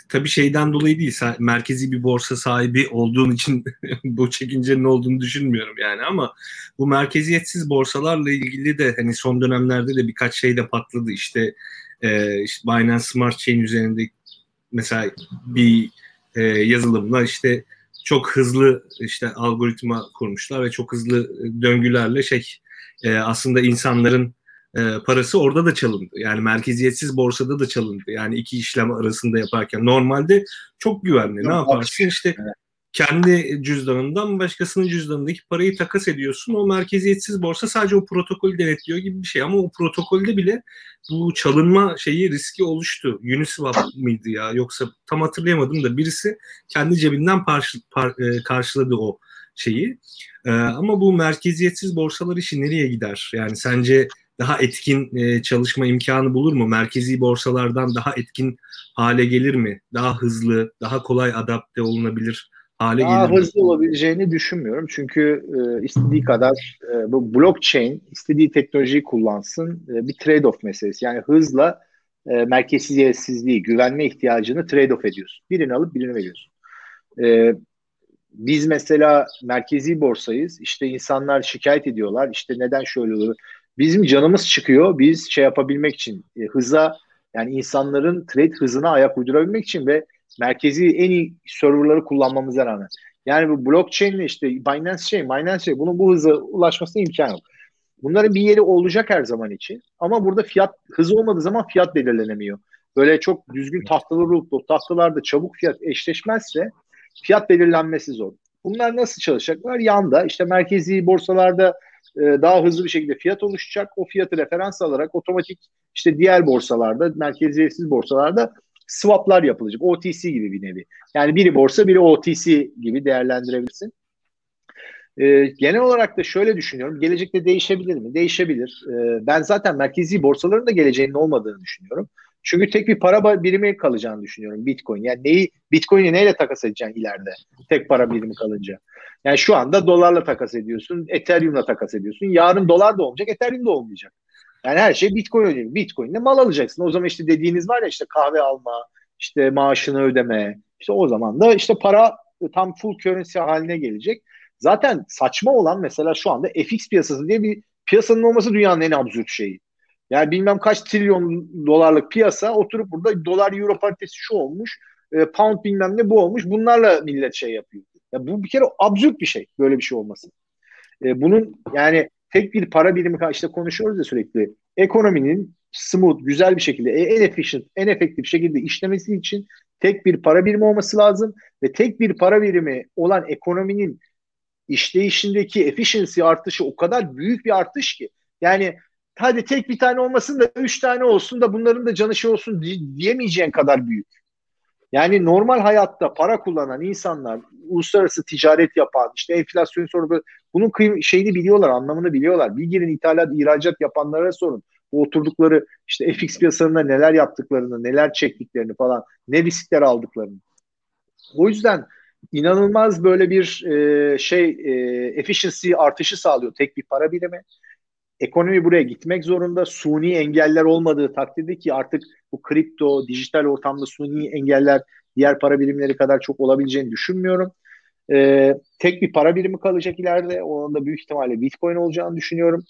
tabii şeyden dolayı değil. Sen merkezi bir borsa sahibi olduğun için bu çekincenin olduğunu düşünmüyorum yani ama bu merkeziyetsiz borsalarla ilgili de hani son dönemlerde de birkaç şey de patladı. İşte, e, işte Binance Smart Chain üzerinde mesela bir e, yazılımla işte çok hızlı işte algoritma kurmuşlar ve çok hızlı döngülerle şey e, aslında insanların e, parası orada da çalındı. Yani merkeziyetsiz borsada da çalındı. Yani iki işlem arasında yaparken normalde çok güvenli. Ne yaparsın işte kendi cüzdanından başkasının cüzdanındaki parayı takas ediyorsun. O merkeziyetsiz borsa sadece o protokolü denetliyor gibi bir şey. Ama o protokolde bile bu çalınma şeyi riski oluştu. Uniswap mıydı ya yoksa tam hatırlayamadım da birisi kendi cebinden par, par, e, karşıladı o şeyi. E, ama bu merkeziyetsiz borsalar işi nereye gider? Yani sence daha etkin e, çalışma imkanı bulur mu? Merkezi borsalardan daha etkin hale gelir mi? Daha hızlı, daha kolay adapte olunabilir hale Daha gelir hızlı mi? olabileceğini düşünmüyorum. Çünkü e, istediği kadar e, bu blockchain istediği teknolojiyi kullansın e, bir trade-off meselesi. Yani hızla e, merkeziyetsizliği, güvenme ihtiyacını trade-off ediyorsun. Birini alıp birini veriyorsun. E, biz mesela merkezi borsayız. İşte insanlar şikayet ediyorlar. İşte neden şöyle olur? Bizim canımız çıkıyor. Biz şey yapabilmek için e, hıza yani insanların trade hızına ayak uydurabilmek için ve merkezi en iyi serverları kullanmamıza rağmen. Yani bu blockchain işte Binance şey, Binance şey bunun bu hıza ulaşmasına imkan yok. Bunların bir yeri olacak her zaman için. Ama burada fiyat hızı olmadığı zaman fiyat belirlenemiyor. Böyle çok düzgün tahtalar olup o tahtalarda çabuk fiyat eşleşmezse fiyat belirlenmesi zor. Bunlar nasıl çalışacaklar? Yanda işte merkezi borsalarda e, daha hızlı bir şekilde fiyat oluşacak. O fiyatı referans alarak otomatik işte diğer borsalarda, merkeziyetsiz borsalarda swaplar yapılacak. OTC gibi bir nevi. Yani biri borsa biri OTC gibi değerlendirebilirsin. E, genel olarak da şöyle düşünüyorum. Gelecekte değişebilir mi? Değişebilir. E, ben zaten merkezi borsaların da geleceğinin olmadığını düşünüyorum. Çünkü tek bir para birimi kalacağını düşünüyorum Bitcoin. Yani neyi Bitcoin'i neyle takas edeceksin ileride? Tek para birimi kalınca. Yani şu anda dolarla takas ediyorsun, Ethereum'la takas ediyorsun. Yarın dolar da olmayacak, Ethereum da olmayacak. Yani her şey Bitcoin ödeyecek. Bitcoin'le mal alacaksın. O zaman işte dediğiniz var ya işte kahve alma, işte maaşını ödeme. İşte o zaman da işte para tam full currency haline gelecek. Zaten saçma olan mesela şu anda FX piyasası diye bir piyasanın olması dünyanın en absürt şeyi. Yani bilmem kaç trilyon dolarlık piyasa oturup burada dolar euro paritesi şu olmuş, e, pound bilmem ne bu olmuş. Bunlarla millet şey yapıyor. Ya bu bir kere absürt bir şey böyle bir şey olması. E, bunun yani tek bir para birimi işte konuşuyoruz ya sürekli. Ekonominin smooth, güzel bir şekilde, en efficient, en efektif şekilde işlemesi için tek bir para birimi olması lazım ve tek bir para birimi olan ekonominin işleyişindeki efficiency artışı o kadar büyük bir artış ki yani hadi tek bir tane olmasın da üç tane olsun da bunların da canı şey olsun diyemeyeceğin kadar büyük. Yani normal hayatta para kullanan insanlar, uluslararası ticaret yapan, işte enflasyon sorunu, bunun kıym- şeyini biliyorlar, anlamını biliyorlar. Bir girin ithalat, ihracat yapanlara sorun. Bu oturdukları işte FX piyasalarında neler yaptıklarını, neler çektiklerini falan, ne riskler aldıklarını. O yüzden inanılmaz böyle bir e, şey e, efficiency artışı sağlıyor tek bir para birimi. Ekonomi buraya gitmek zorunda. Suni engeller olmadığı takdirde ki artık bu kripto, dijital ortamda suni engeller diğer para birimleri kadar çok olabileceğini düşünmüyorum. Ee, tek bir para birimi kalacak ileride. Onun da büyük ihtimalle Bitcoin olacağını düşünüyorum.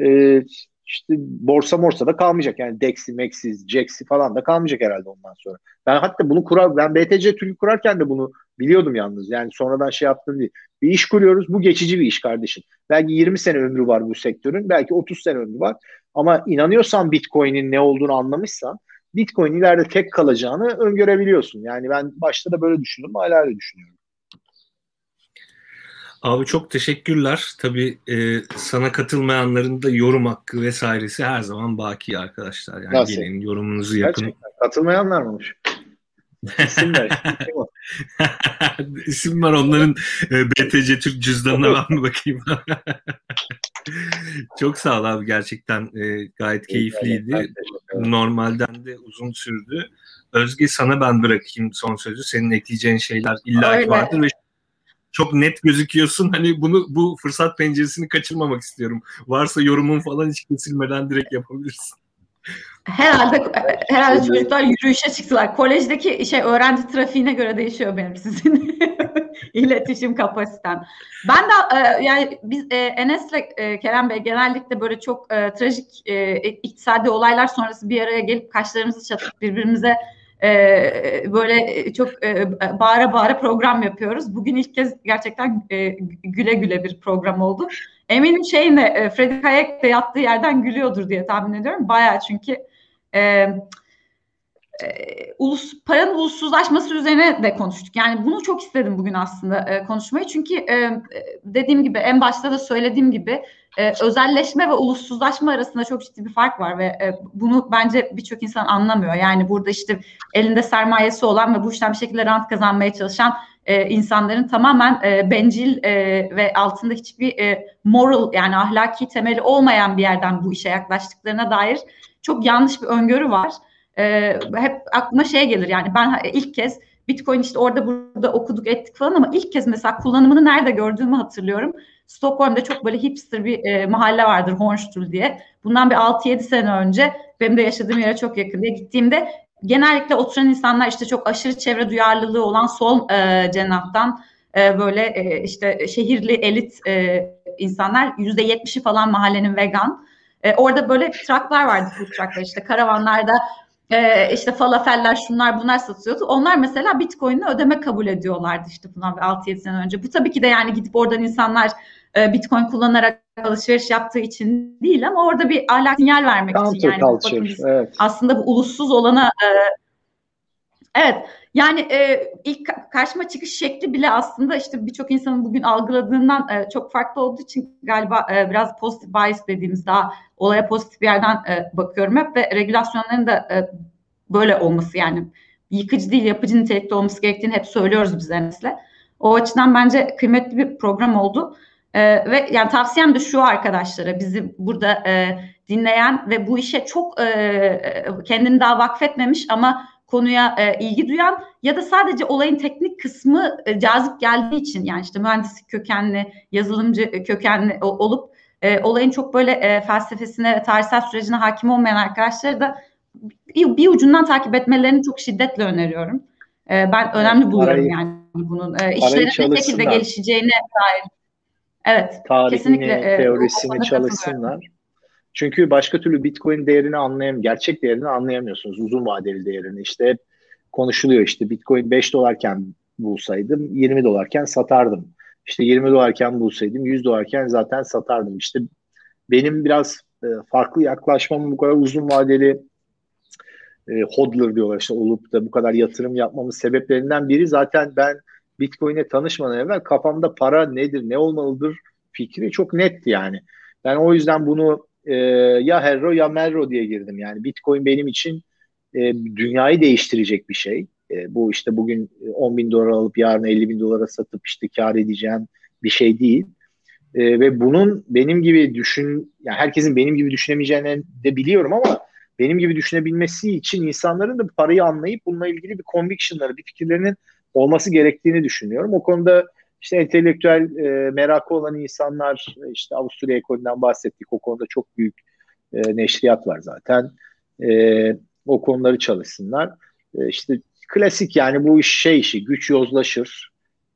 Ee, işte borsa morsa da kalmayacak. Yani Dex'i, Max'i, Jax'i falan da kalmayacak herhalde ondan sonra. Ben hatta bunu kurar, ben BTC Türk kurarken de bunu biliyordum yalnız. Yani sonradan şey yaptım değil. Bir iş kuruyoruz. Bu geçici bir iş kardeşim. Belki 20 sene ömrü var bu sektörün. Belki 30 sene ömrü var. Ama inanıyorsan Bitcoin'in ne olduğunu anlamışsan Bitcoin ileride tek kalacağını öngörebiliyorsun. Yani ben başta da böyle düşündüm. Hala öyle düşünüyorum. Abi çok teşekkürler. Tabii e, sana katılmayanların da yorum hakkı vesairesi her zaman baki arkadaşlar. Yani Nasıl? gelin yorumunuzu yapın. Gerçekten. Katılmayanlar mıymış? İsim ver. İsim var onların e, BTC Türk cüzdanına ben mi bakayım? Çok sağ ol abi gerçekten e, gayet keyifliydi. Normalden de uzun sürdü. Özge sana ben bırakayım son sözü. Senin ekleyeceğin şeyler illa vardır ve çok net gözüküyorsun. Hani bunu bu fırsat penceresini kaçırmamak istiyorum. Varsa yorumun falan hiç kesilmeden direkt yapabilirsin. Herhalde herhalde çocuklar yürüyüşe çıktılar. Kolejdeki şey öğrenci trafiğine göre değişiyor benim sizin iletişim kapasitem. Ben de e, yani biz e, Enes'le e, Kerem Bey genellikle böyle çok e, trajik e, iktisadi olaylar sonrası bir araya gelip kaşlarımızı çatıp birbirimize e, böyle çok e, bağıra bağıra program yapıyoruz. Bugün ilk kez gerçekten e, güle güle bir program oldu. Eminim şeyin de e, Freddy Hayek de yattığı yerden gülüyordur diye tahmin ediyorum. Bayağı çünkü e, e, ulus paranın ulussuzlaşması üzerine de konuştuk. Yani bunu çok istedim bugün aslında e, konuşmayı. Çünkü e, dediğim gibi en başta da söylediğim gibi e, özelleşme ve ulussuzlaşma arasında çok ciddi bir fark var ve e, bunu bence birçok insan anlamıyor. Yani burada işte elinde sermayesi olan ve bu işten bir şekilde rant kazanmaya çalışan e, insanların tamamen e, bencil e, ve altında hiçbir e, moral yani ahlaki temeli olmayan bir yerden bu işe yaklaştıklarına dair çok yanlış bir öngörü var. E, hep aklıma şey gelir yani ben ilk kez Bitcoin işte orada burada okuduk ettik falan ama ilk kez mesela kullanımını nerede gördüğümü hatırlıyorum. Stockholm'da çok böyle hipster bir e, mahalle vardır Hornstull diye. Bundan bir 6-7 sene önce benim de yaşadığım yere çok yakın diye gittiğimde genellikle oturan insanlar işte çok aşırı çevre duyarlılığı olan sol e, cenahtan e, böyle e, işte şehirli elit e, insanlar yüzde yetmişi falan mahallenin vegan. E, orada böyle traklar vardı food trucklar işte karavanlarda e, işte falafeller şunlar bunlar satıyordu. Onlar mesela Bitcoin'le ödeme kabul ediyorlardı işte bundan 6-7 sene önce. Bu tabii ki de yani gidip oradan insanlar e, Bitcoin kullanarak alışveriş yaptığı için değil ama orada bir ahlak sinyal vermek Counter için yani biz evet. aslında bu ulussuz olana e, evet yani e, ilk karşıma çıkış şekli bile aslında işte birçok insanın bugün algıladığından e, çok farklı olduğu için galiba e, biraz pozitif bias dediğimiz daha olaya pozitif bir yerden e, bakıyorum hep ve regülasyonların da e, böyle olması yani yıkıcı değil yapıcı nitelikte olması gerektiğini hep söylüyoruz biz Enes'le. O açıdan bence kıymetli bir program oldu. Ee, ve yani tavsiyem de şu arkadaşlara bizi burada e, dinleyen ve bu işe çok e, kendini daha vakfetmemiş ama konuya e, ilgi duyan ya da sadece olayın teknik kısmı e, cazip geldiği için yani işte mühendislik kökenli, yazılımcı kökenli olup e, olayın çok böyle e, felsefesine ve tarihsel sürecine hakim olmayan arkadaşları da bir, bir ucundan takip etmelerini çok şiddetle öneriyorum. E, ben önemli buluyorum parayı, yani bunun e, işlerin ne şekilde gelişeceğine dair Evet. Tarihini, kesinlikle, e, teorisini çalışsınlar. Çünkü başka türlü Bitcoin değerini anlayam, gerçek değerini anlayamıyorsunuz. Uzun vadeli değerini. İşte hep konuşuluyor işte Bitcoin 5 dolarken bulsaydım 20 dolarken satardım. İşte 20 dolarken bulsaydım 100 dolarken zaten satardım. İşte benim biraz e, farklı yaklaşmamın bu kadar uzun vadeli e, hodler diyorlar işte olup da bu kadar yatırım yapmamın sebeplerinden biri zaten ben Bitcoin'e tanışmadan evvel kafamda para nedir, ne olmalıdır fikri çok netti yani. Ben o yüzden bunu e, ya Herro ya Merro diye girdim. Yani Bitcoin benim için e, dünyayı değiştirecek bir şey. E, bu işte bugün 10 bin dolar alıp yarın 50 bin dolara satıp işte kar edeceğim bir şey değil. E, ve bunun benim gibi düşün, yani herkesin benim gibi düşünemeyeceğini de biliyorum ama benim gibi düşünebilmesi için insanların da parayı anlayıp bununla ilgili bir convictionları, bir fikirlerinin olması gerektiğini düşünüyorum. O konuda işte entelektüel e, merakı olan insanlar işte Avusturya ekolünden bahsettik. O konuda çok büyük e, neşriyat var zaten. E, o konuları çalışsınlar. E, işte klasik yani bu iş şey işi güç yozlaşır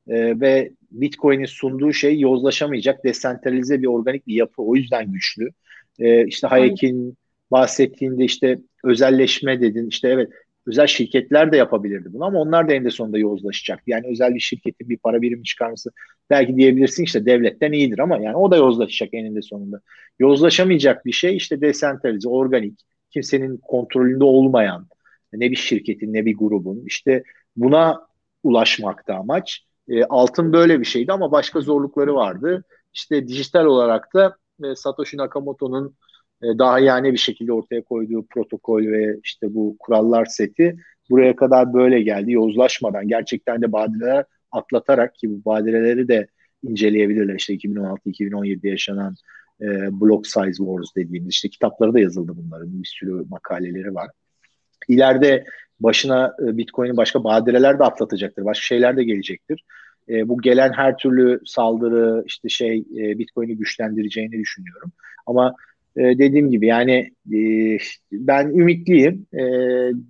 e, ve Bitcoin'in sunduğu şey yozlaşamayacak desentralize bir organik bir yapı. O yüzden güçlü. E, işte Hayek'in bahsettiğinde işte özelleşme dedin. İşte evet özel şirketler de yapabilirdi bunu ama onlar da eninde sonunda yozlaşacak. Yani özel bir şirketin bir para birimi çıkarması belki diyebilirsin işte devletten iyidir ama yani o da yozlaşacak eninde sonunda. Yozlaşamayacak bir şey işte desentralize, organik, kimsenin kontrolünde olmayan ne bir şirketin ne bir grubun işte buna ulaşmakta amaç. E, altın böyle bir şeydi ama başka zorlukları vardı. İşte dijital olarak da e, Satoshi Nakamoto'nun daha yani bir şekilde ortaya koyduğu protokol ve işte bu kurallar seti buraya kadar böyle geldi. Yozlaşmadan gerçekten de badireler atlatarak ki bu badireleri de inceleyebilirler. İşte 2016-2017'de yaşanan e, Block Size Wars dediğimiz işte kitapları da yazıldı bunların. Bir sürü makaleleri var. İleride başına e, Bitcoin'in başka badireler de atlatacaktır. Başka şeyler de gelecektir. E, bu gelen her türlü saldırı işte şey e, Bitcoin'i güçlendireceğini düşünüyorum. Ama e, dediğim gibi yani e, ben ümitliyim. E,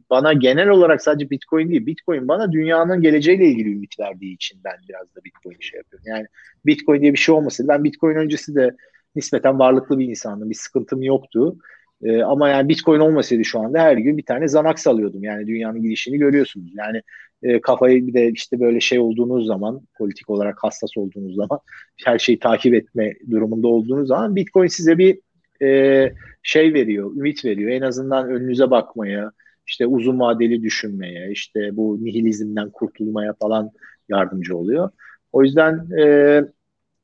bana genel olarak sadece Bitcoin değil, Bitcoin bana dünyanın geleceğiyle ilgili ümit verdiği için ben biraz da Bitcoin şey yapıyorum. Yani Bitcoin diye bir şey olmasın. Ben Bitcoin öncesi de nispeten varlıklı bir insandım. Bir sıkıntım yoktu. E, ama yani Bitcoin olmasaydı şu anda her gün bir tane zanak salıyordum. Yani dünyanın gidişini görüyorsunuz. Yani e, kafayı bir de işte böyle şey olduğunuz zaman politik olarak hassas olduğunuz zaman her şeyi takip etme durumunda olduğunuz zaman Bitcoin size bir e, şey veriyor, ümit veriyor. En azından önünüze bakmaya, işte uzun vadeli düşünmeye, işte bu nihilizmden kurtulmaya falan yardımcı oluyor. O yüzden e,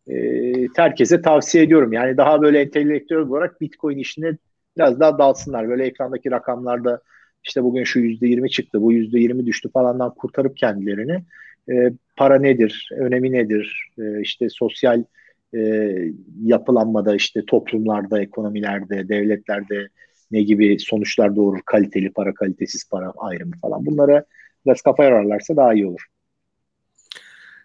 e, herkese tavsiye ediyorum. Yani daha böyle entelektüel olarak Bitcoin işine biraz daha dalsınlar. Böyle ekrandaki rakamlarda işte bugün şu yüzde yirmi çıktı, bu yüzde yirmi düştü falandan kurtarıp kendilerini. E, para nedir, önemi nedir, e, işte sosyal e, yapılanmada işte toplumlarda, ekonomilerde, devletlerde ne gibi sonuçlar doğurur, kaliteli para, kalitesiz para ayrımı falan. Bunlara biraz kafa yararlarsa daha iyi olur.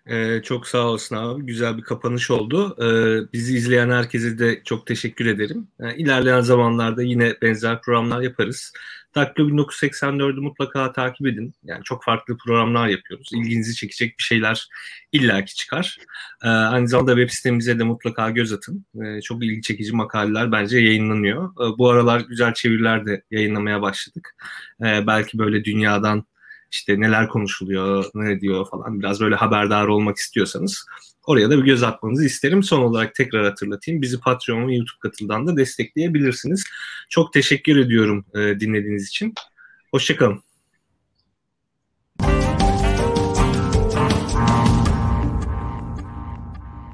Ee, çok sağ olsun abi. Güzel bir kapanış oldu. Ee, bizi izleyen herkese de çok teşekkür ederim. Ee, ilerleyen zamanlarda yine benzer programlar yaparız. Daktilo 1984'ü mutlaka takip edin. Yani çok farklı programlar yapıyoruz. İlginizi çekecek bir şeyler illaki çıkar. Ee, aynı zamanda web sitemize de mutlaka göz atın. Ee, çok ilgi çekici makaleler bence yayınlanıyor. Ee, bu aralar güzel çeviriler de yayınlamaya başladık. Ee, belki böyle dünyadan işte neler konuşuluyor, ne diyor falan biraz böyle haberdar olmak istiyorsanız oraya da bir göz atmanızı isterim. Son olarak tekrar hatırlatayım. Bizi Patreon ve YouTube katıldan da destekleyebilirsiniz. Çok teşekkür ediyorum e, dinlediğiniz için. Hoşçakalın.